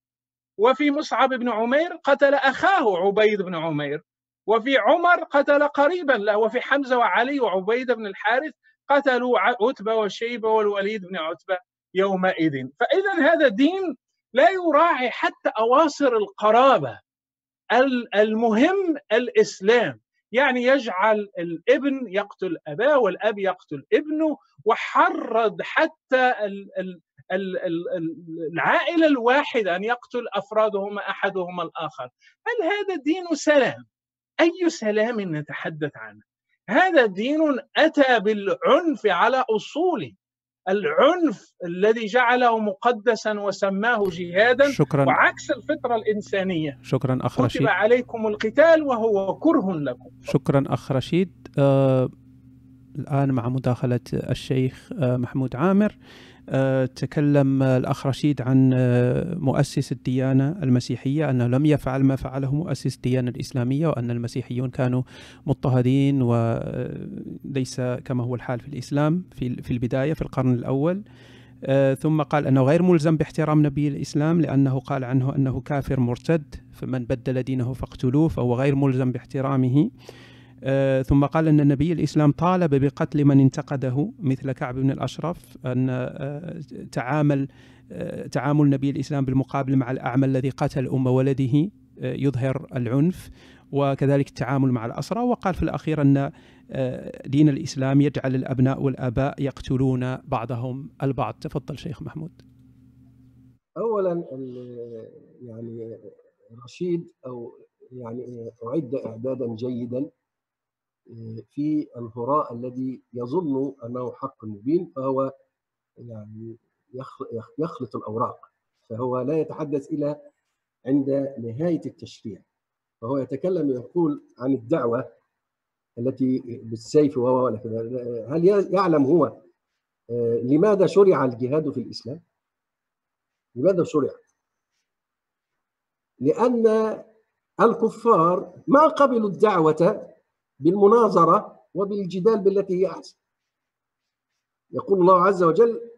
وفي مصعب بن عمير قتل أخاه عبيد بن عمير وفي عمر قتل قريبا له وفي حمزة وعلي وعبيد بن الحارث قتلوا عتبة وشيبة والوليد بن عتبة يومئذ. فإذا هذا دين لا يراعي حتى أواصر القرابة المهم الإسلام. يعني يجعل الابن يقتل أباه والأب يقتل ابنه وحرض حتى العائلة الواحدة أن يقتل أفرادهما أحدهما الآخر. هل هذا دين سلام؟ أي سلام نتحدث عنه؟ هذا دين أتى بالعنف على أصوله. العنف الذي جعله مقدسا وسماه جهادا شكرا. وعكس الفطرة الإنسانية. شكرا أخ رشيد. كتب عليكم القتال وهو كره لكم. شكرا أخ رشيد. آه الآن مع مداخلة الشيخ آه محمود عامر. تكلم الأخ رشيد عن آه، مؤسس الديانة المسيحية أنه لم يفعل ما فعله مؤسس الديانة الإسلامية وأن المسيحيون كانوا مضطهدين وليس كما هو الحال في الإسلام في البداية في القرن الأول. آه، ثم قال أنه غير ملزم باحترام نبي الإسلام لأنه قال عنه أنه كافر مرتد فمن بدل دينه فاقتلوه فهو غير ملزم باحترامه. آه، ثم قال أن نبي الإسلام طالب بقتل من انتقده مثل كعب بن الأشرف أن آه، تعامل آه، تعامل نبي الإسلام بالمقابل مع الأعمى الذي قتل أم ولده يظهر العنف وكذلك التعامل مع الأسرى. وقال في الأخير أن دين الإسلام يجعل الأبناء والآباء يقتلون بعضهم البعض. تفضل شيخ محمود. أولا يعني رشيد أو يعني أعد إعدادا جيدا في الهراء الذي يظن أنه حق مبين فهو يعني يخلط الأوراق فهو لا يتحدث إلى عند نهاية التشريع فهو يتكلم يقول عن الدعوة التي بالسيف وهو هل يعلم هو لماذا شرع الجهاد في الإسلام؟ لماذا شرع؟ لأن الكفار ما قبلوا الدعوة بالمناظرة وبالجدال بالتي هي أحسن. يقول الله عز وجل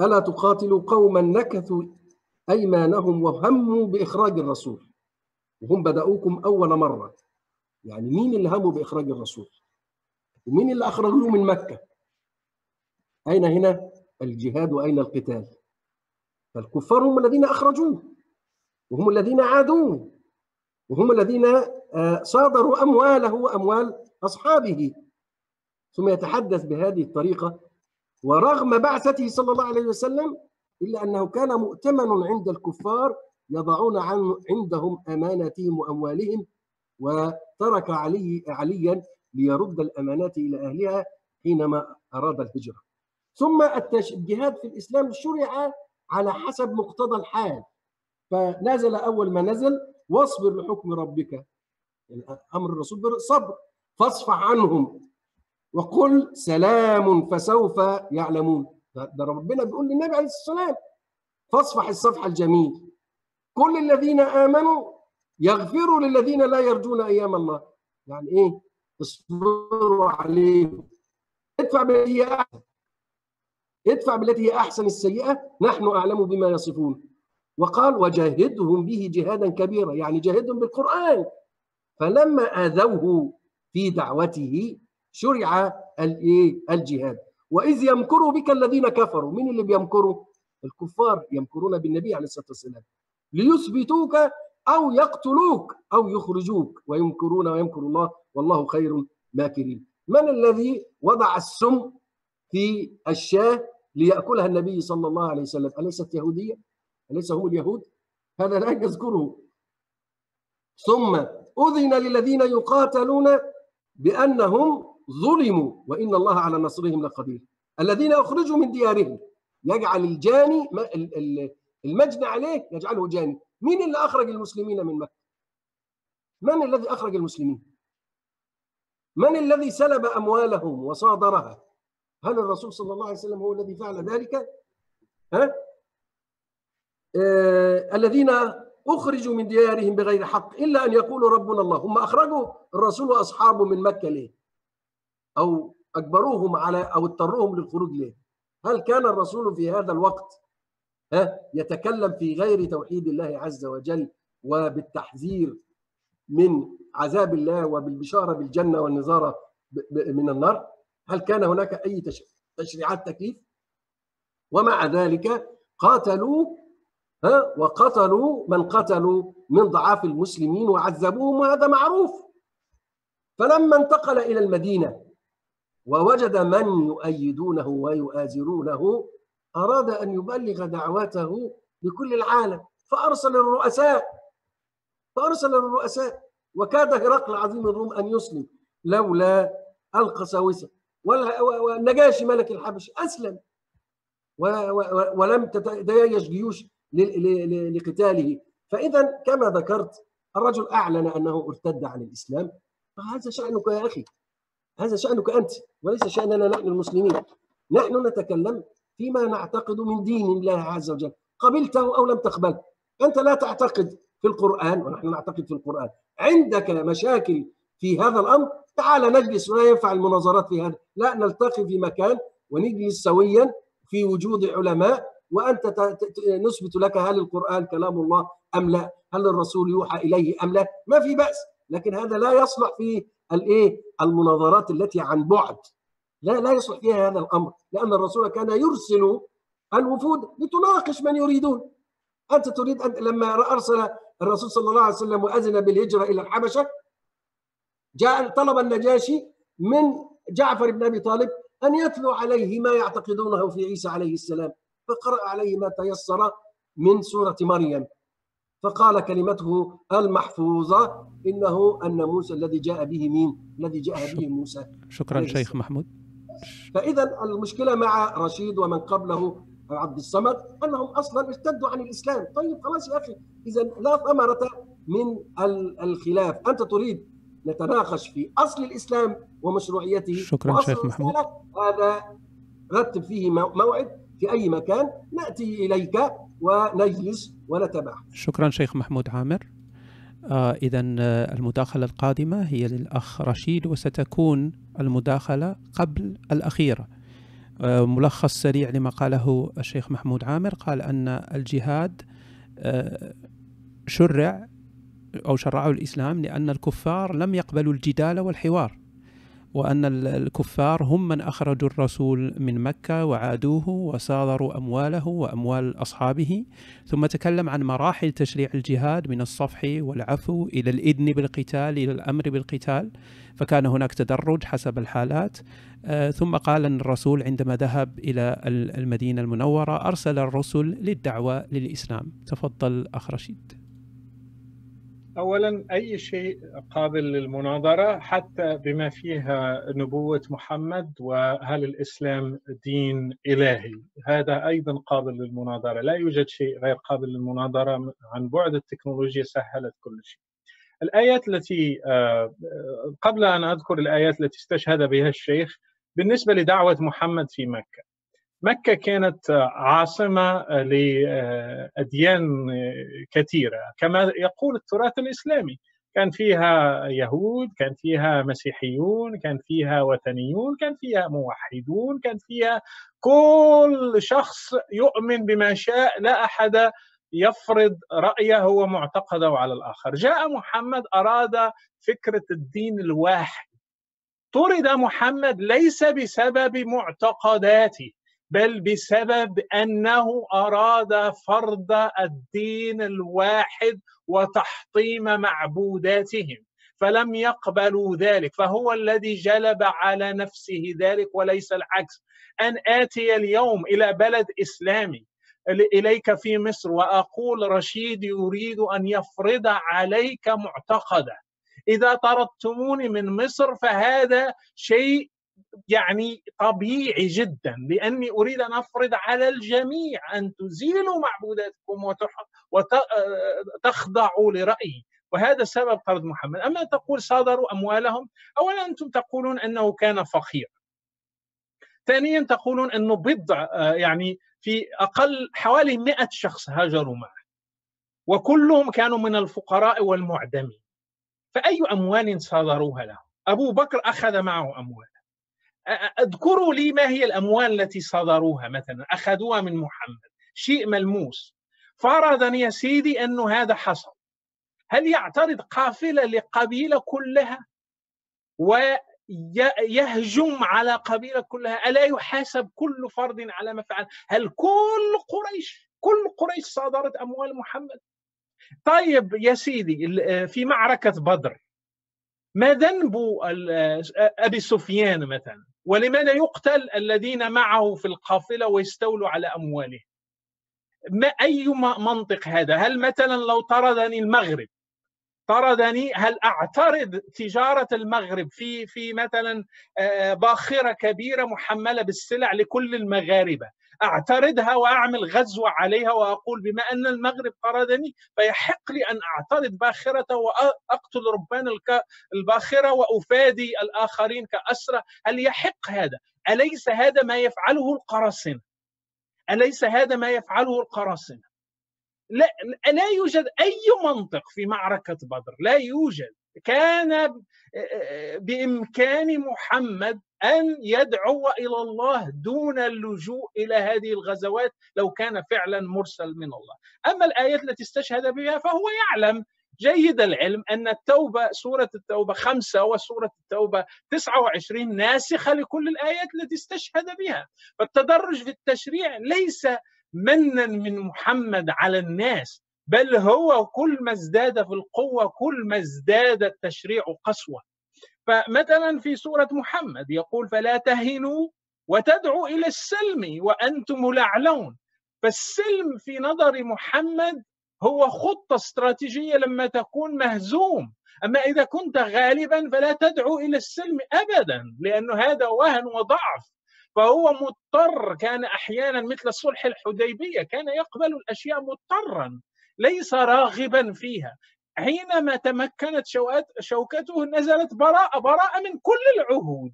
ألا تقاتلوا قوما نكثوا أيمانهم وهموا بإخراج الرسول؟ وهم بدأوكم أول مرة. يعني مين اللي هموا بإخراج الرسول؟ ومين اللي أخرجوه من مكة؟ أين هنا؟ الجهاد وأين القتال؟ فالكفار هم الذين أخرجوه وهم الذين عادوه. وهم الذين آه، صادروا أمواله وأموال أصحابه. ثم يتحدث بهذه الطريقة ورغم بعثته صلى الله عليه وسلم إلا أنه كان مؤتمن عند الكفار يضعون عن عندهم أماناتهم وأموالهم وترك علي عليا ليرد الأمانات إلى أهلها حينما أراد الهجرة. ثم الجهاد في الإسلام شرع على حسب مقتضى الحال. فنزل أول ما نزل واصبر لحكم ربك. أمر الرسول بالصبر فاصفح عنهم وقل سلام فسوف يعلمون. ده ربنا بيقول للنبي عليه والسلام فاصفح الصفح الجميل. كل الذين آمنوا يغفروا للذين لا يرجون أيام الله. يعني إيه؟ اصبروا عليهم. ادفع بالتي هي أحسن. ادفع بالتي هي أحسن السيئة. نحن أعلم بما يصفون. وقال وجاهدهم به جهادا كبيرا يعني جاهدهم بالقرآن. فلما آذوه في دعوته شرع الايه الجهاد. وإذ يمكر بك الذين كفروا. مين اللي بيمكروا؟ الكفار يمكرون بالنبي عليه الصلاة والسلام. ليثبتوك أو يقتلوك أو يخرجوك. ويمكرون ويمكر الله والله خير ماكرين من الذي وضع السم في الشاة ليأكلها النبي صلى الله عليه وسلم؟ أليست يهودية؟ أليس هم اليهود؟ هذا لا يذكره. ثم أذن للذين يقاتلون بأنهم ظلموا وإن الله على نصرهم لقدير. الذين أخرجوا من ديارهم يجعل الجاني المجني عليه يجعله جاني. مين اللي أخرج المسلمين من مكة؟ من الذي أخرج المسلمين؟ من الذي سلب أموالهم وصادرها؟ هل الرسول صلى الله عليه وسلم هو الذي فعل ذلك؟ ها؟ الذين أخرجوا من ديارهم بغير حق إلا أن يقولوا ربنا الله. هم أخرجوا الرسول وأصحابه من مكة ليه؟ أو أجبروهم على أو اضطروهم للخروج ليه؟ هل كان الرسول في هذا الوقت ها يتكلم في غير توحيد الله عز وجل وبالتحذير من عذاب الله وبالبشارة بالجنة والنظارة من النار؟ هل كان هناك أي تشريعات تكليف؟ ومع ذلك قاتلوا ها؟ وقتلوا من قتلوا من ضعاف المسلمين وعذبوهم وهذا معروف. فلما انتقل إلى المدينة ووجد من يؤيدونه ويؤازرونه أراد أن يبلغ دعوته لكل العالم فأرسل الرؤساء فأرسل الرؤساء. وكاد هرقل عظيم الروم أن يسلم لولا القساوسة والنجاشي ملك الحبش أسلم. ولم تتيش جيوش. لقتاله. فإذا كما ذكرت الرجل أعلن أنه ارتد عن الإسلام. فهذا شأنك يا أخي. هذا شأنك أنت وليس شأننا نحن المسلمين. نحن نتكلم فيما نعتقد من دين الله عز وجل. قبلته أو لم تقبله أنت لا تعتقد في القرآن ونحن نعتقد في القرآن. عندك مشاكل في هذا الأمر تعال نجلس ولا ينفع المناظرات في هذا. لا نلتقي في مكان ونجلس سويا في وجود علماء وأنت نثبت لك هل القرآن كلام الله أم لا؟ هل الرسول يوحى إليه أم لا؟ ما في بأس لكن هذا لا يصلح في الإيه؟ المناظرات التي عن بعد. لا لا يصلح فيها هذا الأمر لأن الرسول كان يرسل الوفود لتناقش من يريدون. أنت تريد أن لما أرسل الرسول صلى الله عليه وسلم وأذن بالهجرة إلى الحبشة جاء طلب النجاشي من جعفر بن أبي طالب أن يتلو عليه ما يعتقدونه في عيسى عليه السلام. فقرأ عليه ما تيسر من سورة مريم. فقال كلمته المحفوظة إنه الناموس الذي جاء به مين؟ الذي جاء به موسى. شكرا شيخ محمود. فإذا المشكلة مع رشيد ومن قبله عبد الصمد أنهم أصلا ارتدوا عن الإسلام، طيب خلاص يا أخي اذا لا ثمرة من الخلاف، أنت تريد نتناقش في أصل الإسلام ومشروعيته. شكرا شيخ محمود. هذا رتب فيه موعد. في أي مكان نأتي إليك ونجلس ونتباحث شكرا شيخ محمود عامر. آه إذا المداخلة القادمة هي للأخ رشيد وستكون المداخلة قبل الأخيرة. آه ملخص سريع لما قاله الشيخ محمود عامر. قال أن الجهاد آه شرع أو شرعه الإسلام لأن الكفار لم يقبلوا الجدال والحوار. وأن الكفار هم من أخرجوا الرسول من مكة وعادوه وصادروا أمواله وأموال أصحابه. ثم تكلم عن مراحل تشريع الجهاد من الصفح والعفو إلى الإذن بالقتال إلى الأمر بالقتال. فكان هناك تدرج حسب الحالات. ثم قال أن الرسول عندما ذهب إلى المدينة المنورة أرسل الرسل للدعوة للإسلام. تفضل أخ رشيد. اولا أي شيء قابل للمناظرة حتى بما فيها نبوة محمد وهل الإسلام دين إلهي. هذا أيضا قابل للمناظرة. لا يوجد شيء غير قابل للمناظرة عن بعد التكنولوجيا سهلت كل شيء. الآيات التي قبل أن أذكر الآيات التي استشهد بها الشيخ بالنسبة لدعوة محمد في مكة. مكة كانت عاصمة لأديان كثيرة. كما يقول التراث الإسلامي كان فيها يهود كان فيها مسيحيون كان فيها وثنيون كان فيها موحدون كان فيها كل شخص يؤمن بما شاء لا أحد يفرض رأيه ومعتقده على الآخر. جاء محمد أراد فكرة الدين الواحد. طرد محمد ليس بسبب معتقداته. بل بسبب أنه أراد فرض الدين الواحد وتحطيم معبوداتهم فلم يقبلوا ذلك فهو الذي جلب على نفسه ذلك وليس العكس. أن آتي اليوم إلى بلد إسلامي إليك في مصر وأقول رشيد يريد أن يفرض عليك معتقدا إذا طردتموني من مصر فهذا شيء يعني طبيعي جدا لأني أريد أن أفرض على الجميع أن تزيلوا معبوداتكم وتخضعوا لرأيي. وهذا سبب طرد محمد. أما تقول صادروا أموالهم أولا أنتم تقولون أنه كان فقير ثانيا تقولون أنه بضع يعني في أقل حوالي 100 شخص هاجروا معه. وكلهم كانوا من الفقراء والمعدمين. فأي أموال صادروها له أبو بكر أخذ معه أموال. أذكروا لي ما هي الأموال التي صادروها مثلا أخذوها من محمد شيء ملموس. فرضا يا سيدي أنه هذا حصل. هل يعترض قافلة لقبيلة كلها؟ ويهجم على قبيلة كلها؟ ألا يحاسب كل فرد على ما فعل؟ هل كل قريش كل قريش صادرت أموال محمد؟ طيب يا سيدي في معركة بدر ما ذنب أبي سفيان مثلا؟ ولماذا يقتل الذين معه في القافلة ويستولوا على أمواله ما أي منطق هذا؟ هل مثلا لو طردني المغرب طردني هل أعترض تجارة المغرب في في مثلا باخرة كبيرة محملة بالسلع لكل المغاربة؟ أعترضها وأعمل غزوة عليها وأقول بما أن المغرب طردني فيحق لي أن أعترض باخرته وأقتل ربان الباخرة وأفادي الآخرين كاسرى هل يحق هذا؟ أليس هذا ما يفعله القراصنة؟ أليس هذا ما يفعله القراصنة؟ لا لا يوجد أي منطق في معركة بدر لا يوجد كان بإمكان محمد أن يدعو إلى الله دون اللجوء إلى هذه الغزوات لو كان فعلا مرسل من الله. أما الآيات التي استشهد بها فهو يعلم جيد العلم أن التوبة سورة التوبة خمسة وسورة التوبة 29 ناسخة لكل الآيات التي استشهد بها. فالتدرج في التشريع ليس منا من محمد على الناس بل هو كل ما ازداد في القوة كل ما ازداد التشريع قسوة. فمثلا في سورة محمد يقول فلا تهنوا وتدعوا إلى السلم وأنتم الأعلون. فالسلم في نظر محمد هو خطة استراتيجية لما تكون مهزوم. أما إذا كنت غالبا فلا تدعو إلى السلم أبدا لأنه هذا وهن وضعف. فهو مضطر كان أحيانا مثل صلح الحديبية كان يقبل الأشياء مضطرا. ليس راغبا فيها. حينما تمكنت شوكته نزلت براءة براءة من كل العهود.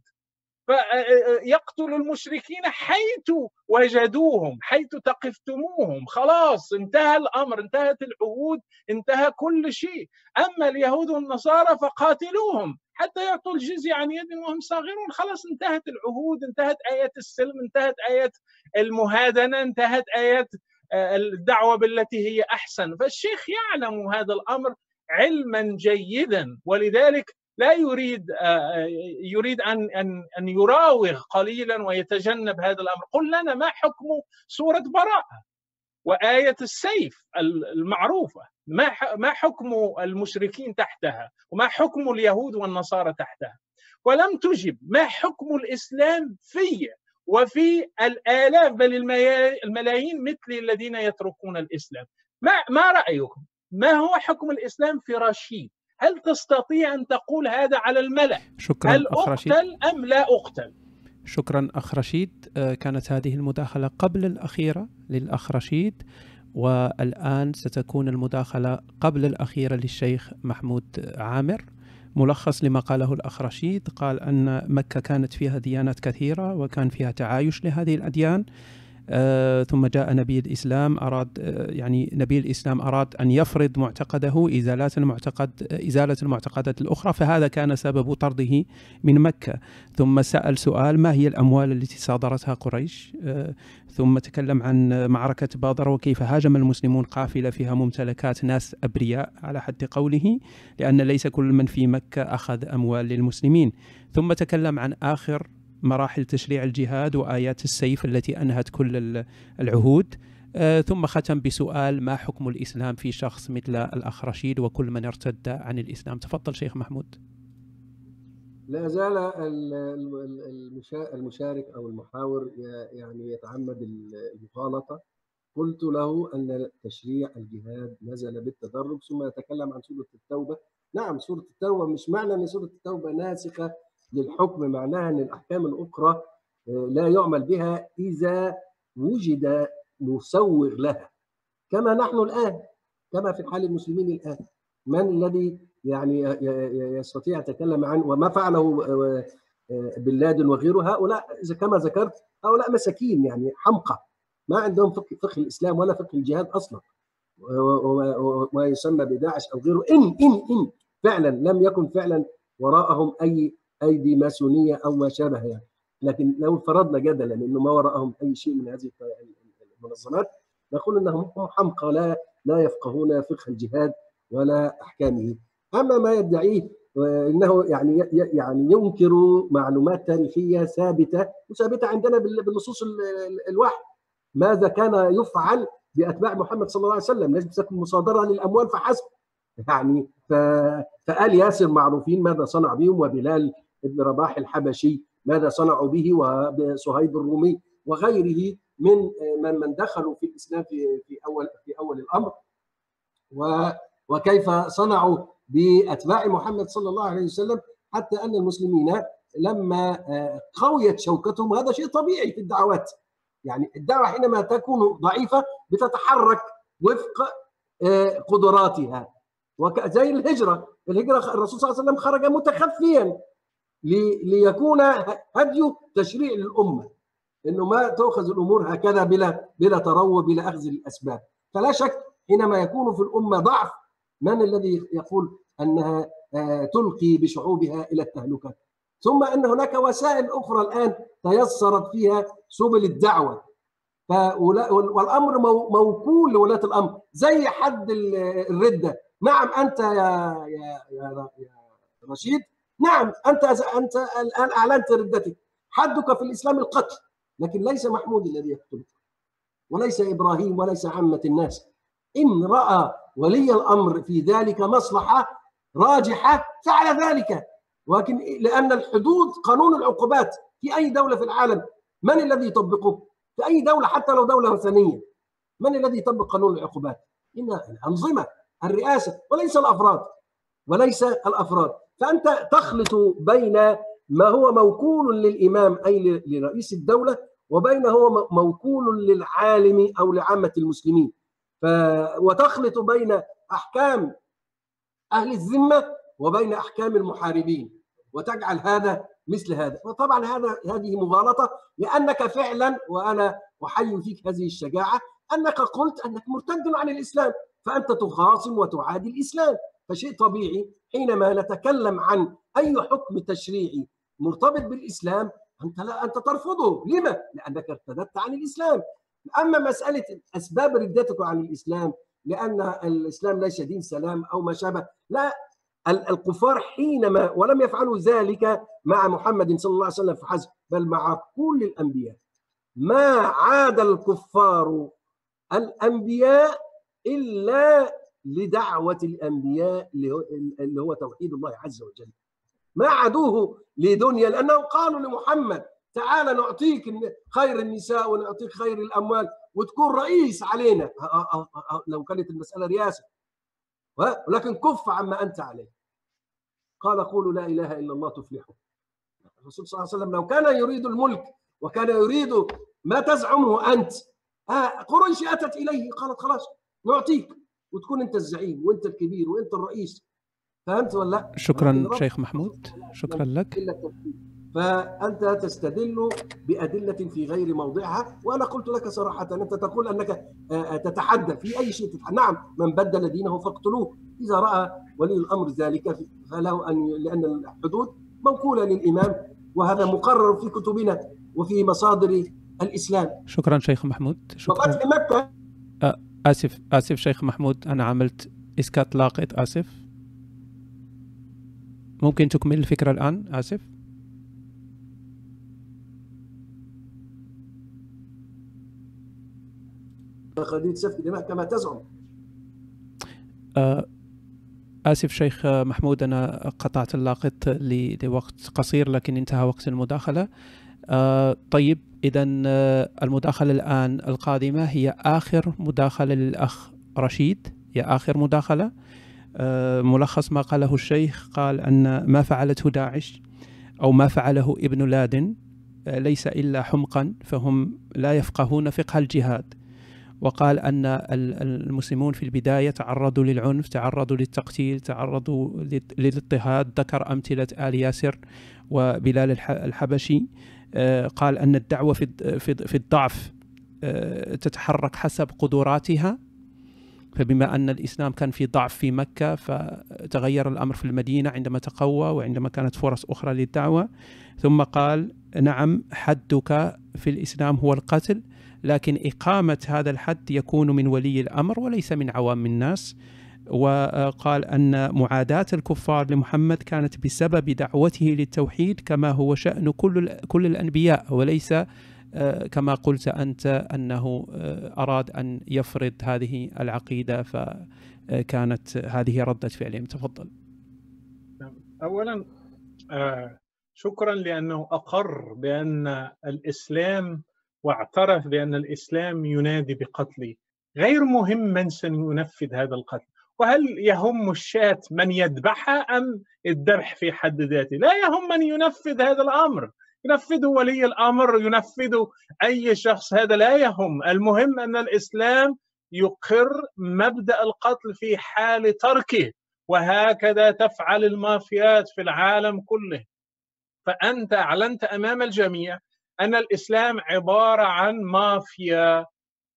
فيقتل المشركين حيث وجدوهم حيث تقفتموهم. خلاص انتهى الأمر انتهت العهود انتهى كل شيء. أما اليهود والنصارى فقاتلوهم. حتى يعطوا الجزية عن يد وهم صاغرون. خلاص انتهت العهود انتهت آيات السلم انتهت آيات المهادنة انتهت آيات آه، الدعوة بالتي هي أحسن. فالشيخ يعلم هذا الأمر علما جيدا ولذلك لا يريد آه، يريد أن أن أن يراوغ قليلا ويتجنب هذا الأمر. قل لنا ما حكم سورة براءة وآية السيف المعروفة؟ ما ما حكم المشركين تحتها؟ وما حكم اليهود والنصارى تحتها؟ ولم تجب. ما حكم الإسلام في وفي الآلاف بل الملايين مثل الذين يتركون الإسلام. ما ما رأيكم؟ ما هو حكم الإسلام في رشيد؟ هل تستطيع أن تقول هذا على الملأ؟ شكرا هل أقتل أم لا أقتل؟ شكرا أخ رشيد. آه، كانت هذه المداخلة قبل الأخيرة للأخ رشيد والآن ستكون المداخلة قبل الأخيرة للشيخ محمود عامر. ملخص لما قاله الأخ رشيد قال أن مكة كانت فيها ديانات كثيرة وكان فيها تعايش لهذه الأديان. ثم جاء نبي الإسلام أراد آه يعني نبي الإسلام أراد أن يفرض معتقده إزالات المعتقد إزالة المعتقدات الأخرى فهذا كان سبب طرده من مكة. ثم سأل سؤال ما هي الأموال التي صادرتها قريش؟ آه ثم تكلم عن معركة بدر وكيف هاجم المسلمون قافلة فيها ممتلكات ناس أبرياء على حد قوله لأن ليس كل من في مكة أخذ أموال للمسلمين. ثم تكلم عن آخر مراحل تشريع الجهاد وآيات السيف التي أنهت كل العهود. آه ثم ختم بسؤال ما حكم الإسلام في شخص مثل الأخ رشيد وكل من ارتد عن الإسلام؟ تفضل شيخ محمود. لا زال المشارك أو المحاور يعني يتعمد المغالطه قلت له أن تشريع الجهاد نزل بالتدرج ثم يتكلم عن سورة التوبة. نعم سورة التوبة مش معنى إن سورة التوبة ناسخة للحكم معناها إن الأحكام الأخرى آه، لا يعمل بها إذا وجد مسوغ لها. كما نحن الآن كما في حال المسلمين الآن. من الذي يعني يستطيع يتكلم عن وما فعله بن لادن وغيره هؤلاء إذا كما ذكرت هؤلاء مساكين يعني حمقى. ما عندهم فقه الإسلام ولا فقه الجهاد أصلا. وما يسمى بداعش أو غيره. ان ان إن فعلا لم يكن فعلا وراءهم أي أيدي ماسونية أو ما شابه يعني. لكن لو فرضنا جدلا إنه ما وراءهم أي شيء من هذه المنظمات نقول إنهم هم حمقى لا لا يفقهون فقه الجهاد ولا أحكامه. أما ما يدعيه انه يعني يعني ينكر معلومات تاريخية ثابتة وثابتة عندنا بالنصوص الوحي ماذا كان يفعل بأتباع محمد صلى الله عليه وسلم؟ ليس تكون مصادرة للأموال فحسب. يعني فآل ياسر معروفين ماذا صنع بهم وبلال ابن رباح الحبشي ماذا صنعوا به وصهيب الرومي وغيره من من من دخلوا في الإسلام في في أول في أول الأمر. وكيف صنعوا بأتباع محمد صلى الله عليه وسلم حتى أن المسلمين لما قويت شوكتهم هذا شيء طبيعي في الدعوات. يعني الدعوة حينما تكون ضعيفة بتتحرك وفق قدراتها. وزي الهجرة. الهجرة الرسول صلى الله عليه وسلم خرج متخفيا ليكون هدي تشريع للأمة. إنه ما تؤخذ الأمور هكذا بلا بلا تروى بلا أخذ الاسباب فلا شك حينما يكون في الأمة ضعف من الذي يقول أنها تلقي بشعوبها إلى التهلكة؟ ثم أن هناك وسائل أخرى الآن تيسرت فيها سبل الدعوة. والأمر موكول لولاة الأمر. زي حد الردة. نعم أنت يا يا يا, يا رشيد نعم أنت أنت الآن أعلنت ردتك حدك في الإسلام القتل لكن ليس محمود الذي يقتلك وليس إبراهيم وليس عامة الناس إن رأى ولي الأمر في ذلك مصلحة راجحة فعل ذلك ولكن لأن الحدود قانون العقوبات في أي دولة في العالم من الذي يطبقه؟ في أي دولة حتى لو دولة وثنيه من الذي يطبق قانون العقوبات؟ إن الأنظمة الرئاسة وليس الأفراد. وليس الأفراد. فأنت تخلط بين ما هو موكول للإمام أي لرئيس الدولة وبين هو موكول للعالم أو لعامة المسلمين. ف وتخلط بين أحكام أهل الذمة وبين أحكام المحاربين. وتجعل هذا مثل هذا. وطبعا هذا هذه مغالطة لأنك فعلا وأنا أحيي فيك هذه الشجاعة أنك قلت أنك مرتد عن الإسلام. فأنت تخاصم وتعادي الإسلام فشيء طبيعي حينما نتكلم عن أي حكم تشريعي مرتبط بالإسلام أنت لا أنت ترفضه، لما؟ لأنك ارتدت عن الإسلام. أما مسألة أسباب ردتك عن الإسلام لأن الإسلام ليس دين سلام أو ما شابه، لا الكفار حينما ولم يفعلوا ذلك مع محمد صلى الله عليه وسلم فحسب بل مع كل الأنبياء. ما عاد الكفار الأنبياء إلا لدعوة الأنبياء اللي هو توحيد الله عز وجل. ما عادوه لدنيا لأنه قالوا لمحمد تعال نعطيك خير النساء ونعطيك خير الأموال وتكون رئيس علينا. لو كانت المسألة رئاسة. ولكن كف عما أنت عليه. قال قولوا لا إله إلا الله تفلحوا. الرسول صلى الله عليه وسلم لو كان يريد الملك وكان يريد ما تزعمه أنت قريش أتت إليه قالت خلاص. نعطيك وتكون أنت الزعيم وأنت الكبير وأنت الرئيس. فهمت ولا لا؟ شكرا شيخ محمود. شكرا لك. فأنت تستدل بأدلة في غير موضعها وأنا قلت لك صراحة أنت تقول أنك تتحدى في أي شيء تتحدى. نعم من بدل دينه فاقتلوه. إذا رأى ولي الأمر ذلك فله أن لأن الحدود موكولة للإمام وهذا مقرر في كتبنا وفي مصادر الإسلام. شكرا شيخ محمود. شكرا. مكة آسف آسف شيخ محمود أنا عملت إسكات لاقط آسف. ممكن تكمل الفكرة الآن؟ آسف. قضية سفك دماء كما تزعم. آسف شيخ محمود أنا قطعت اللاقط لوقت قصير لكن انتهى وقت المداخلة. طيب إذا المداخلة الآن القادمة هي آخر مداخلة للأخ رشيد. هي آخر مداخلة. ملخص ما قاله الشيخ قال أن ما فعلته داعش أو ما فعله ابن لادن ليس إلا حمقا فهم لا يفقهون فقه الجهاد. وقال أن المسلمون في البداية تعرضوا للعنف تعرضوا للتقتيل تعرضوا للاضطهاد. ذكر أمثلة آل ياسر وبلال الحبشي. آه، قال أن الدعوة في الضعف آه، تتحرك حسب قدراتها. فبما أن الإسلام كان في ضعف في مكة فتغير الأمر في المدينة عندما تقوى وعندما كانت فرص أخرى للدعوة. ثم قال نعم حدك في الإسلام هو القتل لكن إقامة هذا الحد يكون من ولي الأمر وليس من عوام الناس. وقال أن معاداة الكفار لمحمد كانت بسبب دعوته للتوحيد كما هو شأن كل كل الأنبياء وليس آه، كما قلت أنت أنه آه، أراد أن يفرض هذه العقيدة فكانت هذه ردة فعلهم. تفضل. أولا آه، شكرا لأنه أقر بأن الإسلام واعترف بأن الإسلام ينادي بقتلي غير مهم من سينفذ هذا القتل. وهل يهم الشاة من يذبحها أم الذبح في حد ذاته؟ لا يهم من ينفذ هذا الأمر. ينفذه ولي الأمر ينفذه أي شخص. هذا لا يهم. المهم أن الإسلام يقر مبدأ القتل في حال تركه وهكذا تفعل المافيات في العالم كله. فأنت أعلنت أمام الجميع أن الإسلام عبارة عن مافيا.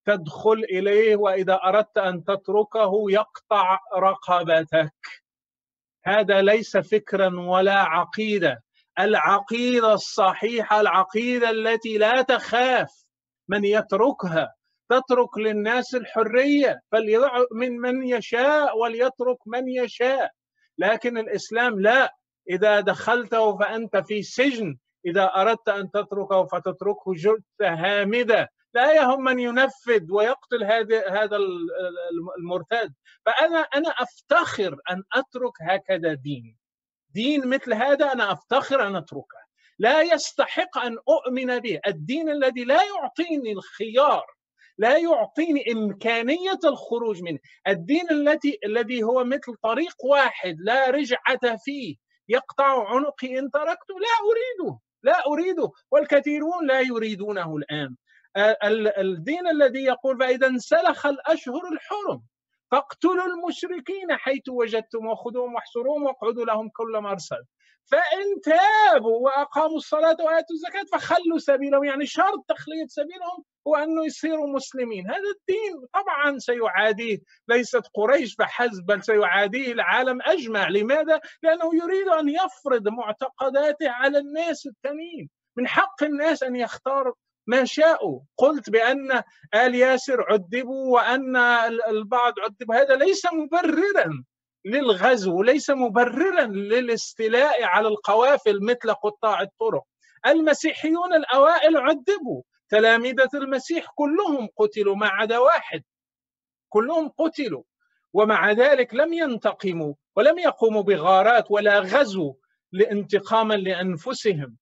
تدخل إليه وإذا أردت أن تتركه يقطع رقبتك. هذا ليس فكرا ولا عقيدة. العقيدة الصحيحة العقيدة التي لا تخاف من يتركها. تترك للناس الحرية فليؤمن من يشاء وليترك من يشاء. لكن الإسلام لا. إذا دخلته فأنت في سجن. إذا أردت أن تتركه فتتركه جثة هامدة. لا يهم من ينفذ ويقتل هذا هذا المرتد. فأنا أنا أفتخر أن أترك هكذا دين. دين مثل هذا أنا أفتخر أن أتركه. لا يستحق أن أؤمن به. الدين الذي لا يعطيني الخيار لا يعطيني إمكانية الخروج منه. الدين التي الذي هو مثل طريق واحد لا رجعة فيه. يقطع عنقي إن تركته. لا أريده. لا أريده. والكثيرون لا يريدونه الآن. الدين الذي يقول فإذا انسلخ الأشهر الحرم فاقتلوا المشركين حيث وجدتم وخذوهم واحصروهم واقعدوا لهم كل مرصد فإن تابوا وأقاموا الصلاة وآتوا الزكاة فخلوا سبيلهم يعني شرط تخلية سبيلهم هو أنه يصيروا مسلمين. هذا الدين طبعا سيعاديه. ليست قريش فحسب بل سيعاديه العالم أجمع. لماذا؟ لأنه يريد أن يفرض معتقداته على الناس التانيين. من حق الناس أن يختار ما شاءوا. قلت بأن آل ياسر عذبوا وأن البعض عذب هذا ليس مبررا للغزو ليس مبررا للاستيلاء على القوافل مثل قطاع الطرق. المسيحيون الأوائل عذبوا. تلامذة المسيح كلهم قتلوا ما عدا واحد. كلهم قتلوا. ومع ذلك لم ينتقموا ولم يقوموا بغارات ولا غزو لانتقاما لأنفسهم.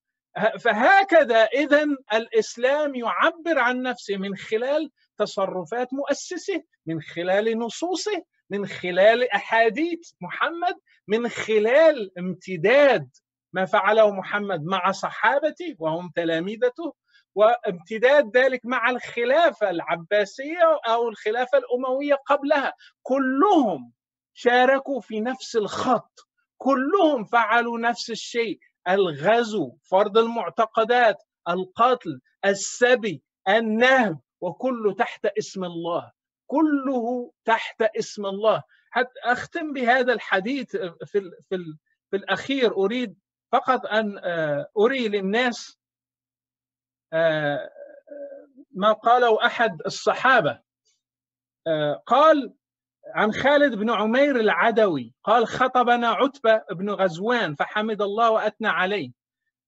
فهكذا اذا الإسلام يعبر عن نفسه من خلال تصرفات مؤسسه من خلال نصوصه من خلال أحاديث محمد من خلال امتداد ما فعله محمد مع صحابته وهم تلامذته وامتداد ذلك مع الخلافة العباسية أو الخلافة الأموية قبلها. كلهم شاركوا في نفس الخط كلهم فعلوا نفس الشيء. الغزو فرض المعتقدات القتل السبي النهب وكله تحت اسم الله. كله تحت اسم الله. حتى أختم بهذا الحديث في ال في ال في الأخير. أريد فقط أن آه، أري للناس آه، ما قاله أحد الصحابة. آه، قال عن خالد بن عمير العدوي قال خطبنا عتبة بن غزوان فحمد الله وأثنى عليه.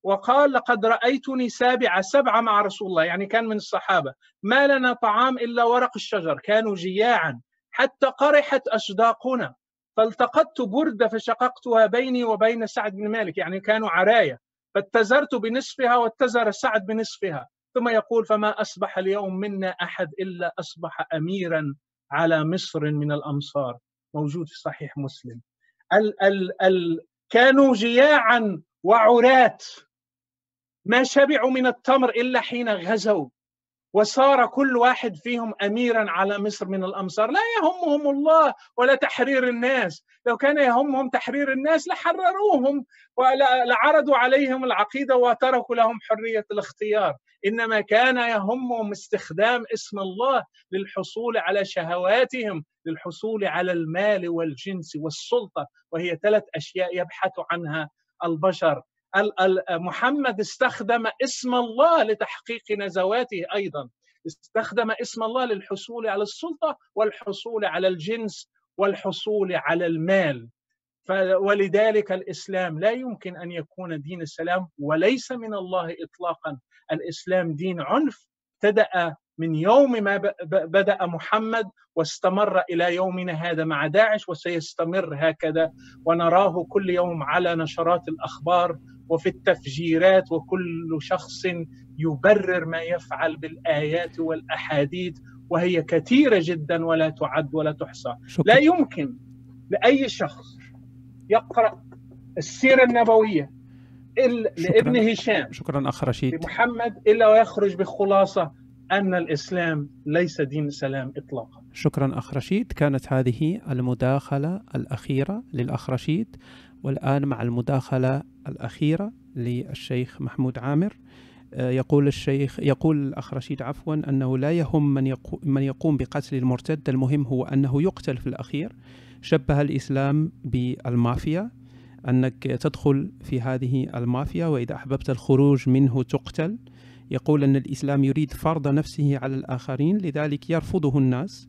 وقال لقد رأيتني سابعة سبعة مع رسول الله يعني كان من الصحابة. ما لنا طعام إلا ورق الشجر كانوا جياعا حتى قرحت أشداقنا فالتقطت بردة فشققتها بيني وبين سعد بن مالك يعني كانوا عراية فاتزرت بنصفها واتزر سعد بنصفها. ثم يقول فما أصبح اليوم منا أحد إلا أصبح أميرا على مصر من الأمصار. موجود في صحيح مسلم. ال ال ال كانوا جياعا وعراة. ما شبعوا من التمر إلا حين غزوا. وصار كل واحد فيهم اميرا على مصر من الأمصار. لا يهمهم الله ولا تحرير الناس. لو كان يهمهم تحرير الناس لحرروهم ولعرضوا عليهم العقيدة وتركوا لهم حرية الاختيار. إنما كان يهمهم استخدام اسم الله للحصول على شهواتهم للحصول على المال والجنس والسلطة وهي ثلاث أشياء يبحث عنها البشر. محمد استخدم اسم الله لتحقيق نزواته أيضا. استخدم اسم الله للحصول على السلطة والحصول على الجنس والحصول على المال. ولذلك الإسلام لا يمكن أن يكون دين السلام وليس من الله اطلاقا. الإسلام دين عنف. ابتدأ من يوم ما بدأ محمد واستمر إلى يومنا هذا مع داعش وسيستمر هكذا. ونراه كل يوم على نشرات الأخبار وفي التفجيرات وكل شخص يبرر ما يفعل بالآيات والأحاديث وهي كثيرة جدا ولا تعد ولا تحصى. شكرا. لا يمكن لأي شخص يقرأ السيرة النبوية لابن هشام. شكرا أخ رشيد. محمد إلا ويخرج بخلاصة أن الإسلام ليس دين سلام اطلاقا. شكرا أخ رشيد. كانت هذه المداخلة الأخيرة للأخ رشيد. والآن مع المداخلة الأخيرة للشيخ محمود عامر. آه، يقول الشيخ يقول الأخ رشيد عفوا أنه لا يهم من يقوم, من يقوم بقتل المرتد. المهم هو أنه يقتل في الأخير. شبه الإسلام بالمافيا. أنك تدخل في هذه المافيا وإذا أحببت الخروج منه تقتل. يقول أن الإسلام يريد فرض نفسه على الآخرين لذلك يرفضه الناس.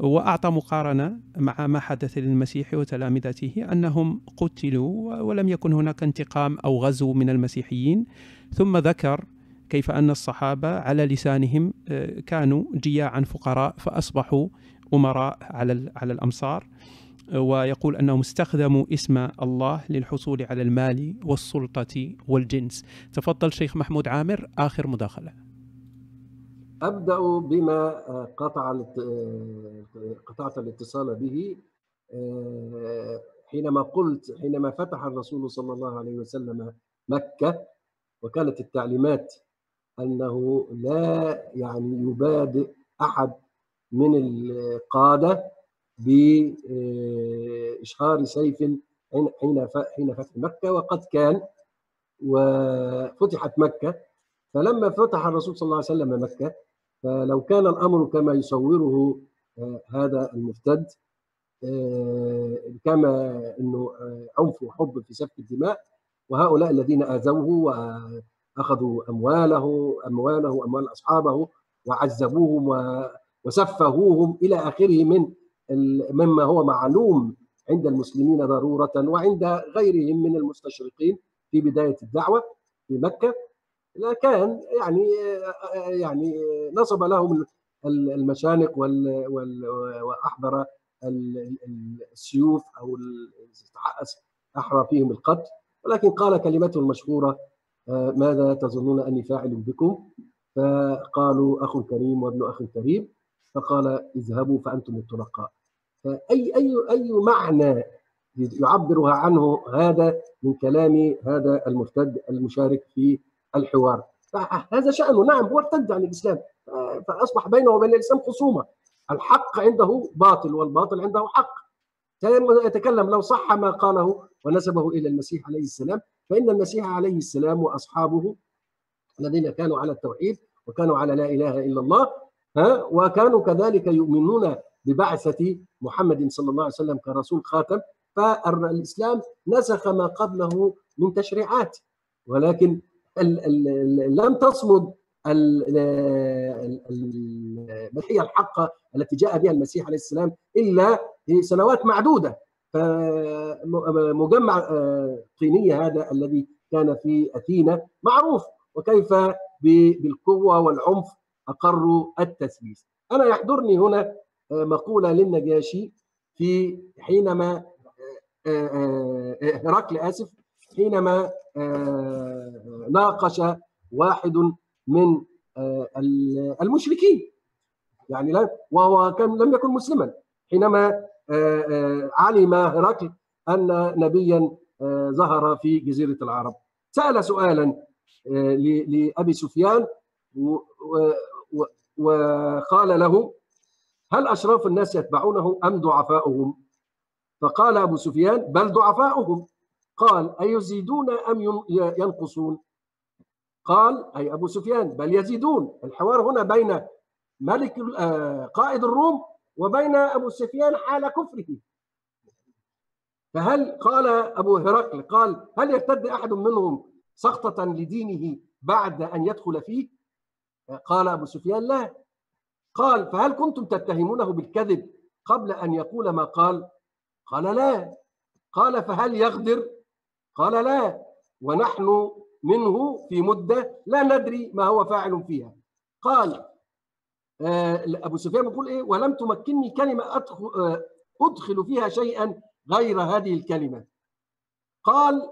وأعطى مقارنة مع ما حدث للمسيح وتلامذته أنهم قتلوا ولم يكن هناك انتقام أو غزو من المسيحيين. ثم ذكر كيف أن الصحابة على لسانهم آه، كانوا جياعا فقراء فأصبحوا أمراء على على الأمصار. ويقول أنهم استخدموا اسم الله للحصول على المال والسلطة والجنس. تفضل شيخ محمود عامر آخر مداخلة. أبدأ بما آه، قطع آه، قطعت الاتصال به آه، حينما قلت حينما فتح الرسول صلى الله عليه وسلم مكة وكانت التعليمات أنه لا يعني يبادئ أحد من القادة باشهار سيف حين حين فتح مكة وقد كان وفتحت مكة. فلما فتح الرسول صلى الله عليه وسلم مكة فلو كان الأمر كما يصوره آه، هذا المرتد آه، كما إنه آه، عنف وحب في سفك الدماء وهؤلاء الذين آذوه وأخذوا أمواله أمواله واموال أصحابه وعذبوهم وسفهوهم إلى آخره من مما هو معلوم عند المسلمين ضرورة وعند غيرهم من المستشرقين في بداية الدعوة في مكة. كان يعني يعني نصب لهم المشانق وأحضر السيوف أو أحرى فيهم القتل. ولكن قال كلمته المشهورة ماذا تظنون أني فاعل بكم؟ فقالوا أخ كريم وابن أخ كريم. فقال اذهبوا فأنتم الطلقاء فاي اي أي معنى يعبر عنه هذا من كلام هذا المرتد المشارك في الحوار. هذا شأنه نعم هو ارتد عن الإسلام. فأصبح بينه وبين الإسلام خصومة. الحق عنده باطل والباطل عنده حق. يتكلم لو صح ما قاله ونسبه إلى المسيح عليه السلام. فإن المسيح عليه السلام وأصحابه الذين كانوا على التوحيد وكانوا على لا إله إلا الله ها وكانوا كذلك يؤمنون ببعثة محمد صلى الله عليه وسلم كرسول خاتم. فالإسلام نسخ ما قبله من تشريعات. ولكن لم تصمد المحية الحقة التي جاء بها المسيح عليه السلام في سنوات معدودة. فمجمع آه، طينية هذا الذي كان في أثينا معروف. وكيف بالقوة والعنف أقروا التثبيت أنا يحضرني هنا آه، مقولة للنجاشي في حينما آه، هرقل آسف حينما آه، ناقش واحد من آه، المشركين. يعني وهو كان لم يكن مسلما. حينما آه، علم هرقل أن نبيا ظهر في جزيرة العرب. سأل سؤالا لأبي سفيان وقال له هل أشراف الناس يتبعونه أم ضعفاؤهم؟ فقال أبو سفيان بل ضعفاؤهم. قال أيزيدون أم ينقصون؟ قال أي أبو سفيان بل يزيدون. الحوار هنا بين ملك آه، قائد الروم وبين أبو سفيان حال كفره. فهل قال أبو هرقل قال هل يرتد أحد منهم سخطة لدينه بعد أن يدخل فيه؟ قال أبو سفيان لا. قال فهل كنتم تتهمونه بالكذب قبل أن يقول ما قال؟ قال لا. قال فهل يغدر؟ قال لا ونحن منه في مدة لا ندري ما هو فاعل فيها. قال آه، أبو سفيان يقول إيه؟ ولم تمكنني كلمة آه، أدخل فيها شيئا غير هذه الكلمة. قال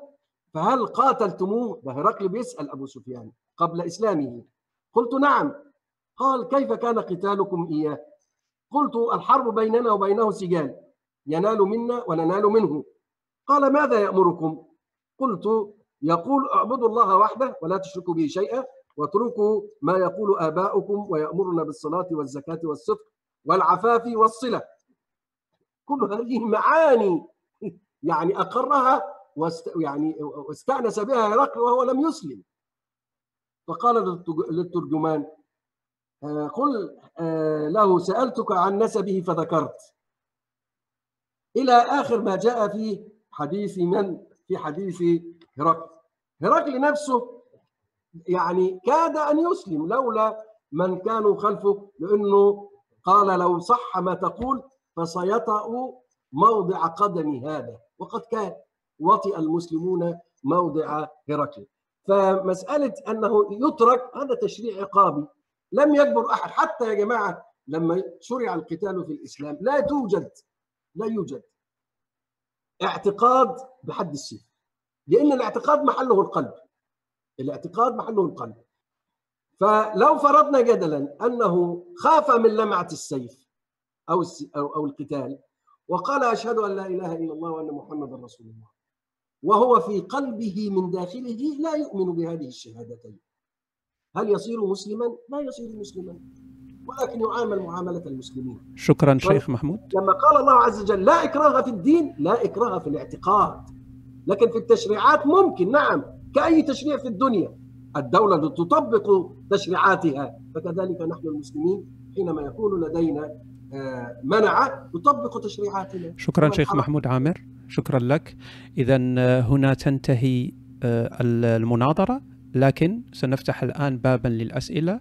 فهل قاتلتموه؟ ده هرقل بيسأل أبو سفيان قبل إسلامه. قلت نعم. قال كيف كان قتالكم إياه؟ قلت الحرب بيننا وبينه سجال. ينال منا وننال منه. قال ماذا يأمركم؟ قلت يقول اعبدوا الله وحده ولا تشركوا به شيئا واتركوا ما يقول آباؤكم ويأمرنا بالصلاة والزكاة والصدق والعفاف والصلة. كل هذه معاني يعني أقرها واست يعني واستأنس بها هرقل وهو لم يسلم. فقال للترجمان آه، قل آه، له سألتك عن نسبه فذكرت. إلى آخر ما جاء في حديث من في حديث هرقل. هرقل نفسه يعني كاد أن يسلم لولا من كانوا خلفه لأنه قال لو صح ما تقول فسيطأ موضع قدم هذا. وقد كان وطئ المسلمون موضع هرقل. فمسألة أنه يترك هذا تشريع عقابي لم يجبر أحد. حتى يا جماعة لما شرع القتال في الإسلام لا توجد لا يوجد. اعتقاد بحد السيف لأن الاعتقاد محله القلب. الاعتقاد محله القلب. فلو فرضنا جدلا أنه خاف من لمعة السيف أو أو القتال وقال أشهد أن لا إله إلا الله وأن محمدا رسول الله وهو في قلبه من داخله لا يؤمن بهذه الشهادتين. هل يصير مسلما؟ لا يصير مسلما. ولكن يعامل معاملة المسلمين. شكرا طيب، شيخ محمود. لما قال الله عز وجل لا إكراه في الدين لا إكراه في الاعتقاد. لكن في التشريعات ممكن نعم كأي تشريع في الدنيا. الدولة تطبق تشريعاتها. فكذلك نحن المسلمين حينما يكون لدينا آه، منع نطبق تشريعاتنا. شكرا شيخ محمود عامر. شكرا لك. إذا آه، هنا تنتهي آه، المناظرة لكن سنفتح الآن بابا للأسئلة.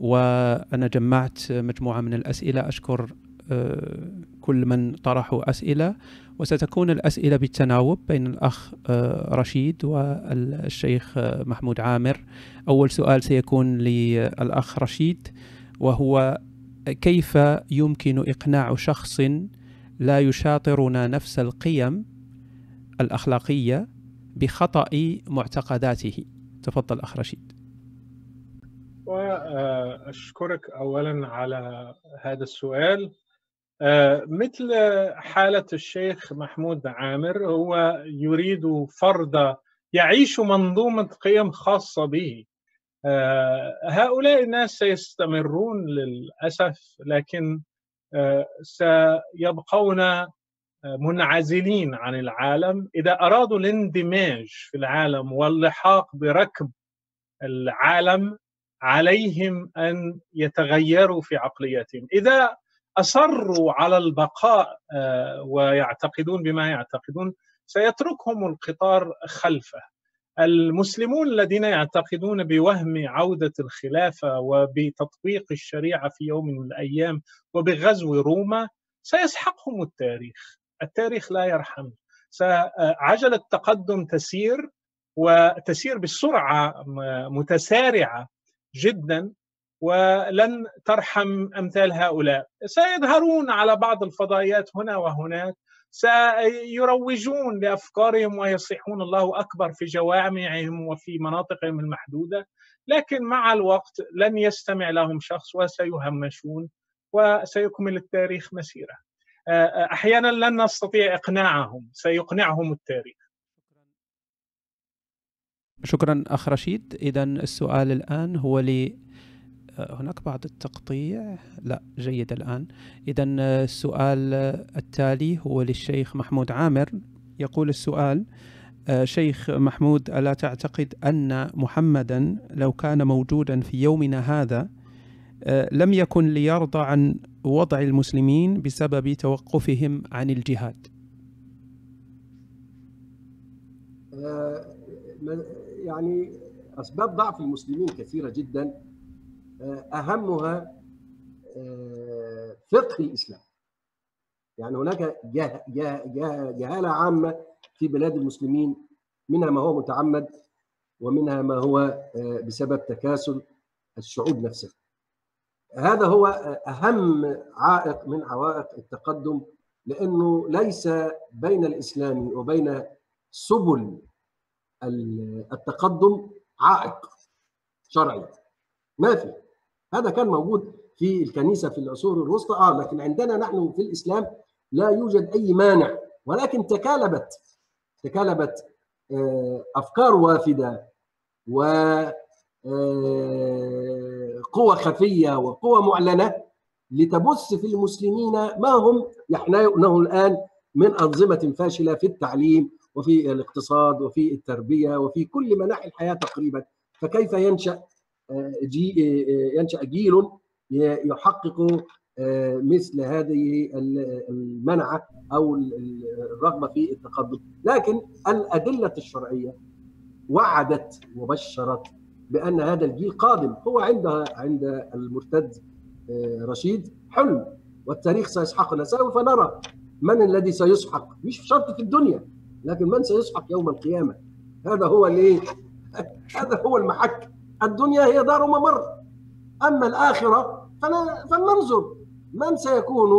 وأنا جمعت مجموعة من الأسئلة. أشكر آه، كل من طرحوا أسئلة. وستكون الأسئلة بالتناوب بين الأخ آه، رشيد والشيخ آه، محمود عامر. أول سؤال سيكون للأخ رشيد وهو كيف يمكن إقناع شخص لا يشاطرنا نفس القيم الأخلاقية بخطأ معتقداته؟ تفضل أخ رشيد. وأشكرك أولا على هذا السؤال. مثل حالة الشيخ محمود عامر هو يريد فرض يعيش منظومة قيم خاصة به. هؤلاء الناس سيستمرون للأسف لكن سيبقون منعزلين عن العالم. إذا أرادوا الاندماج في العالم واللحاق بركب العالم عليهم أن يتغيروا في عقليتهم إذا أصروا على البقاء آه، ويعتقدون بما يعتقدون سيتركهم القطار خلفه. المسلمون الذين يعتقدون بوهم عودة الخلافة وبتطبيق الشريعة في يوم من الأيام وبغزو روما سيسحقهم التاريخ. التاريخ لا يرحم عجلة التقدم تسير وتسير بسرعة متسارعة. جدا ولن ترحم أمثال هؤلاء. سيظهرون على بعض الفضائيات هنا وهناك سيروجون لأفكارهم ويصيحون الله أكبر في جوامعهم وفي مناطقهم المحدودة لكن مع الوقت لن يستمع لهم شخص وسيهمشون وسيكمل التاريخ مسيرة. أحيانا لن نستطيع إقناعهم سيقنعهم التاريخ. شكرا أخ رشيد. اذا السؤال الآن هو هناك بعض التقطيع. لا جيد الآن. إذا السؤال التالي هو للشيخ محمود عامر. يقول السؤال شيخ محمود ألا تعتقد أن محمدا لو كان موجودا في يومنا هذا لم يكن ليرضى عن وضع المسلمين بسبب توقفهم عن الجهاد؟ يعني أسباب ضعف المسلمين كثيرة جدا أهمها فقه الإسلام. يعني هناك جه جه جه جهالة عامة في بلاد المسلمين منها ما هو متعمد ومنها ما هو بسبب تكاسل الشعوب نفسها. هذا هو أهم عائق من عوائق التقدم لأنه ليس بين الإسلام وبين سبل التقدم عائق شرعي. ما في. هذا كان موجود في الكنيسة في العصور الوسطى. آه لكن عندنا نحن في الإسلام لا يوجد أي مانع. ولكن تكالبت. تكالبت أفكار وافدة و قوى خفية وقوى معلنة لتبث في المسلمين ما هم يحنونه الآن من أنظمة فاشلة في التعليم وفي الاقتصاد وفي التربية وفي كل مناحي الحياة تقريبا. فكيف ينشأ جي ينشأ جيل يحقق مثل هذه المنعة أو الرغبة في التقدم؟ لكن الأدلة الشرعية وعدت وبشرت بأن هذا الجيل قادم. هو عندها عند المرتد رشيد حلم والتاريخ سيسحقنا سوف نرى من الذي سيسحق. مش شرط في الدنيا. لكن من سيسحق يوم القيامة؟ هذا هو الايه هذا هو المحك. الدنيا هي دار ممر. أما الآخرة فلننظر. من سيكون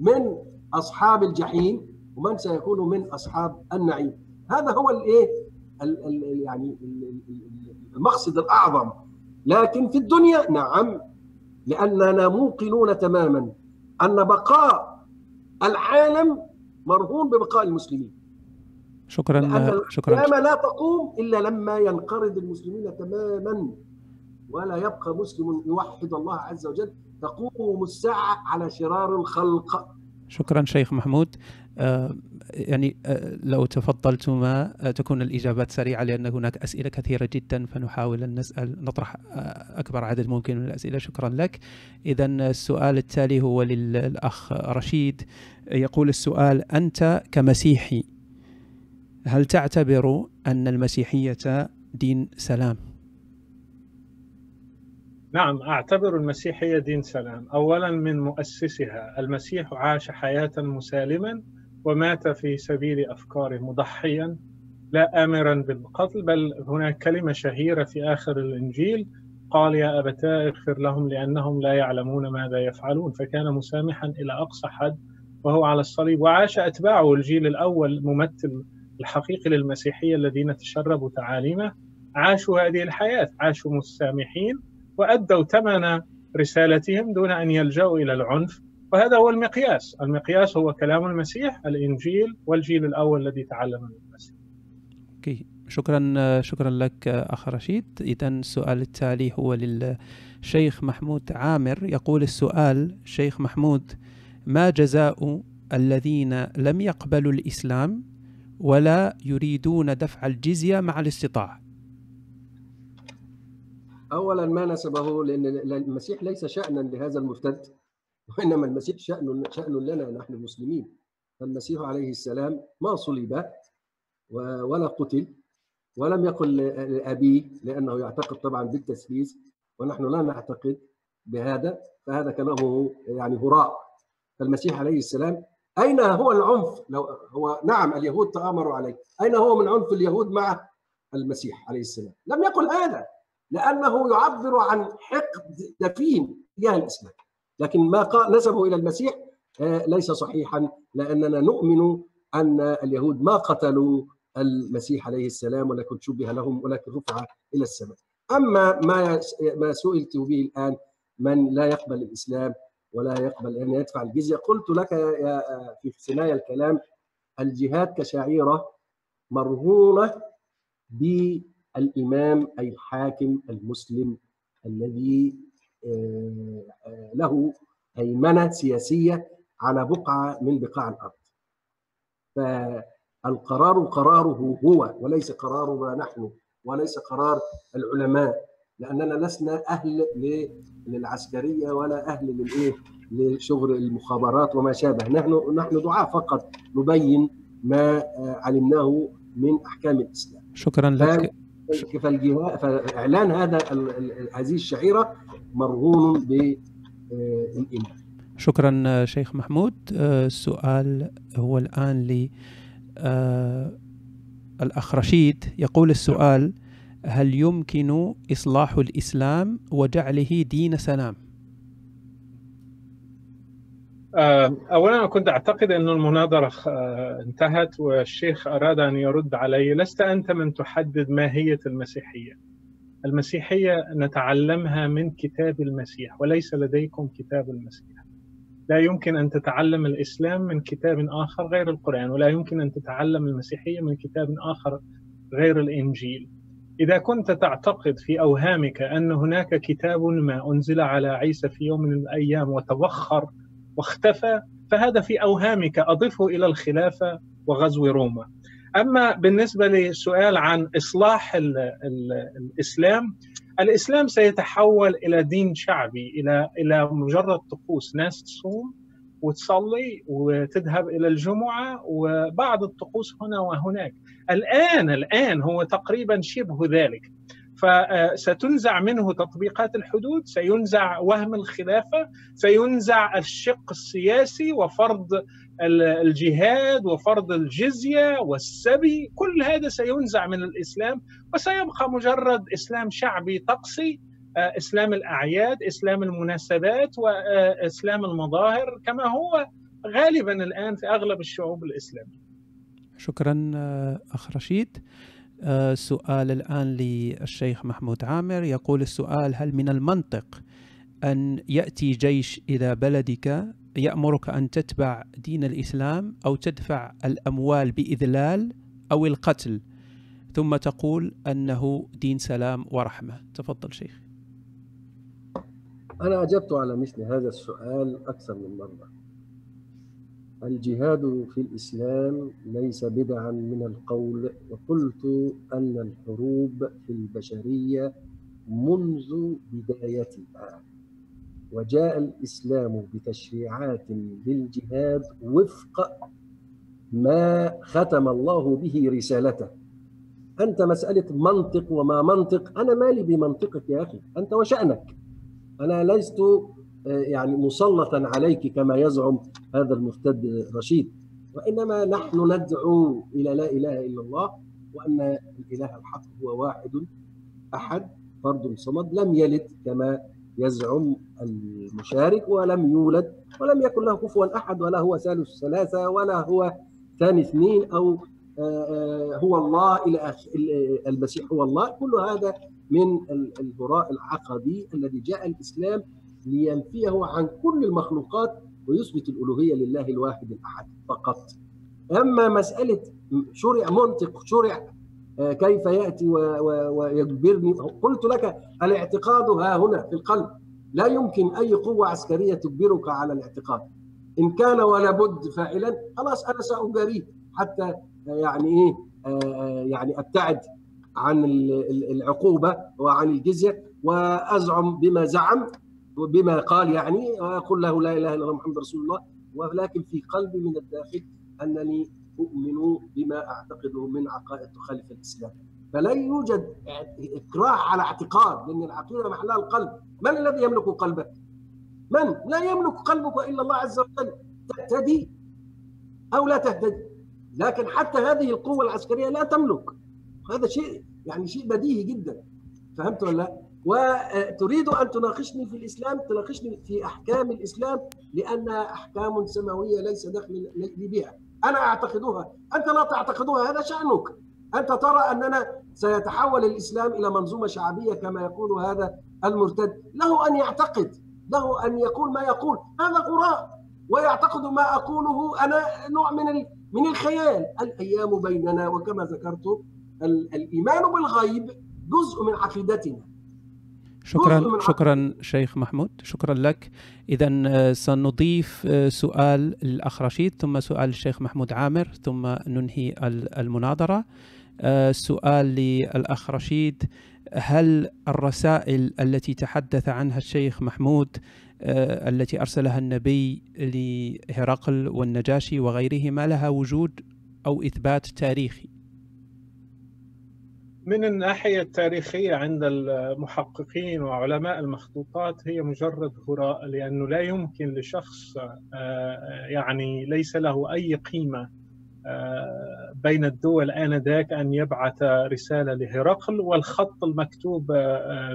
من أصحاب الجحيم ومن سيكون من أصحاب النعيم؟ هذا هو الإيه؟ يعني المقصد الأعظم. لكن في الدنيا نعم. لأننا موقنون تماما. أن بقاء العالم مرهون ببقاء المسلمين. شكرا لأن شكرا. القيامة لا تقوم إلا لما ينقرض المسلمين تماما. ولا يبقى مسلم يوحد الله عز وجل. تقوم الساعة على شرار الخلق. شكرا شيخ محمود. آه يعني آه لو تفضلتما آه تكون الإجابات سريعة لأن هناك أسئلة كثيرة جدا فنحاول أن نسأل نطرح أكبر عدد ممكن من الأسئلة. شكرا لك. إذا السؤال التالي هو للأخ رشيد. يقول السؤال أنت كمسيحي هل تعتبر أن المسيحية دين سلام؟ نعم أعتبر المسيحية دين سلام. أولا من مؤسسها المسيح عاش حياة مسالما ومات في سبيل أفكاره مضحيا لا آمرا بالقتل بل هناك كلمة شهيرة في آخر الإنجيل قال يا أبتاه اغفر لهم لأنهم لا يعلمون ماذا يفعلون. فكان مسامحا إلى أقصى حد وهو على الصليب وعاش أتباعه. الجيل الأول ممثل الحقيقي للمسيحية الذين تشربوا تعاليمه عاشوا هذه الحياة عاشوا مسامحين وأدوا ثمن رسالتهم دون أن يلجأوا إلى العنف. وهذا هو المقياس. المقياس هو كلام المسيح الإنجيل والجيل الأول الذي تعلم من المسيح. أوكي. شكرا شكرا لك أخ رشيد. إذا السؤال التالي هو للشيخ محمود عامر. يقول السؤال شيخ محمود ما جزاء الذين لم يقبلوا الإسلام ولا يريدون دفع الجزية مع الاستطاعة. اولا ما نسبه لأن المسيح ليس شانا لهذا المرتد وإنما المسيح شأن شأن لنا نحن المسلمين. فالمسيح عليه السلام ما صلب ولا قتل ولم يقل لأبيه لأنه يعتقد طبعا بالتثليث ونحن لا نعتقد بهذا فهذا كلامه يعني هراء. فالمسيح عليه السلام أين هو العنف؟ لو هو نعم اليهود تآمروا عليه. أين هو من عنف اليهود مع المسيح عليه السلام؟ لم يقل هذا لأنه يعبر عن حقد دفين تجاه الإسلام. لكن ما نسبه إلى المسيح ليس صحيحا لأننا نؤمن أن اليهود ما قتلوا المسيح عليه السلام ولكن شبه لهم ولكن رفع إلى السماء. أما ما ما سئلت به الآن من لا يقبل الإسلام ولا يقبل أن يدفع الجزية قلت لك يا في ثنايا الكلام الجهاد كشعيره مرهونة بالإمام اي الحاكم المسلم الذي له هيمنه سياسية على بقعة من بقاع الأرض. فالقرار قراره هو وليس قرارنا نحن وليس قرار العلماء لأننا لسنا أهل للعسكرية ولا أهل للإيه؟ لشغل المخابرات وما شابه. نحن نحن دعاء فقط. نبين ما علمناه من أحكام الإسلام. شكرا لك. فإعلان هذا هذه الشعيرة مرهون بالايمان شكرا شيخ محمود. السؤال هو الآن ل الأخ رشيد. يقول السؤال هل يمكن إصلاح الإسلام وجعله دين سلام؟ اولا أنا كنت أعتقد أن المناظرة انتهت والشيخ أراد أن يرد علي لست أنت من تحدد ماهيه المسيحية. المسيحية نتعلمها من كتاب المسيح وليس لديكم كتاب المسيح. لا يمكن أن تتعلم الإسلام من كتاب آخر غير القرآن ولا يمكن أن تتعلم المسيحية من كتاب آخر غير الإنجيل. إذا كنت تعتقد في أوهامك أن هناك كتاب ما أنزل على عيسى في يوم من الأيام وتبخر واختفى فهذا في أوهامك اضفه إلى الخلافة وغزو روما. أما بالنسبة للسؤال عن إصلاح ال ال الإسلام الإسلام سيتحول إلى دين شعبي إلى إلى مجرد طقوس ناس تصوم وتصلي وتذهب إلى الجمعة وبعض الطقوس هنا وهناك. الآن الآن هو تقريبا شبه ذلك. فستنزع منه تطبيقات الحدود سينزع وهم الخلافة سينزع الشق السياسي وفرض الجهاد وفرض الجزية والسبي كل هذا سينزع من الإسلام وسيبقى مجرد إسلام شعبي طقسي إسلام الأعياد إسلام المناسبات وإسلام المظاهر كما هو غالبا الآن في أغلب الشعوب الإسلامية. شكرا أخ رشيد. سؤال الآن للشيخ محمود عامر. يقول السؤال هل من المنطق أن يأتي جيش إلى بلدك يأمرك أن تتبع دين الإسلام أو تدفع الأموال بإذلال أو القتل؟ ثم تقول أنه دين سلام ورحمة. تفضل شيخ. أنا أجبت على مثل هذا السؤال أكثر من مرة. الجهاد في الإسلام ليس بدعا من القول وقلت أن الحروب في البشرية منذ بدايتها وجاء الإسلام بتشريعات للجهاد وفق ما ختم الله به رسالته. أنت مسألة منطق وما منطق أنا مالي بمنطقك يا أخي أنت وشأنك. أنا لست يعني مسلطا عليك كما يزعم هذا المرتد رشيد. وإنما نحن ندعو إلى لا إله إلا الله وأن الإله الحق هو واحد أحد فرد صمد لم يلد كما يزعم المشارك ولم يولد ولم يكن له كفوا أحد ولا هو ثالث ثلاثة ولا هو ثاني اثنين أو هو الله إلى المسيح هو الله. كل هذا من الهراء العقدي الذي جاء الإسلام لينفيه عن كل المخلوقات ويثبت الألوهية لله الواحد الأحد فقط. أما مسألة شرع منطق شرع كيف يأتي ويجبرني قلت لك الاعتقاد ها هنا في القلب لا يمكن أي قوة عسكرية تجبرك على الاعتقاد إن كان ولا بد فاعلا خلاص أنا سأجاريه حتى يعني إيه يعني أبتعد عن العقوبة وعن الجزية وأزعم بما زعم بما قال يعني ويقول له لا إله إلا الله محمد رسول الله ولكن في قلبي من الداخل أنني أؤمن بما اعتقده من عقائد تخالف الإسلام. فلا يوجد إكراه على اعتقاد لأن العقيدة محلها القلب. من الذي يملك قلبك؟ من؟ لا يملك قلبك إلا الله عز وجل. تهتدي أو لا تهتدي. لكن حتى هذه القوة العسكرية لا تملك. هذا شيء يعني شيء بديهي جدا. فهمت ولا لا؟ وتريد أن تناقشني في الإسلام؟ تناقشني في أحكام الإسلام؟ لانها أحكام سماوية ليس دخل لي بها أنا أعتقدها. أنت لا تعتقدها. هذا شأنك. أنت ترى أننا سيتحول الإسلام إلى منظومة شعبية كما يقول هذا المرتد. له أن يعتقد. له أن يقول ما يقول. هذا غراء. ويعتقد ما أقوله أنا نوع من من الخيال. الأيام بيننا وكما ذكرت الإيمان بالغيب جزء من عقيدتنا. شكرا شكرا شيخ محمود شكرا لك. اذا سنضيف سؤال الاخ رشيد ثم سؤال الشيخ محمود عامر ثم ننهي المناظرة. سؤال للاخ رشيد هل الرسائل التي تحدث عنها الشيخ محمود التي أرسلها النبي لهرقل والنجاشي وغيرهما لها وجود أو إثبات تاريخي؟ من الناحية التاريخية عند المحققين وعلماء المخطوطات هي مجرد هراء لأنه لا يمكن لشخص يعني ليس له أي قيمة بين الدول آنذاك أن يبعث رسالة لهرقل والخط المكتوب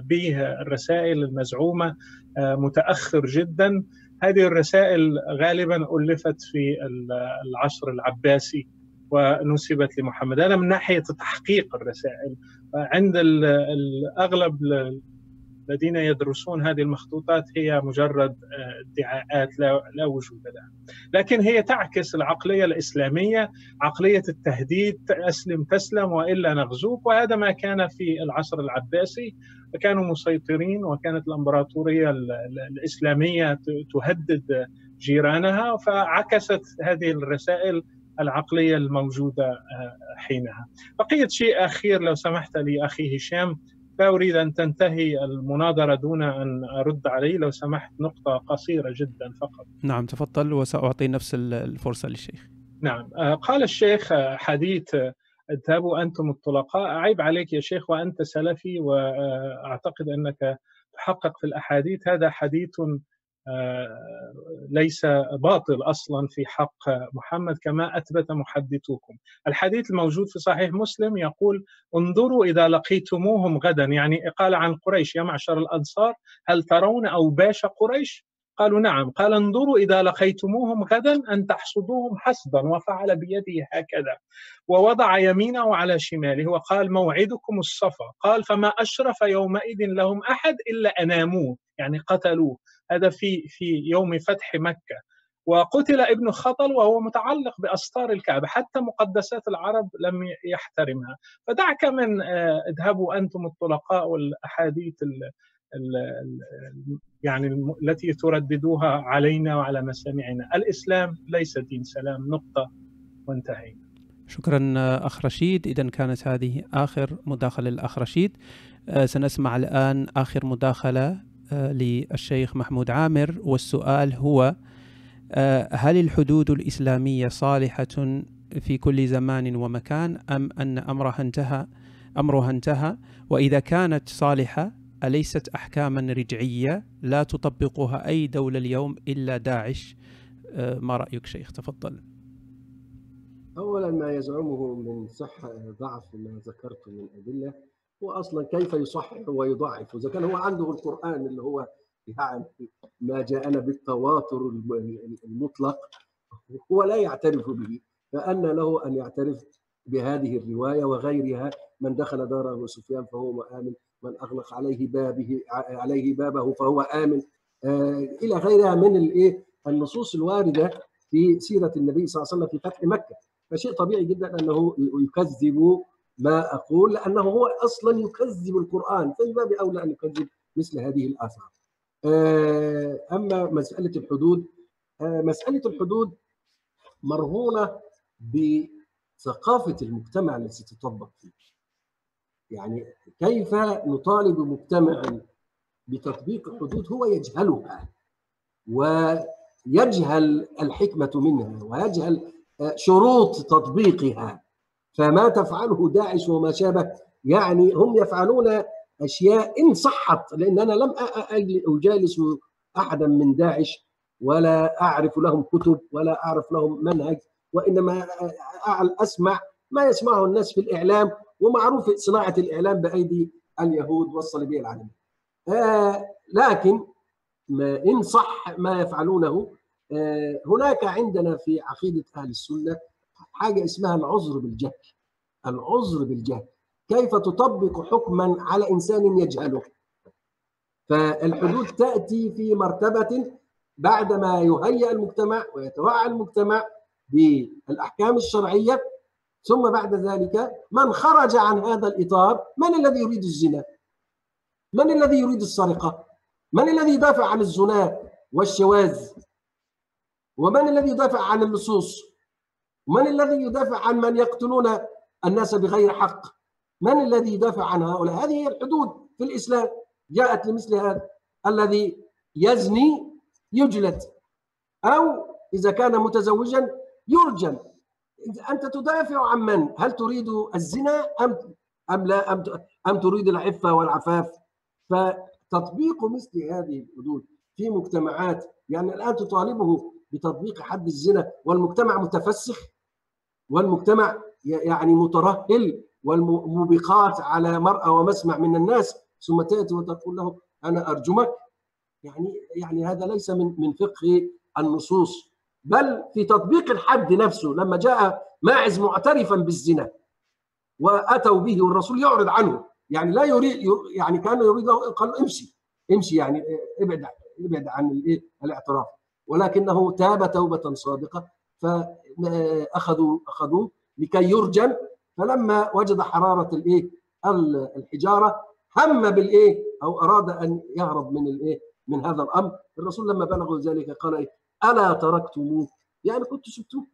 به الرسائل المزعومة متأخر جدا. هذه الرسائل غالبا ألفت في العصر العباسي. ونسبت لمحمد. هذا من ناحية تحقيق الرسائل عند الأغلب الذين يدرسون هذه المخطوطات هي مجرد ادعاءات لا, لا وجود لها. لكن هي تعكس العقلية الإسلامية عقلية التهديد أسلم تسلم وإلا نغزوك. وهذا ما كان في العصر العباسي. فكانوا مسيطرين وكانت الإمبراطورية الإسلامية تهدد جيرانها. فعكست هذه الرسائل العقلية الموجودة حينها. بقية شيء أخير لو سمحت لي أخي هشام لا أريد أن تنتهي المناظرة دون أن أرد عليه لو سمحت نقطة قصيرة جدا فقط. نعم تفضل وسأعطي نفس الفرصة للشيخ. نعم قال الشيخ حديث اذهبوا أنتم الطلقاء. عيب عليك يا شيخ وأنت سلفي وأعتقد أنك تحقق في الأحاديث. هذا حديث ليس باطل أصلا في حق محمد كما أثبت محدثوكم. الحديث الموجود في صحيح مسلم يقول انظروا إذا لقيتموهم غدا يعني قال عن قريش يا معشر الأنصار هل ترون أوباش قريش؟ قالوا نعم قال انظروا إذا لقيتموهم غدا أن تحصدوهم حسدا وفعل بيده هكذا ووضع يمينه على شماله وقال موعدكم الصفا قال فما أشرف يومئذ لهم أحد إلا أناموه يعني قتلوه هذا في في يوم فتح مكة. وقتل ابن خطل وهو متعلق باستار الكعبة. حتى مقدسات العرب لم يحترمها. فدعك من اذهبوا أنتم الطلقاء والأحاديث يعني التي ترددوها علينا وعلى مسامعنا. الإسلام ليس دين. سلام. نقطة. وانتهينا. شكرا أخ رشيد. إذا كانت هذه آخر مداخلة للأخ رشيد. سنسمع الآن آخر مداخلة للشيخ محمود عامر والسؤال هو هل الحدود الإسلامية صالحة في كل زمان ومكان أم أن أمرها انتهى أمرها انتهى؟ وإذا كانت صالحة أليست أحكاما رجعية لا تطبقها أي دولة اليوم إلا داعش؟ ما رأيك شيخ؟ تفضل. أولا ما يزعمه من صحة ضعف ما ذكرته من أدلة هو أصلا كيف يصحح ويضعف؟ إذا كان هو عنده القرآن اللي هو يعني ما جاءنا بالتواتر المطلق هو لا يعترف به فأن له أن يعترف بهذه الرواية وغيرها. من دخل دار أبو سفيان فهو آمن من أغلق عليه بابه عليه بابه فهو آمن. آه إلى غيرها من الإيه؟ النصوص الواردة في سيرة النبي صلى الله عليه وسلم في فتح مكة. فشيء طبيعي جدا أنه يكذب ما أقول لأنه هو أصلا يكذب القرآن. فمن باب اولى أن يكذب مثل هذه الآثار. آه أما مسألة الحدود آه مسألة الحدود مرهونة بثقافة المجتمع التي تطبق فيه. يعني كيف نطالب مجتمعا بتطبيق الحدود هو يجهلها ويجهل الحكمة منها ويجهل شروط تطبيقها. فما تفعله داعش وما شابه. يعني هم يفعلون أشياء إن صحت لأن أنا لم أجالس أحدا من داعش ولا أعرف لهم كتب ولا أعرف لهم منهج وإنما أسمع ما يسمعه الناس في الإعلام ومعروف صناعة الإعلام بأيدي اليهود والصليبية العالمية آه لكن ما إن صح ما يفعلونه آه هناك عندنا في عقيدة أهل السنة حاجة اسمها العذر بالجهل العذر بالجهل كيف تطبق حكما على إنسان يجهله فالحدود تأتي في مرتبة بعدما يهيئ المجتمع ويتوعى المجتمع بالأحكام الشرعية ثم بعد ذلك من خرج عن هذا الإطار من الذي يريد الزنا من الذي يريد السرقة؟ من الذي يدافع عن الزنا والشواذ؟ ومن الذي يدافع عن اللصوص؟ من الذي يدافع عن من يقتلون الناس بغير حق؟ من الذي يدافع عن هؤلاء؟ هذه هي الحدود في الإسلام جاءت لمثل هذا الذي يزني يجلد أو إذا كان متزوجا يرجم أنت تدافع عن من؟ هل تريد الزنا أم أم لا أم أم تريد العفة والعفاف؟ فتطبيق مثل هذه الحدود في مجتمعات يعني الآن تطالبه بتطبيق حد الزنا والمجتمع متفسخ والمجتمع يعني مترهل والموبقات على مرأى ومسمع من الناس ثم تأتي وتقول له أنا أرجمك. يعني يعني هذا ليس من من فقه النصوص بل في تطبيق الحد نفسه. لما جاء ماعز معترفا بالزنا وأتوا به والرسول يعرض عنه. يعني لا يريد يعني كان يريد قال امشي امشي يعني ابعد ابعد عن الايه الاعتراف. ولكنه تاب توبة صادقة فأخذوا أخذوه لكي يرجم فلما وجد حرارة الإيه؟ الحجارة هم بالإيه؟ أو أراد أن يهرب من الإيه؟ من هذا الأمر. الرسول لما بلغوا ذلك قال إيه؟ ألا تركتموه؟ يعني كنت سبتوه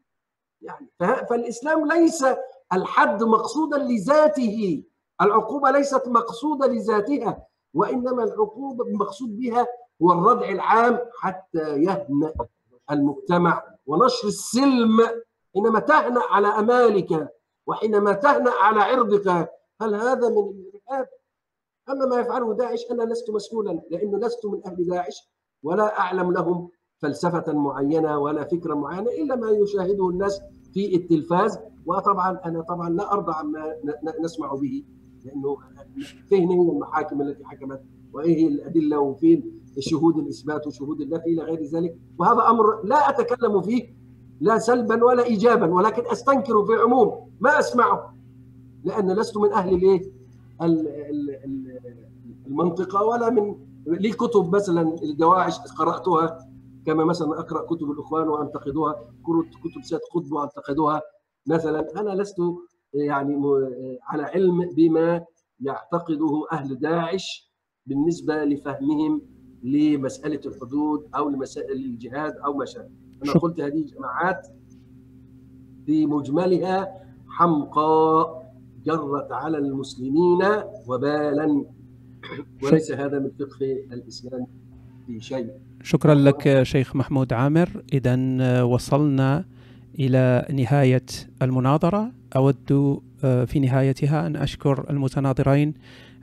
يعني فالإسلام ليس الحد مقصودا لذاته. العقوبة ليست مقصودة لذاتها وإنما العقوبة المقصود بها هو الردع العام حتى يهنأ المجتمع. ونشر السلم حينما تهنأ على امالك وحينما تهنأ على عرضك هل هذا من الإرهاب؟ أما ما يفعله داعش أنا لست مسؤولا لأنه لست من أهل داعش ولا أعلم لهم فلسفة معينة ولا فكرة معينة إلا ما يشاهده الناس في التلفاز وطبعا أنا طبعا لا أرضى عما نسمع به لأنه فين هي المحاكم التي حكمت وإيه الأدلة وفين شهود الإثبات وشهود النفي إلى غير ذلك؟ وهذا أمر لا أتكلم فيه لا سلبا ولا ايجابا ولكن أستنكر في عموم ما أسمعه لأن لست من أهل الإيه؟ المنطقة ولا من لي كتب مثلا الدواعش قرأتها كما مثلا أقرأ كتب الإخوان وانتقدها كتب سيد قطب وانتقدها مثلا أنا لست يعني على علم بما يعتقده أهل داعش بالنسبة لفهمهم لمسألة الحدود أو لمسائل الجهاد أو ما شابه. أنا قلت هذه جماعات في مجملها حمقاء جرت على المسلمين وبالا. وليس هذا من فقه الإسلام في شيء. شكرا لك شيخ محمود عامر. اذا وصلنا إلى نهاية المناظرة. أود في نهايتها أن أشكر المتناظرين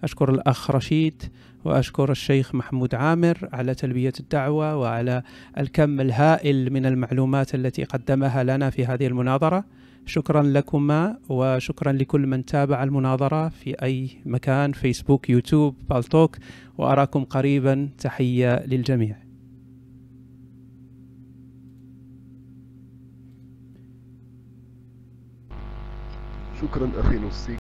أشكر الأخ رشيد وأشكر الشيخ محمود عامر على تلبية الدعوة وعلى الكم الهائل من المعلومات التي قدمها لنا في هذه المناظرة. شكرا لكما وشكرا لكل من تابع المناظرة في أي مكان فيسبوك يوتيوب بالتوك وأراكم قريبا. تحية للجميع. شكرا أخي نصي.